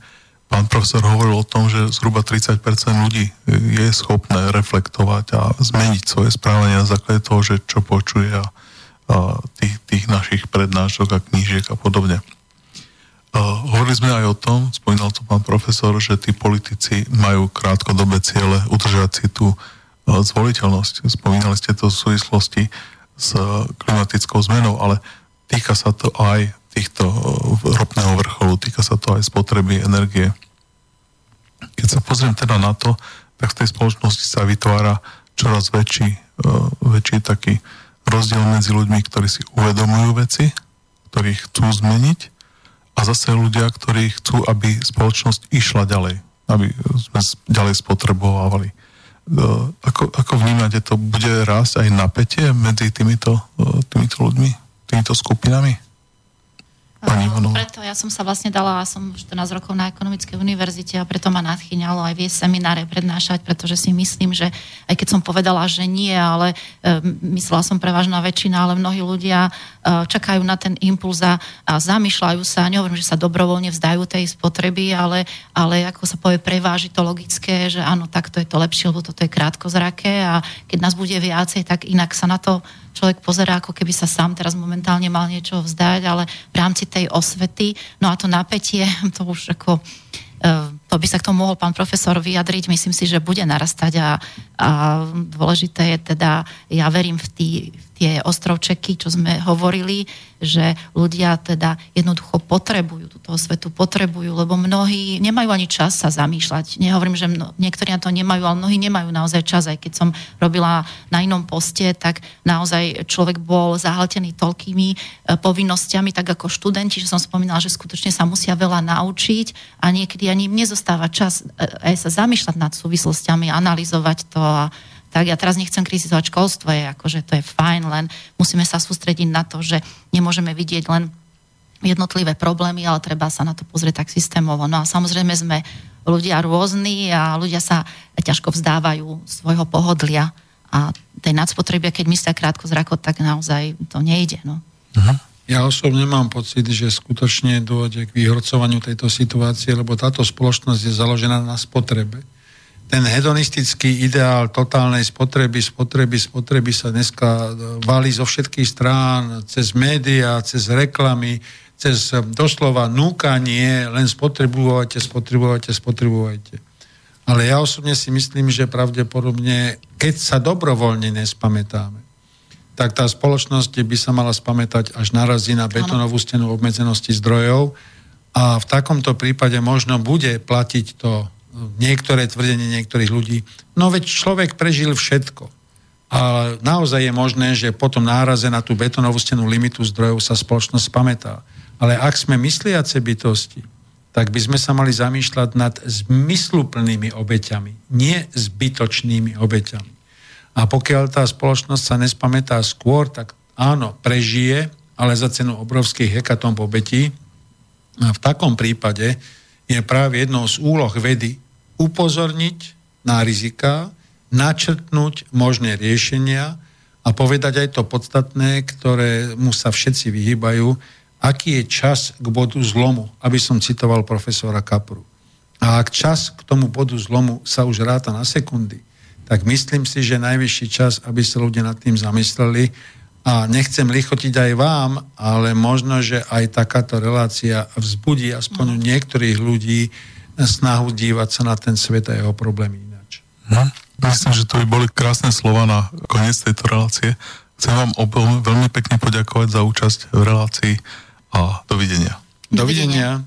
Pán profesor hovoril o tom, že zhruba 30% ľudí je schopné reflektovať a zmeniť svoje správanie na základe toho, že čo počuje a, a tých, tých našich prednášok a knížiek a podobne. A hovorili sme aj o tom, spomínal to pán profesor, že tí politici majú krátkodobé ciele udržať si tú zvoliteľnosť. Spomínali ste to v súvislosti s klimatickou zmenou, ale týka sa to aj týchto ropného vrcholu, týka sa to aj spotreby energie. Keď sa pozriem teda na to, tak v tej spoločnosti sa vytvára čoraz väčší, uh, väčší taký rozdiel medzi ľuďmi, ktorí si uvedomujú veci, ktorí chcú zmeniť a zase ľudia, ktorí chcú, aby spoločnosť išla ďalej, aby sme ďalej spotrebovávali. Uh, ako, ako vnímate to? Bude rásť aj napätie medzi týmito, týmito ľuďmi, týmito skupinami? Pani Preto ja som sa vlastne dala, som 14 rokov na ekonomickej univerzite a preto ma nadchýňalo aj viesť semináre prednášať, pretože si myslím, že aj keď som povedala, že nie, ale e, myslela som prevažná väčšina, ale mnohí ľudia e, čakajú na ten impuls a, a zamýšľajú sa, nehovorím, že sa dobrovoľne vzdajú tej spotreby, ale, ale ako sa povie, preváži to logické, že áno, takto je to lepšie, lebo toto je krátkozraké a keď nás bude viacej, tak inak sa na to človek pozerá, ako keby sa sám teraz momentálne mal niečo vzdať, ale v rámci tej osvety, no a to napätie, (laughs) to už ako e, to by sa k tomu mohol pán profesor vyjadriť, myslím si, že bude narastať a, a dôležité je teda, ja verím v, tý, tie ostrovčeky, čo sme hovorili, že ľudia teda jednoducho potrebujú túto svetu, potrebujú, lebo mnohí nemajú ani čas sa zamýšľať. Nehovorím, že mno, niektorí na to nemajú, ale mnohí nemajú naozaj čas. Aj keď som robila na inom poste, tak naozaj človek bol zahltený toľkými e, povinnosťami, tak ako študenti, že som spomínala, že skutočne sa musia veľa naučiť a niekedy ani im nezostáva čas e, aj sa zamýšľať nad súvislostiami, analyzovať to a tak ja teraz nechcem kritizovať školstvo, je akože to je fajn, len musíme sa sústrediť na to, že nemôžeme vidieť len jednotlivé problémy, ale treba sa na to pozrieť tak systémovo. No a samozrejme sme ľudia rôzni a ľudia sa ťažko vzdávajú svojho pohodlia a tej nadspotreby, keď myslia krátko zrako, tak naozaj to nejde. No. Uh-huh. Ja osobne mám pocit, že skutočne dôjde k vyhorcovaniu tejto situácie, lebo táto spoločnosť je založená na spotrebe ten hedonistický ideál totálnej spotreby, spotreby, spotreby sa dneska e, valí zo všetkých strán, cez médiá, cez reklamy, cez e, doslova núkanie, len spotrebujete, spotrebujete, spotrebujete. Ale ja osobne si myslím, že pravdepodobne, keď sa dobrovoľne nespamätáme, tak tá spoločnosť by sa mala spamätať, až narazí na betonovú stenu obmedzenosti zdrojov a v takomto prípade možno bude platiť to niektoré tvrdenie niektorých ľudí. No veď človek prežil všetko. A naozaj je možné, že potom náraze na tú betonovú stenu limitu zdrojov sa spoločnosť pamätá. Ale ak sme mysliace bytosti, tak by sme sa mali zamýšľať nad zmysluplnými obeťami, nie zbytočnými obeťami. A pokiaľ tá spoločnosť sa nespamätá skôr, tak áno, prežije, ale za cenu obrovských hekatomb obetí. A v takom prípade je práve jednou z úloh vedy upozorniť na rizika, načrtnúť možné riešenia a povedať aj to podstatné, ktoré mu sa všetci vyhýbajú, aký je čas k bodu zlomu, aby som citoval profesora Kapru. A ak čas k tomu bodu zlomu sa už ráta na sekundy, tak myslím si, že najvyšší čas, aby sa ľudia nad tým zamysleli a nechcem lichotiť aj vám, ale možno, že aj takáto relácia vzbudí aspoň niektorých ľudí snahu dívať sa na ten svet a jeho problémy ináč. Hm. Myslím, že to by boli krásne slova na koniec tejto relácie. Chcem vám obom veľmi pekne poďakovať za účasť v relácii a dovidenia. Dovidenia.